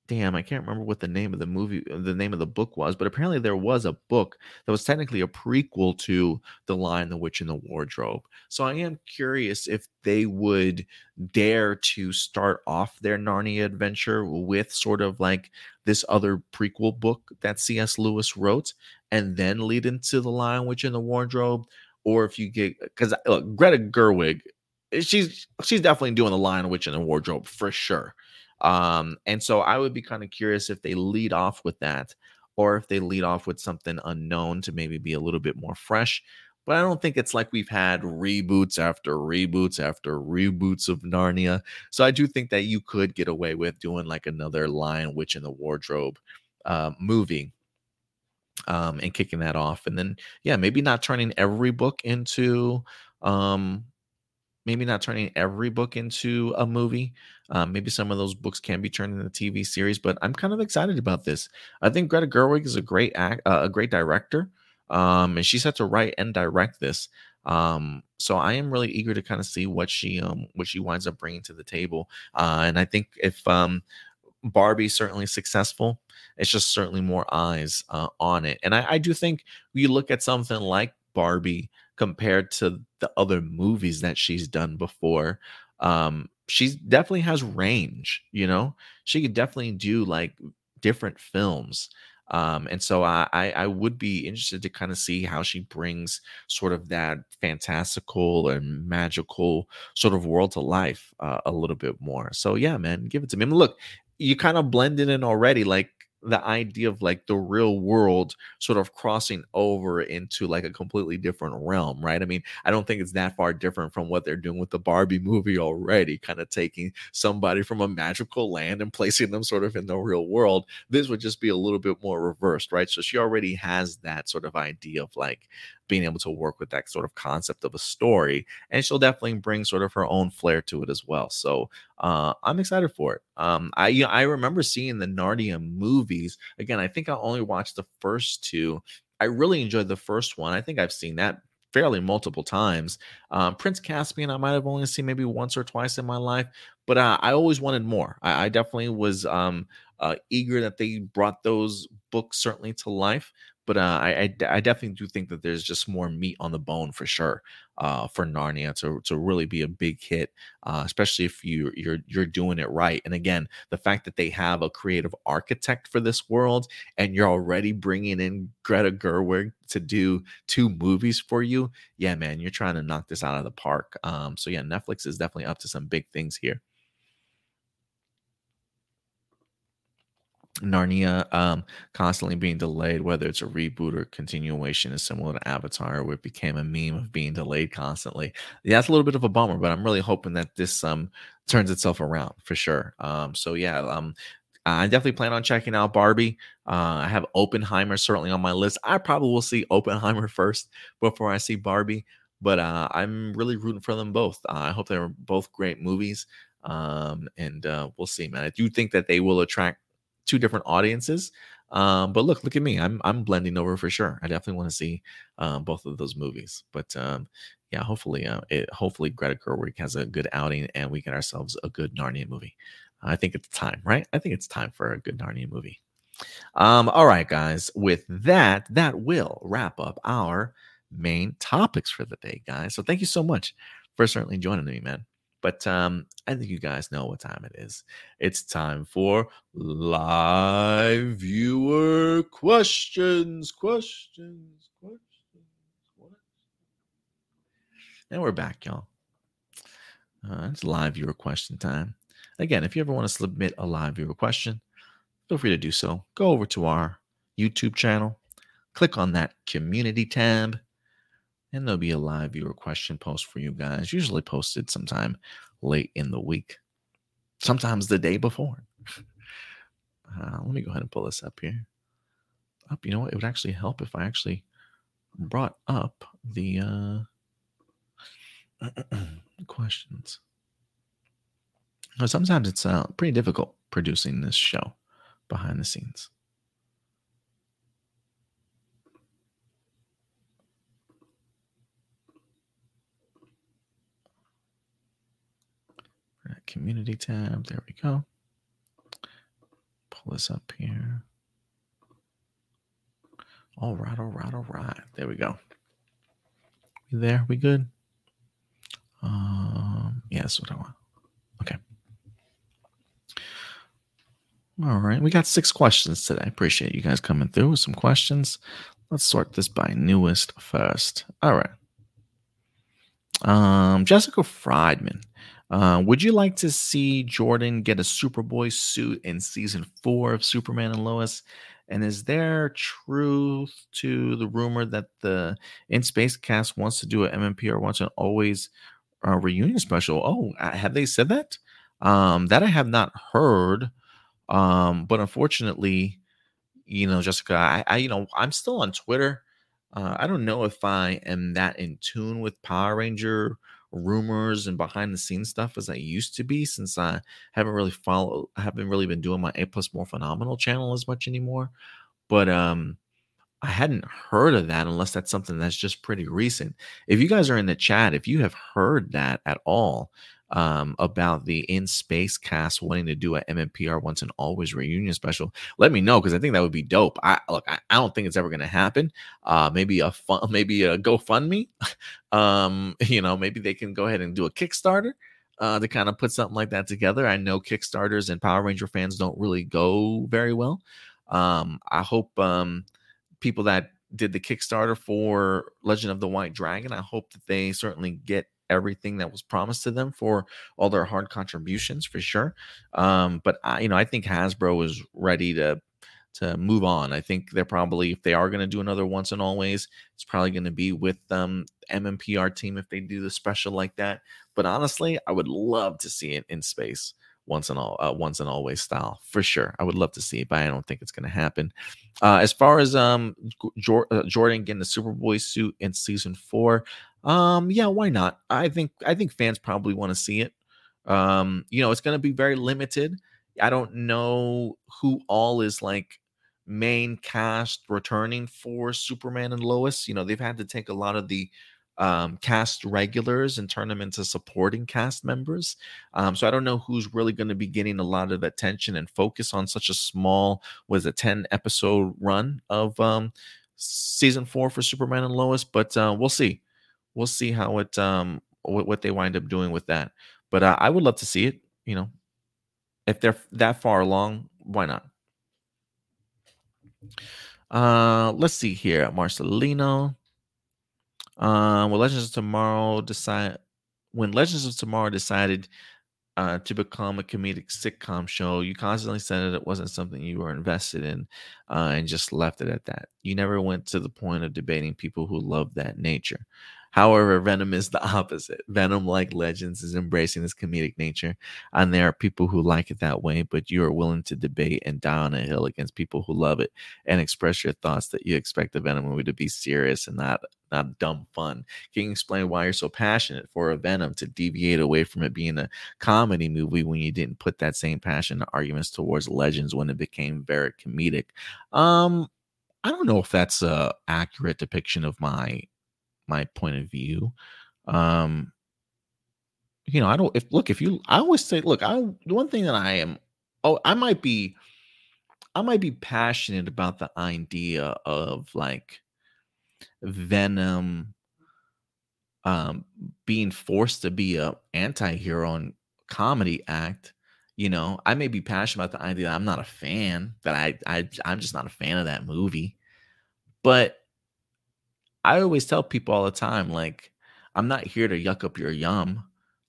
Speaker 1: damn, I can't remember what the name of the movie, uh, the name of the book was, but apparently there was a book that was technically a prequel to The Lion, the Witch, and the Wardrobe. So I am curious if they would dare to start off their Narnia adventure with sort of like this other prequel book that C.S. Lewis wrote and then lead into The Lion, Witch, and the Wardrobe. Or if you get, because Greta Gerwig, eh, she's she's definitely doing the Lion, Witch, and the Wardrobe for sure. Um, and so I would be kind of curious if they lead off with that or if they lead off with something unknown to maybe be a little bit more fresh. But I don't think it's like we've had reboots after reboots after reboots of Narnia. So I do think that you could get away with doing like another Lion Witch in the Wardrobe uh, movie um, and kicking that off. And then, yeah, maybe not turning every book into um, maybe not turning every book into a movie. Um, maybe some of those books can be turned into TV series, but I'm kind of excited about this. I think Greta Gerwig is a great act, uh, a great director, um, and she's set to write and direct this. Um, so I am really eager to kind of see what she um what she winds up bringing to the table. Uh, and I think if um Barbie certainly successful, it's just certainly more eyes uh, on it. And I, I do think you look at something like Barbie compared to the other movies that she's done before. Um, she definitely has range, you know. She could definitely do like different films. Um, and so I, I, I would be interested to kind of see how she brings sort of that fantastical and magical sort of world to life uh, a little bit more. So yeah, man, give it to me. I mean, look, you kind of blended in already. Like the idea of like the real world sort of crossing over into like a completely different realm, right? I mean, I don't think it's that far different from what they're doing with the Barbie movie already, kind of taking somebody from a magical land and placing them sort of in the real world. This would just be a little bit more reversed, right? So she already has that sort of idea of like being able to work with that sort of concept of a story. And she'll definitely bring sort of her own flair to it as well. So uh, I'm excited for it. Um, I you know, I remember seeing the Narnia movies. Again, I think I only watched the first two. I really enjoyed the first one. I think I've seen that fairly multiple times. Um, Prince Caspian, I might have only seen maybe once or twice in my life, but uh, I always wanted more. I, I definitely was um, uh, eager that they brought those books certainly to life but uh, I, I, I definitely do think that there's just more meat on the bone for sure uh, for Narnia to to really be a big hit, uh, especially if you you're you're doing it right. And again, the fact that they have a creative architect for this world, and you're already bringing in Greta Gerwig to do two movies for you, yeah, man, you're trying to knock this out of the park. Um, so yeah, Netflix is definitely up to some big things here. Narnia um, constantly being delayed, whether it's a reboot or continuation, is similar to Avatar, where it became a meme of being delayed constantly. Yeah, that's a little bit of a bummer, but I'm really hoping that this um turns itself around for sure. Um, so yeah, um, I definitely plan on checking out Barbie. Uh, I have Oppenheimer certainly on my list. I probably will see Oppenheimer first before I see Barbie, but uh, I'm really rooting for them both. Uh, I hope they're both great movies. Um, and uh, we'll see, man. I do think that they will attract two different audiences. Um, but look, look at me. I'm I'm blending over for sure. I definitely want to see um, both of those movies. But um, yeah, hopefully, uh, it, hopefully Greta Gerwig has a good outing and we get ourselves a good Narnia movie. I think it's time, right? I think it's time for a good Narnia movie. Um, all right, guys. With that, that will wrap up our main topics for the day, guys. So thank you so much for certainly joining me, man. But um, I think you guys know what time it is. It's time for live viewer questions, questions, questions. And we're back, y'all. Uh, it's live viewer question time. Again, if you ever want to submit a live viewer question, feel free to do so. Go over to our YouTube channel, click on that community tab, and there'll be a live viewer question post for you guys, usually posted sometime late in the week, sometimes the day before. Uh, let me go ahead and pull this up here. Up, you know what? It would actually help if I actually brought up the uh, questions. sometimes it's uh, pretty difficult producing this show behind the scenes. Community tab. There we go. Pull this up here. All right, all right, all right. There we go. We there? We good? Um, yeah, that's what I want. Okay. All right. We got six questions today. Appreciate you guys coming through with some questions. Let's sort this by newest first. All right. Um, Jessica Friedman uh, would you like to see Jordan get a Superboy suit in season four of Superman and Lois? And is there truth to the rumor that the In Space cast wants to do an MMP or wants an always uh, reunion special? Oh, have they said that? Um, that I have not heard. Um, but unfortunately, you know, Jessica, I, I you know, I'm still on Twitter. Uh, I don't know if I am that in tune with Power Ranger rumors and behind the scenes stuff as I used to be since I haven't really followed I haven't really been doing my A plus more phenomenal channel as much anymore. But um I hadn't heard of that unless that's something that's just pretty recent. If you guys are in the chat, if you have heard that at all, um, about the in space cast wanting to do a MMPR once and always reunion special, let me know because I think that would be dope. I look, I, I don't think it's ever going to happen. Uh, maybe a fun, maybe a GoFundMe. um, you know, maybe they can go ahead and do a Kickstarter. Uh, to kind of put something like that together. I know Kickstarters and Power Ranger fans don't really go very well. Um, I hope um, people that did the Kickstarter for Legend of the White Dragon, I hope that they certainly get everything that was promised to them for all their hard contributions for sure. Um, but I, you know, I think Hasbro is ready to to move on. I think they're probably if they are going to do another once and always, it's probably going to be with um MMPR team if they do the special like that. But honestly, I would love to see it in space once and all uh, once and always style for sure. I would love to see it, but I don't think it's going to happen. Uh, as far as um uh, Jordan getting the Superboy suit in season four, um yeah, why not? I think I think fans probably want to see it. Um, you know, it's going to be very limited. I don't know who all is like main cast returning for Superman and Lois. You know, they've had to take a lot of the um, cast regulars and turn them into supporting cast members. Um, so I don't know who's really going to be getting a lot of attention and focus on such a small, was a 10 episode run of um, season four for Superman and Lois, but uh, we'll see. We'll see how it, um, what, what they wind up doing with that. But uh, I would love to see it. You know, if they're that far along, why not? Uh, let's see here. Marcelino. Uh, when Legends of Tomorrow decide when Legends of Tomorrow decided uh, to become a comedic sitcom show, you constantly said that it wasn't something you were invested in, uh, and just left it at that. You never went to the point of debating people who love that nature. However, Venom is the opposite. Venom, like Legends, is embracing this comedic nature. And there are people who like it that way, but you are willing to debate and die on a hill against people who love it and express your thoughts that you expect the Venom movie to be serious and not not dumb fun. Can you explain why you're so passionate for a Venom to deviate away from it being a comedy movie when you didn't put that same passion arguments towards Legends when it became very comedic? Um, I don't know if that's a accurate depiction of my my point of view. Um, you know, I don't if look if you I always say, look, I the one thing that I am oh, I might be I might be passionate about the idea of like Venom um being forced to be a anti-hero and comedy act you know i may be passionate about the idea i'm not a fan that I, I i'm just not a fan of that movie but I always tell people all the time, like, I'm not here to yuck up your yum.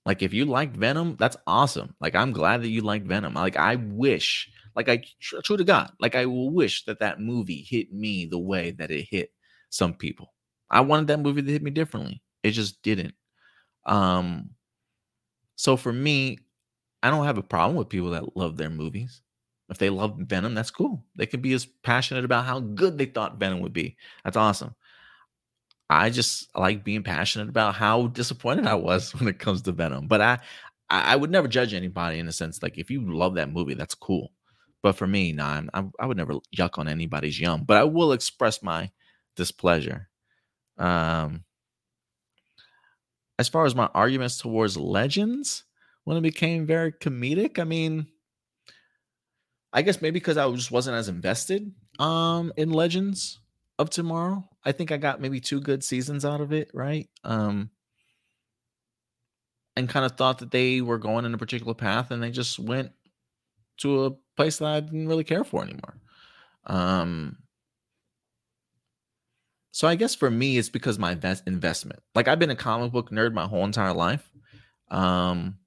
Speaker 1: Like, if you like Venom, that's awesome. Like, I'm glad that you like Venom. Like, I wish, like, I true to God, like, I will wish that that movie hit me the way that it hit some people. I wanted that movie to hit me differently. It just didn't. Um, so for me, I don't have a problem with people that love their movies. If they love Venom, that's cool. They can be as passionate about how good they thought Venom would be. That's awesome. I just like being passionate about how disappointed I was when it comes to Venom. But I, I would never judge anybody in the sense like if you love that movie, that's cool. But for me, nah, I, I would never yuck on anybody's yum. But I will express my displeasure. Um, as far as my arguments towards Legends, when it became very comedic, I mean, I guess maybe because I just wasn't as invested um in Legends of Tomorrow. I think I got maybe two good seasons out of it, right? Um and kind of thought that they were going in a particular path and they just went to a place that I didn't really care for anymore. Um so I guess for me it's because my invest- investment. Like I've been a comic book nerd my whole entire life. Um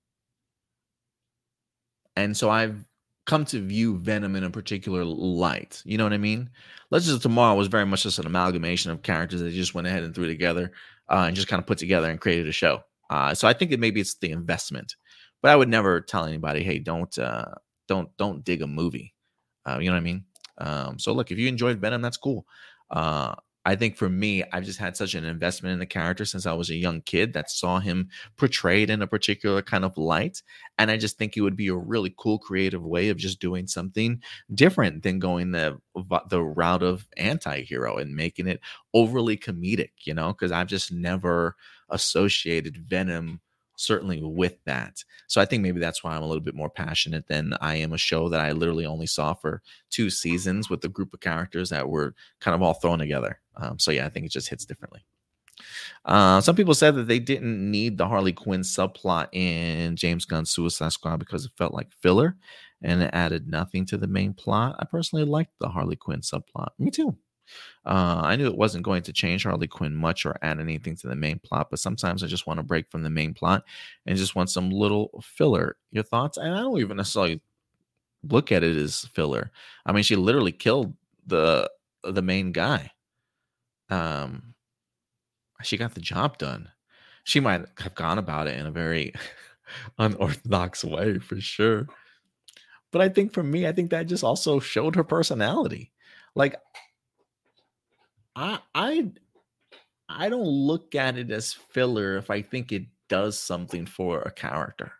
Speaker 1: and so I've come to view Venom in a particular light. You know what I mean? Legends of Tomorrow was very much just an amalgamation of characters that just went ahead and threw together uh, and just kind of put together and created a show. Uh, so I think that maybe it's the investment, but I would never tell anybody, "Hey, don't uh, don't don't dig a movie." Uh, you know what I mean? Um, so look, if you enjoyed Venom, that's cool. I think for me, I've just had such an investment in the character since I was a young kid that saw him portrayed in a particular kind of light. And I just think it would be a really cool creative way of just doing something different than going the the route of anti-hero and making it overly comedic, you know, because I've just never associated Venom certainly with that. So I think maybe that's why I'm a little bit more passionate than I am a show that I literally only saw for two seasons with a group of characters that were kind of all thrown together. Um, so yeah, I think it just hits differently. Uh, some people said that they didn't need the Harley Quinn subplot in James Gunn's Suicide Squad because it felt like filler and it added nothing to the main plot. I personally liked the Harley Quinn subplot. Me too. Uh, I knew it wasn't going to change Harley Quinn much or add anything to the main plot, but sometimes I just want to break from the main plot and just want some little filler. Your thoughts? And I don't even necessarily look at it as filler. I mean, she literally killed the the main guy. Um, she got the job done. She might have gone about it in a very unorthodox way for sure. But I think for me, I think that just also showed her personality. Like I I I don't look at it as filler if I think it does something for a character.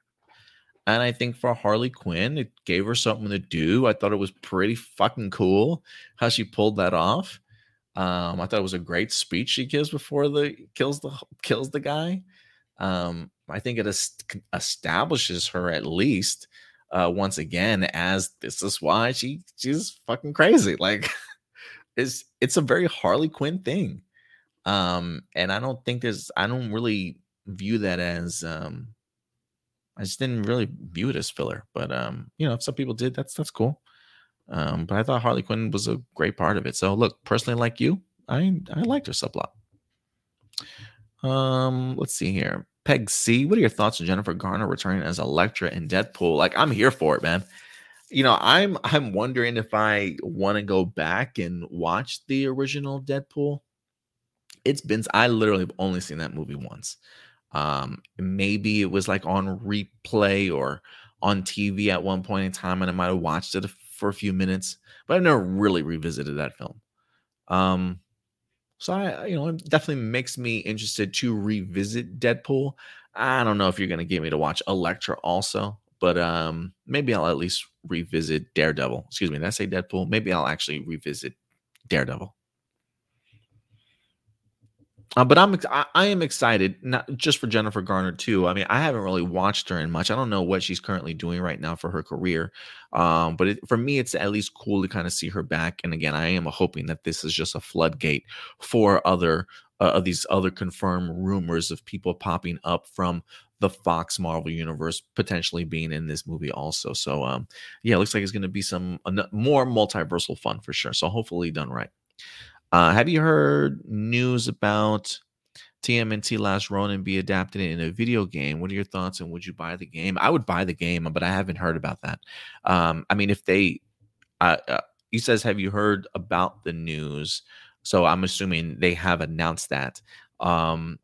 Speaker 1: And I think for Harley Quinn, it gave her something to do. I thought it was pretty fucking cool how she pulled that off. Um, I thought it was a great speech she gives before the kills the kills the guy. Um, I think it est- establishes her at least uh, once again as this is why she she's fucking crazy. Like is it's a very Harley Quinn thing. Um, and I don't think there's I don't really view that as um I just didn't really view it as filler. But um, you know, if some people did, that's that's cool. Um, but I thought Harley Quinn was a great part of it. So look, personally, like you, I I liked her subplot. Um, let's see here. Peg C, what are your thoughts on Jennifer Garner returning as Elektra in Deadpool? Like, I'm here for it, man you know, I'm I'm wondering if I want to go back and watch the original Deadpool. It's been I literally have only seen that movie once. Um, maybe it was like on replay or on TV at one point in time, and I might have watched it for a few minutes, but I've never really revisited that film. Um, so I, you know, it definitely makes me interested to revisit Deadpool. I don't know if you're gonna get me to watch Elektra also but um, maybe I'll at least revisit Daredevil. Excuse me, did I say Deadpool? Maybe I'll actually revisit Daredevil. Uh, but I'm I, I, am excited not just for Jennifer Garner too. I mean, I haven't really watched her in much. I don't know what she's currently doing right now for her career. Um, but it, for me, it's at least cool to kind of see her back. And again, I am hoping that this is just a floodgate for other uh, of these other confirmed rumors of people popping up from the Fox Marvel universe potentially being in this movie also. So um yeah, looks like it's going to be some more multiversal fun for sure. So hopefully done right. Uh have you heard news about TMNT Last Ronin be adapted in a video game? What are your thoughts and would you buy the game? I would buy the game, but I haven't heard about that. Um I mean if they uh, uh he says have you heard about the news? So I'm assuming they have announced that. Um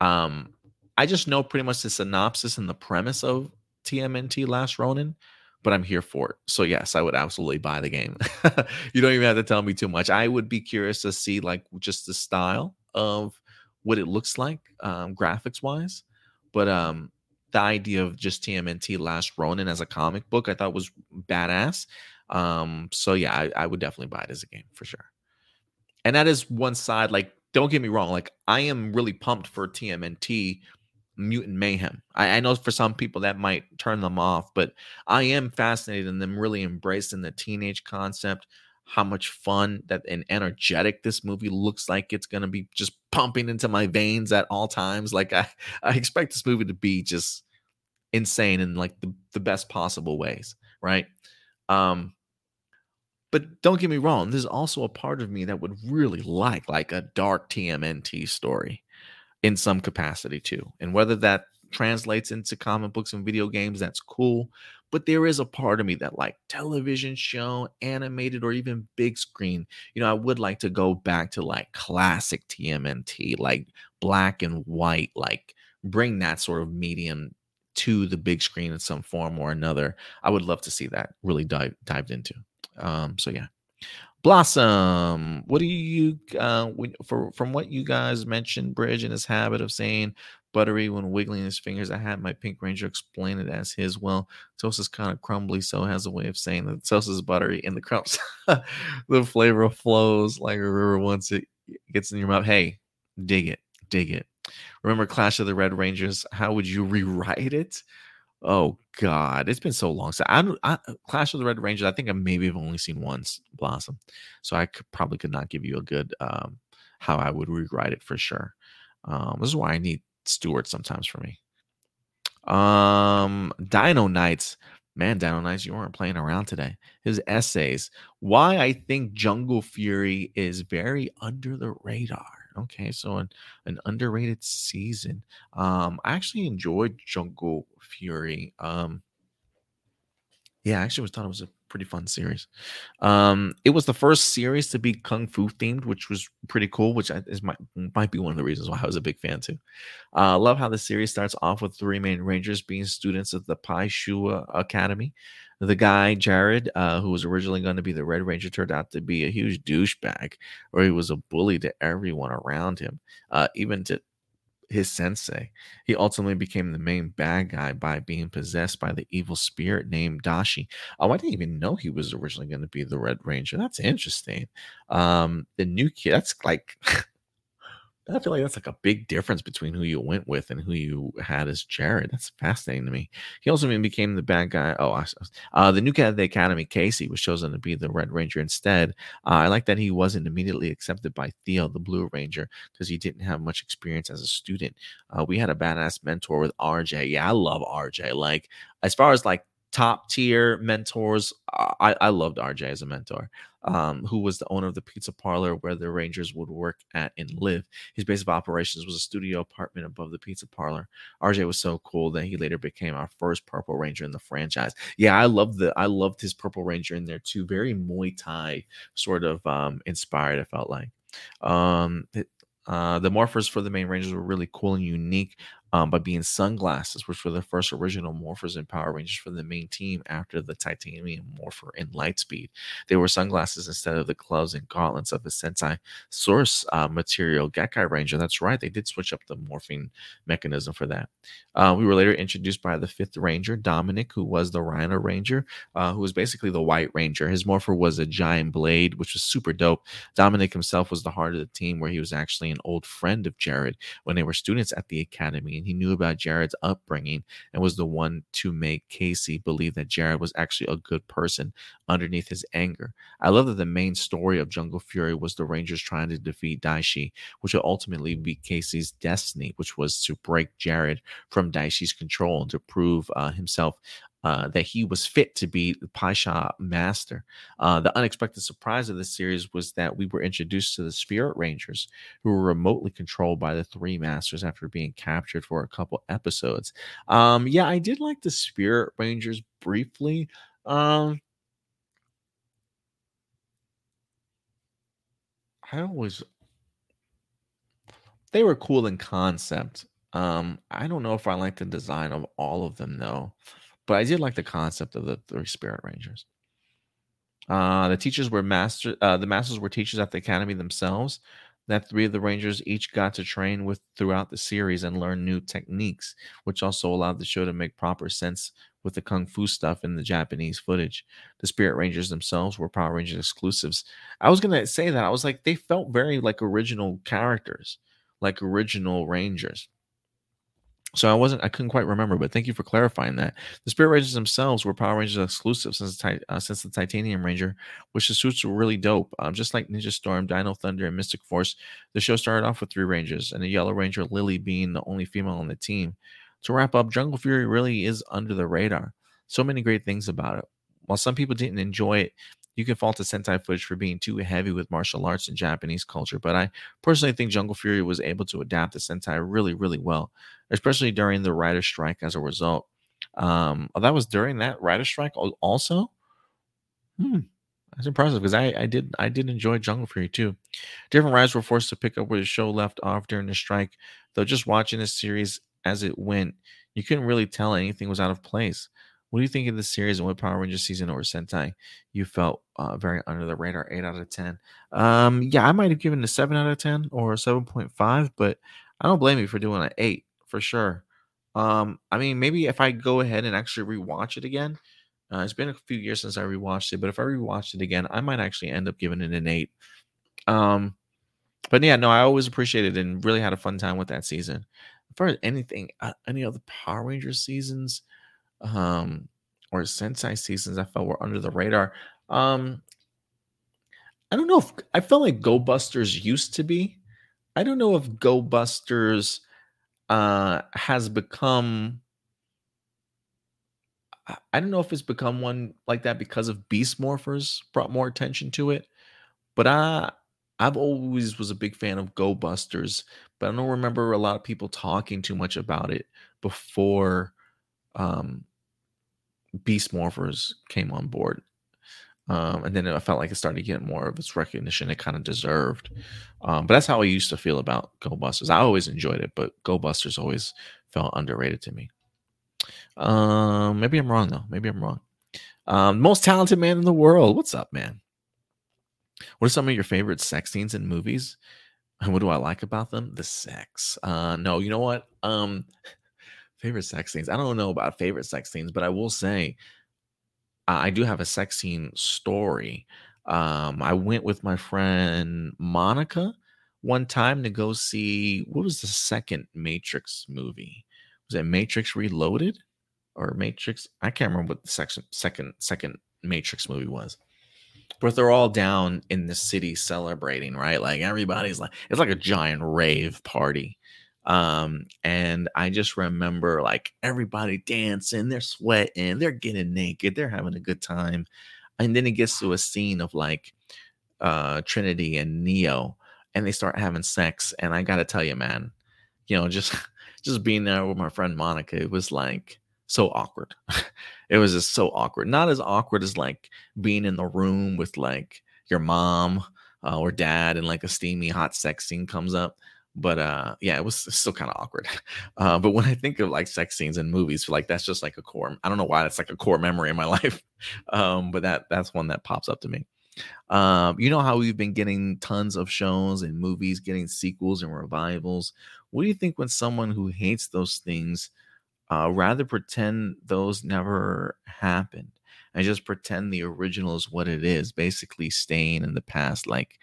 Speaker 1: um I just know pretty much the synopsis and the premise of TMNT Last Ronin, but I'm here for it. So yes, I would absolutely buy the game. you don't even have to tell me too much. I would be curious to see like just the style of what it looks like um, graphics wise, but um, the idea of just TMNT Last Ronin as a comic book I thought was badass. Um, so yeah, I, I would definitely buy it as a game for sure. And that is one side. Like, don't get me wrong. Like, I am really pumped for TMNT mutant mayhem. I, I, know for some people that might turn them off, but I am fascinated in them really embracing the teenage concept, how much fun that and energetic this movie looks like it's gonna be just pumping into my veins at all times. Like I, I expect this movie to be just insane in like the, the best possible ways, right? Um but don't get me wrong, there's also a part of me that would really like like a dark TMNT story in some capacity too. And whether that translates into comic books and video games, that's cool. But there is a part of me that like television show, animated, or even big screen. You know, I would like to go back to like classic TMNT, like black and white, like bring that sort of medium to the big screen in some form or another. I would love to see that really dive dived into. Um, so yeah. Blossom, what do you uh for from what you guys mentioned, Bridge and his habit of saying buttery when wiggling his fingers. I had my Pink Ranger explain it as his. Well, toast is kind of crumbly, so has a way of saying that toast is buttery and the crumbs, the flavor flows like a river once it gets in your mouth. Hey, dig it, dig it. Remember Clash of the Red Rangers? How would you rewrite it? Oh God, it's been so long. So I, I Clash of the Red Rangers. I think I maybe have only seen once Blossom, so I could, probably could not give you a good um, how I would rewrite it for sure. Um, this is why I need Stewart sometimes for me. Um, Dino Knights. Man, Dino Knights, you weren't playing around today. His essays. Why I think Jungle Fury is very under the radar. Okay, so an, an underrated season. Um, I actually enjoyed Jungle Fury. Um, yeah, I actually was thought it was a pretty fun series. Um, it was the first series to be kung fu themed, which was pretty cool. Which is might might be one of the reasons why I was a big fan too. Uh, love how the series starts off with three main rangers being students at the Pai Zhua Academy. The guy Jared, uh, who was originally going to be the Red Ranger, turned out to be a huge douchebag, or he was a bully to everyone around him, uh, even to his sensei. He ultimately became the main bad guy by being possessed by the evil spirit named Dai Shi. Oh, I didn't even know he was originally going to be the Red Ranger. That's interesting. Um, the new kid, that's like I feel like that's like a big difference between who you went with and who you had as Jared. That's fascinating to me. He also became the bad guy. Oh, uh, the new cat of the academy, Casey, was chosen to be the Red Ranger instead. Uh, I like that he wasn't immediately accepted by Theo, the Blue Ranger, because he didn't have much experience as a student. Uh, we had a badass mentor with RJ. Yeah, I love RJ. Like as far as like top tier mentors. I, I loved RJ as a mentor, um, who was the owner of the pizza parlor where the Rangers would work at and live. His base of operations was a studio apartment above the pizza parlor. RJ was so cool that he later became our first Purple Ranger in the franchise. Yeah, I loved the I loved his Purple Ranger in there too. Very Muay Thai sort of um, inspired. I felt like. Um, uh, the morphers for the main rangers were really cool and unique um, by being sunglasses, which were the first original morphers in Power Rangers for the main team after the titanium morpher in Lightspeed. They were sunglasses instead of the gloves and gauntlets of the Sentai source uh, material Gekiranger. That's right, they did switch up the morphing mechanism for that. Uh, we were later introduced by the fifth Ranger, Dominic, who was the Rhino Ranger, uh, who was basically the White Ranger. His morpher was a giant blade, which was super dope. Dominic himself was the heart of the team, where he was actually an old friend of Jared when they were students at the academy and he knew about Jared's upbringing and was the one to make Casey believe that Jared was actually a good person underneath his anger. I love that the main story of Jungle Fury was the Rangers trying to defeat Dai Shi, which would ultimately be Casey's destiny, which was to break Jared from Dai Shi's control and to prove uh, himself uh, that he was fit to be the Pai Zhua master. Uh, the unexpected surprise of the series was that we were introduced to the Spirit Rangers, who were remotely controlled by the three masters after being captured for a couple episodes. Um, yeah, I did like the Spirit Rangers briefly. Um, I always they were cool in concept. Um, I don't know if I like the design of all of them though. But I did like the concept of the three Spirit Rangers. Uh, the teachers were master. Uh, the masters were teachers at the academy themselves. That three of the Rangers each got to train with throughout the series and learn new techniques, which also allowed the show to make proper sense with the kung fu stuff in the Japanese footage. The Spirit Rangers themselves were Power Rangers exclusives. I was gonna say that I was like they felt very like original characters, like original Rangers. So I wasn't, I couldn't quite remember, but thank you for clarifying that. The Spirit Rangers themselves were Power Rangers exclusive since the, uh, since the Titanium Ranger, which the suits were really dope. Um, just like Ninja Storm, Dino Thunder, and Mystic Force, the show started off with three Rangers, and the Yellow Ranger Lily being the only female on the team. To wrap up, Jungle Fury really is under the radar. So many great things about it. While some people didn't enjoy it, you can fault the Sentai footage for being too heavy with martial arts and Japanese culture, but I personally think Jungle Fury was able to adapt the Sentai really, really well, especially during the writer strike as a result. Um, oh, that was during that writer strike also. Hmm, that's impressive because I, I did I did enjoy Jungle Fury too. Different writers were forced to pick up where the show left off during the strike, though just watching the series as it went, you couldn't really tell anything was out of place. What do you think of the series and what Power Rangers season or Sentai you felt uh, very under the radar? Eight out of ten. Um, yeah, I might have given a seven out of ten or seven point five, but I don't blame you for doing an eight for sure. Um, I mean, maybe if I go ahead and actually rewatch it again, uh, it's been a few years since I rewatched it, but if I rewatched it again, I might actually end up giving it an eight. Um, but yeah, no, I always appreciated it and really had a fun time with that season. As far as anything, uh, any other Power Rangers seasons, um, or Sentai seasons, I felt were under the radar. Um, I don't know if I felt like Go Busters used to be. I don't know if Go Busters uh, has become I don't know if it's become one like that because of Beast Morphers brought more attention to it, but I I've always was a big fan of Go Busters, but I don't remember a lot of people talking too much about it before um, Beast Morphers came on board. Um, and then I felt like it started getting more of its recognition it kind of deserved. Um, but that's how I used to feel about Go Busters. I always enjoyed it, but Go Busters always felt underrated to me. Um, maybe I'm wrong though. Maybe I'm wrong. Um, most talented man in the world. What's up, man? What are some of your favorite sex scenes in movies? And what do I like about them? The sex. Uh, no, you know what? Um, favorite sex scenes. I don't know about favorite sex scenes, but I will say I do have a sex scene story. Um, I went with my friend Monica one time to go see what was the second Matrix movie? Was it Matrix Reloaded? or Matrix. I can't remember what the second second second Matrix movie was. But they're all down in the city celebrating, right? Like everybody's like it's like a giant rave party. Um, and I just remember like everybody dancing, they're sweating, they're getting naked, they're having a good time. And then it gets to a scene of like uh Trinity and Neo, and they start having sex. And I gotta tell you, man, you know, just just being there with my friend Monica, it was like so awkward. it was just so awkward. Not as awkward as like being in the room with like your mom uh, or dad and like a steamy hot sex scene comes up. But uh, yeah, it was still kind of awkward. Uh, but when I think of like sex scenes in movies, like that's just like a core. I don't know why that's like a core memory in my life. Um, but that that's one that pops up to me. Um, you know how we've been getting tons of shows and movies, getting sequels and revivals. What do you think when someone who hates those things uh, rather pretend those never happened and just pretend the original is what it is, basically staying in the past. Like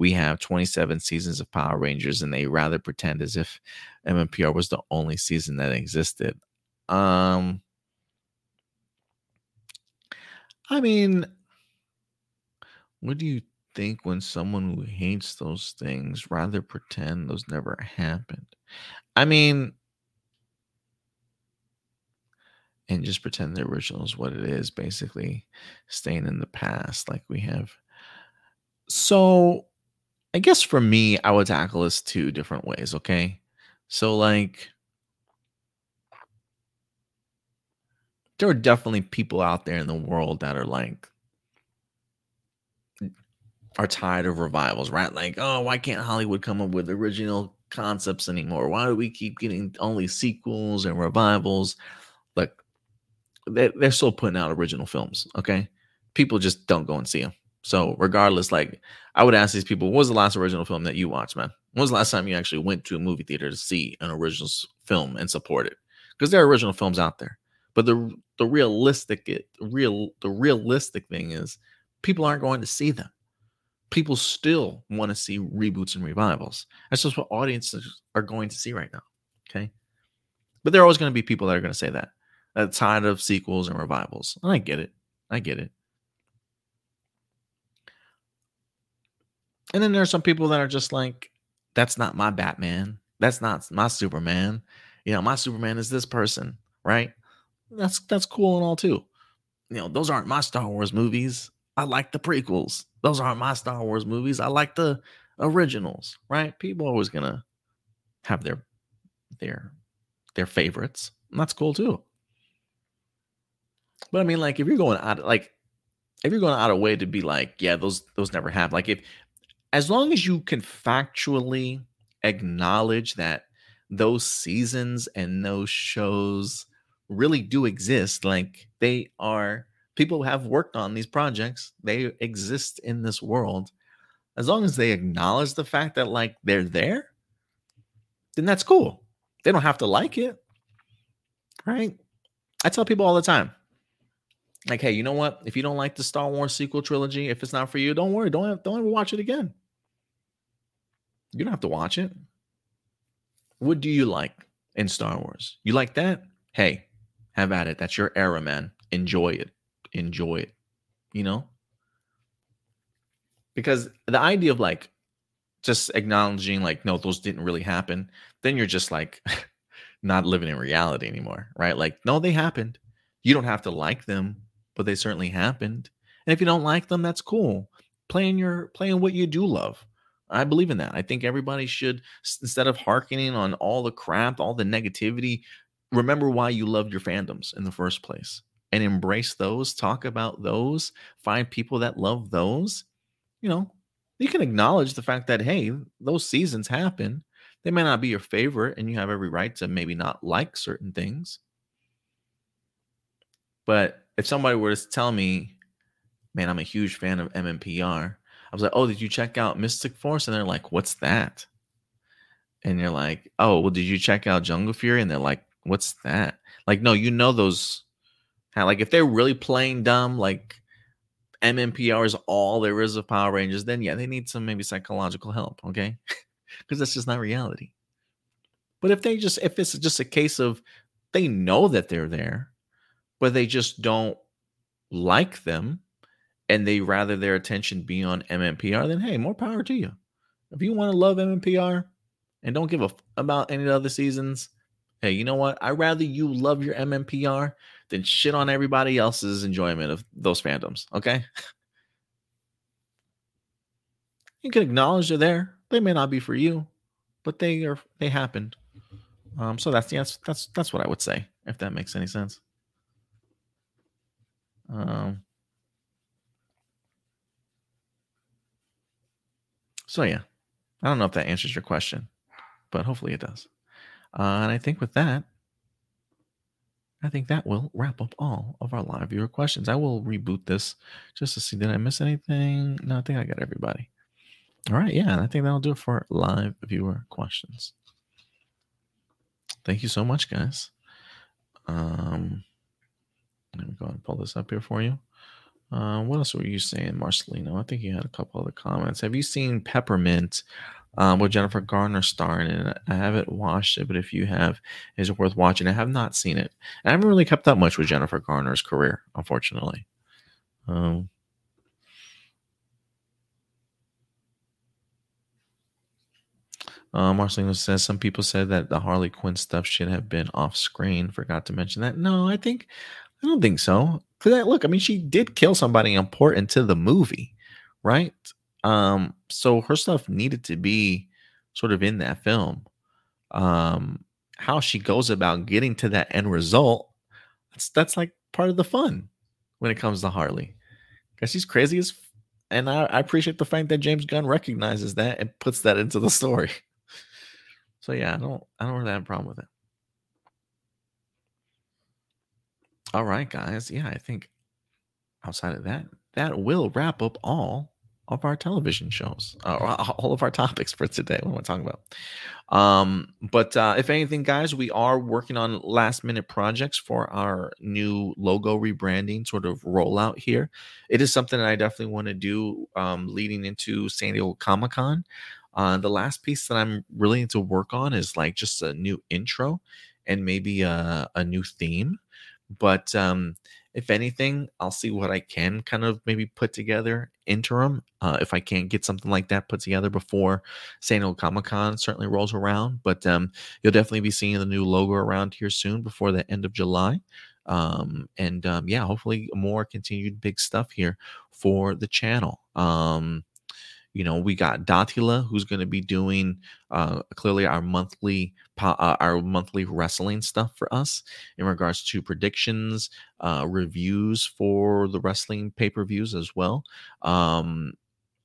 Speaker 1: we have 27 seasons of Power Rangers, and they rather pretend as if MMPR was the only season that existed. Um, I mean, what do you think when someone who hates those things rather pretend those never happened? I mean, and just pretend the original is what it is, basically staying in the past like we have. So I guess for me, I would tackle this two different ways, okay? So like there are definitely people out there in the world that are like are tired of revivals, right? Like, oh, why can't Hollywood come up with original concepts anymore? Why do we keep getting only sequels and revivals? Like, they're still putting out original films. Okay, people just don't go and see them. So regardless, like I would ask these people, what was the last original film that you watched, man? When was the last time you actually went to a movie theater to see an original film and support it? Because there are original films out there, but the the realistic it real the realistic thing is people aren't going to see them. People still want to see reboots and revivals. That's just what audiences are going to see right now. Okay, but there are always going to be people that are going to say that that's tired of sequels and revivals. I get it. I get it. And then there are some people that are just like, that's not my Batman. That's not my Superman. You know, my Superman is this person, right? That's that's cool and all too. You know, those aren't my Star Wars movies. I like the prequels. Those aren't my Star Wars movies. I like the originals, right? People are always gonna have their their their favorites. And that's cool too. But I mean, like, if you're going out, like, if you're going out of way to be like, yeah, those those never have. Like, if as long as you can factually acknowledge that those seasons and those shows really do exist. Like they are people have worked on these projects. They exist in this world. As long as they acknowledge the fact that like they're there, then that's cool. They don't have to like it. Right? I tell people all the time. Like, hey, you know what? If you don't like the Star Wars sequel trilogy, if it's not for you, don't worry. Don't have, don't ever watch it again. You don't have to watch it. What do you like in Star Wars? You like that? Hey, have at it. That's your era, man. Enjoy it. Enjoy it. You know? Because the idea of like just acknowledging, like, no, those didn't really happen, then you're just like not living in reality anymore, right? Like, no, they happened. You don't have to like them, but they certainly happened. And if you don't like them, that's cool. Playing your playing what you do love. I believe in that. I think everybody should instead of harkening on all the crap, all the negativity, remember why you loved your fandoms in the first place and embrace those, talk about those, find people that love those. You know, you can acknowledge the fact that hey, those seasons happen. They may not be your favorite and you have every right to maybe not like certain things. But if somebody were to tell me, man, I'm a huge fan of MMPR, I was like, oh, did you check out Mystic Force? And they're like, what's that? And you're like, oh, well, did you check out Jungle Fury? And they're like, what's that? Like, no, you know those. Like, if they're really playing dumb, like MMPR is all there is of Power Rangers, then yeah, they need some maybe psychological help, okay? Because that's just not reality. But if they just, if it's just a case of they know that they're there, but they just don't like them and they rather their attention be on MMPR, then hey, more power to you. If you want to love MMPR and don't give a f- about any other seasons, hey, you know what? I'd rather you love your MMPR than shit on everybody else's enjoyment of those fandoms. Okay. you can acknowledge they're there. They may not be for you, but they are they happened. Um, so that's yes, that's that's what I would say, if that makes any sense. Um So yeah, I don't know if that answers your question, but hopefully it does. Uh, and I think with that, I think that will wrap up all of our live viewer questions. I will reboot this just to see did I miss anything. No, I think I got everybody. All right, yeah, and I think that'll do it for live viewer questions. Thank you so much, guys. Um, let me go and pull this up here for you. Uh, what else were you saying, Marcelino? I think you had a couple other comments. Have you seen Peppermint um, with Jennifer Garner starring in it? I haven't watched it, but if you have, is it worth watching? I have not seen it. I haven't really kept up much with Jennifer Garner's career, unfortunately. Um, Uh, Marcelino says some people said that the Harley Quinn stuff should have been off screen. Forgot to mention that. No, I think I don't think so. Cause look, I mean, she did kill somebody important to the movie, right? Um, so her stuff needed to be sort of in that film. Um, how she goes about getting to that end result, that's that's like part of the fun when it comes to Harley. Because she's crazy as and I, I appreciate the fact that James Gunn recognizes that and puts that into the story. So yeah, I don't I don't really have a problem with it. All right, guys. Yeah, I think outside of that, that will wrap up all of our television shows, uh, all of our topics for today. What am I talking about? Um, but uh, if anything, guys, we are working on last minute projects for our new logo rebranding sort of rollout here. It is something that I definitely want to do um, leading into San Diego Comic Con. Uh, the last piece that I'm really to work on is like just a new intro and maybe a, a new theme. But um, if anything, I'll see what I can kind of maybe put together interim. Uh, if I can't get something like that put together before San Diego Comic Con certainly rolls around, but um, you'll definitely be seeing the new logo around here soon before the end of July. Um, and um, yeah, hopefully more continued big stuff here for the channel. Um, you know, we got Datila, who's going to be doing uh, clearly our monthly uh, our monthly wrestling stuff for us in regards to predictions, uh, reviews for the wrestling pay per views as well. Um,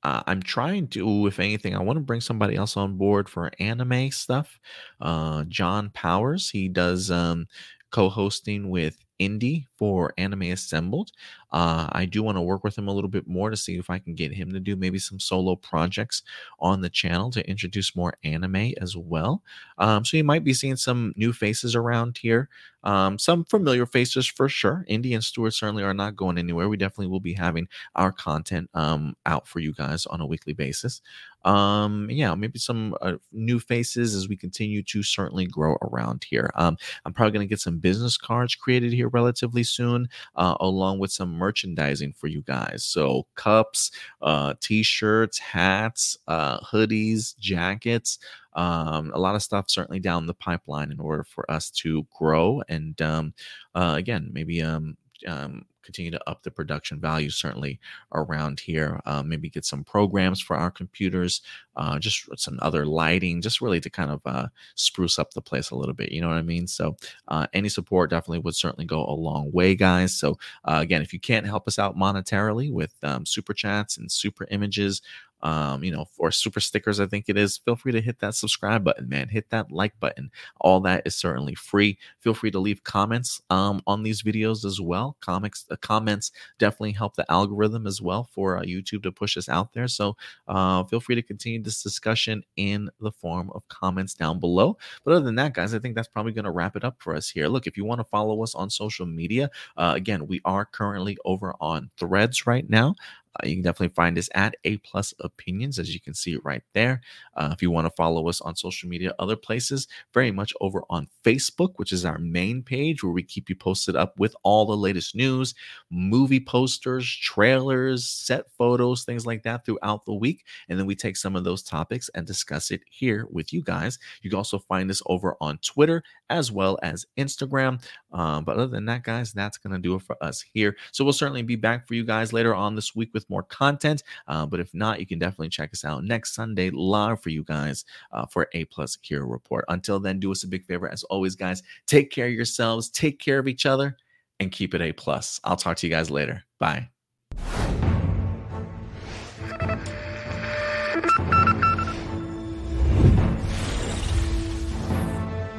Speaker 1: I'm trying to, if anything, I want to bring somebody else on board for anime stuff. Uh, John Powers, he does um, co-hosting with Indy for Anime Assembled. Uh, I do want to work with him a little bit more to see if I can get him to do maybe some solo projects on the channel to introduce more anime as well. Um, so you might be seeing some new faces around here. Um, some familiar faces for sure. Indy and Stuart certainly are not going anywhere. We definitely will be having our content um, out for you guys on a weekly basis. Um, yeah, maybe some uh, new faces as we continue to certainly grow around here. Um, I'm probably going to get some business cards created here relatively soon, uh, along with some merchandising for you guys. So cups, uh, t-shirts, hats, uh, hoodies, jackets. Um, a lot of stuff certainly down the pipeline in order for us to grow and um, uh, again maybe um, um, continue to up the production value certainly around here uh, maybe get some programs for our computers uh, just some other lighting just really to kind of uh, spruce up the place a little bit you know what i mean? So uh, any support definitely would certainly go a long way guys. So uh, again if you can't help us out monetarily with um, super chats and super images um, you know, or super stickers, I think it is, feel free to hit that subscribe button, man. Hit that like button. All that is certainly free. Feel free to leave comments um, on these videos as well. Comics, uh, comments definitely help the algorithm as well for uh, YouTube to push us out there. So uh, feel free to continue this discussion in the form of comments down below. But other than that, guys, I think that's probably going to wrap it up for us here. Look, if you want to follow us on social media, uh, again, we are currently over on Threads right now. Uh, you can definitely find us at A Plus Opinions, as you can see right there. Uh, if you want to follow us on social media, other places, very much over on Facebook, which is our main page where we keep you posted up with all the latest news, movie posters, trailers, set photos, things like that throughout the week. And then we take some of those topics and discuss it here with you guys. You can also find us over on Twitter as well as Instagram. Um, but other than that, guys, that's going to do it for us here. So we'll certainly be back for you guys later on this week with more content. Uh, but if not, you can definitely check us out next Sunday live for you guys uh, for A Plus Hero Report. Until then, do us a big favor. As always, guys, take care of yourselves, take care of each other, and keep it A Plus. I'll talk to you guys later. Bye.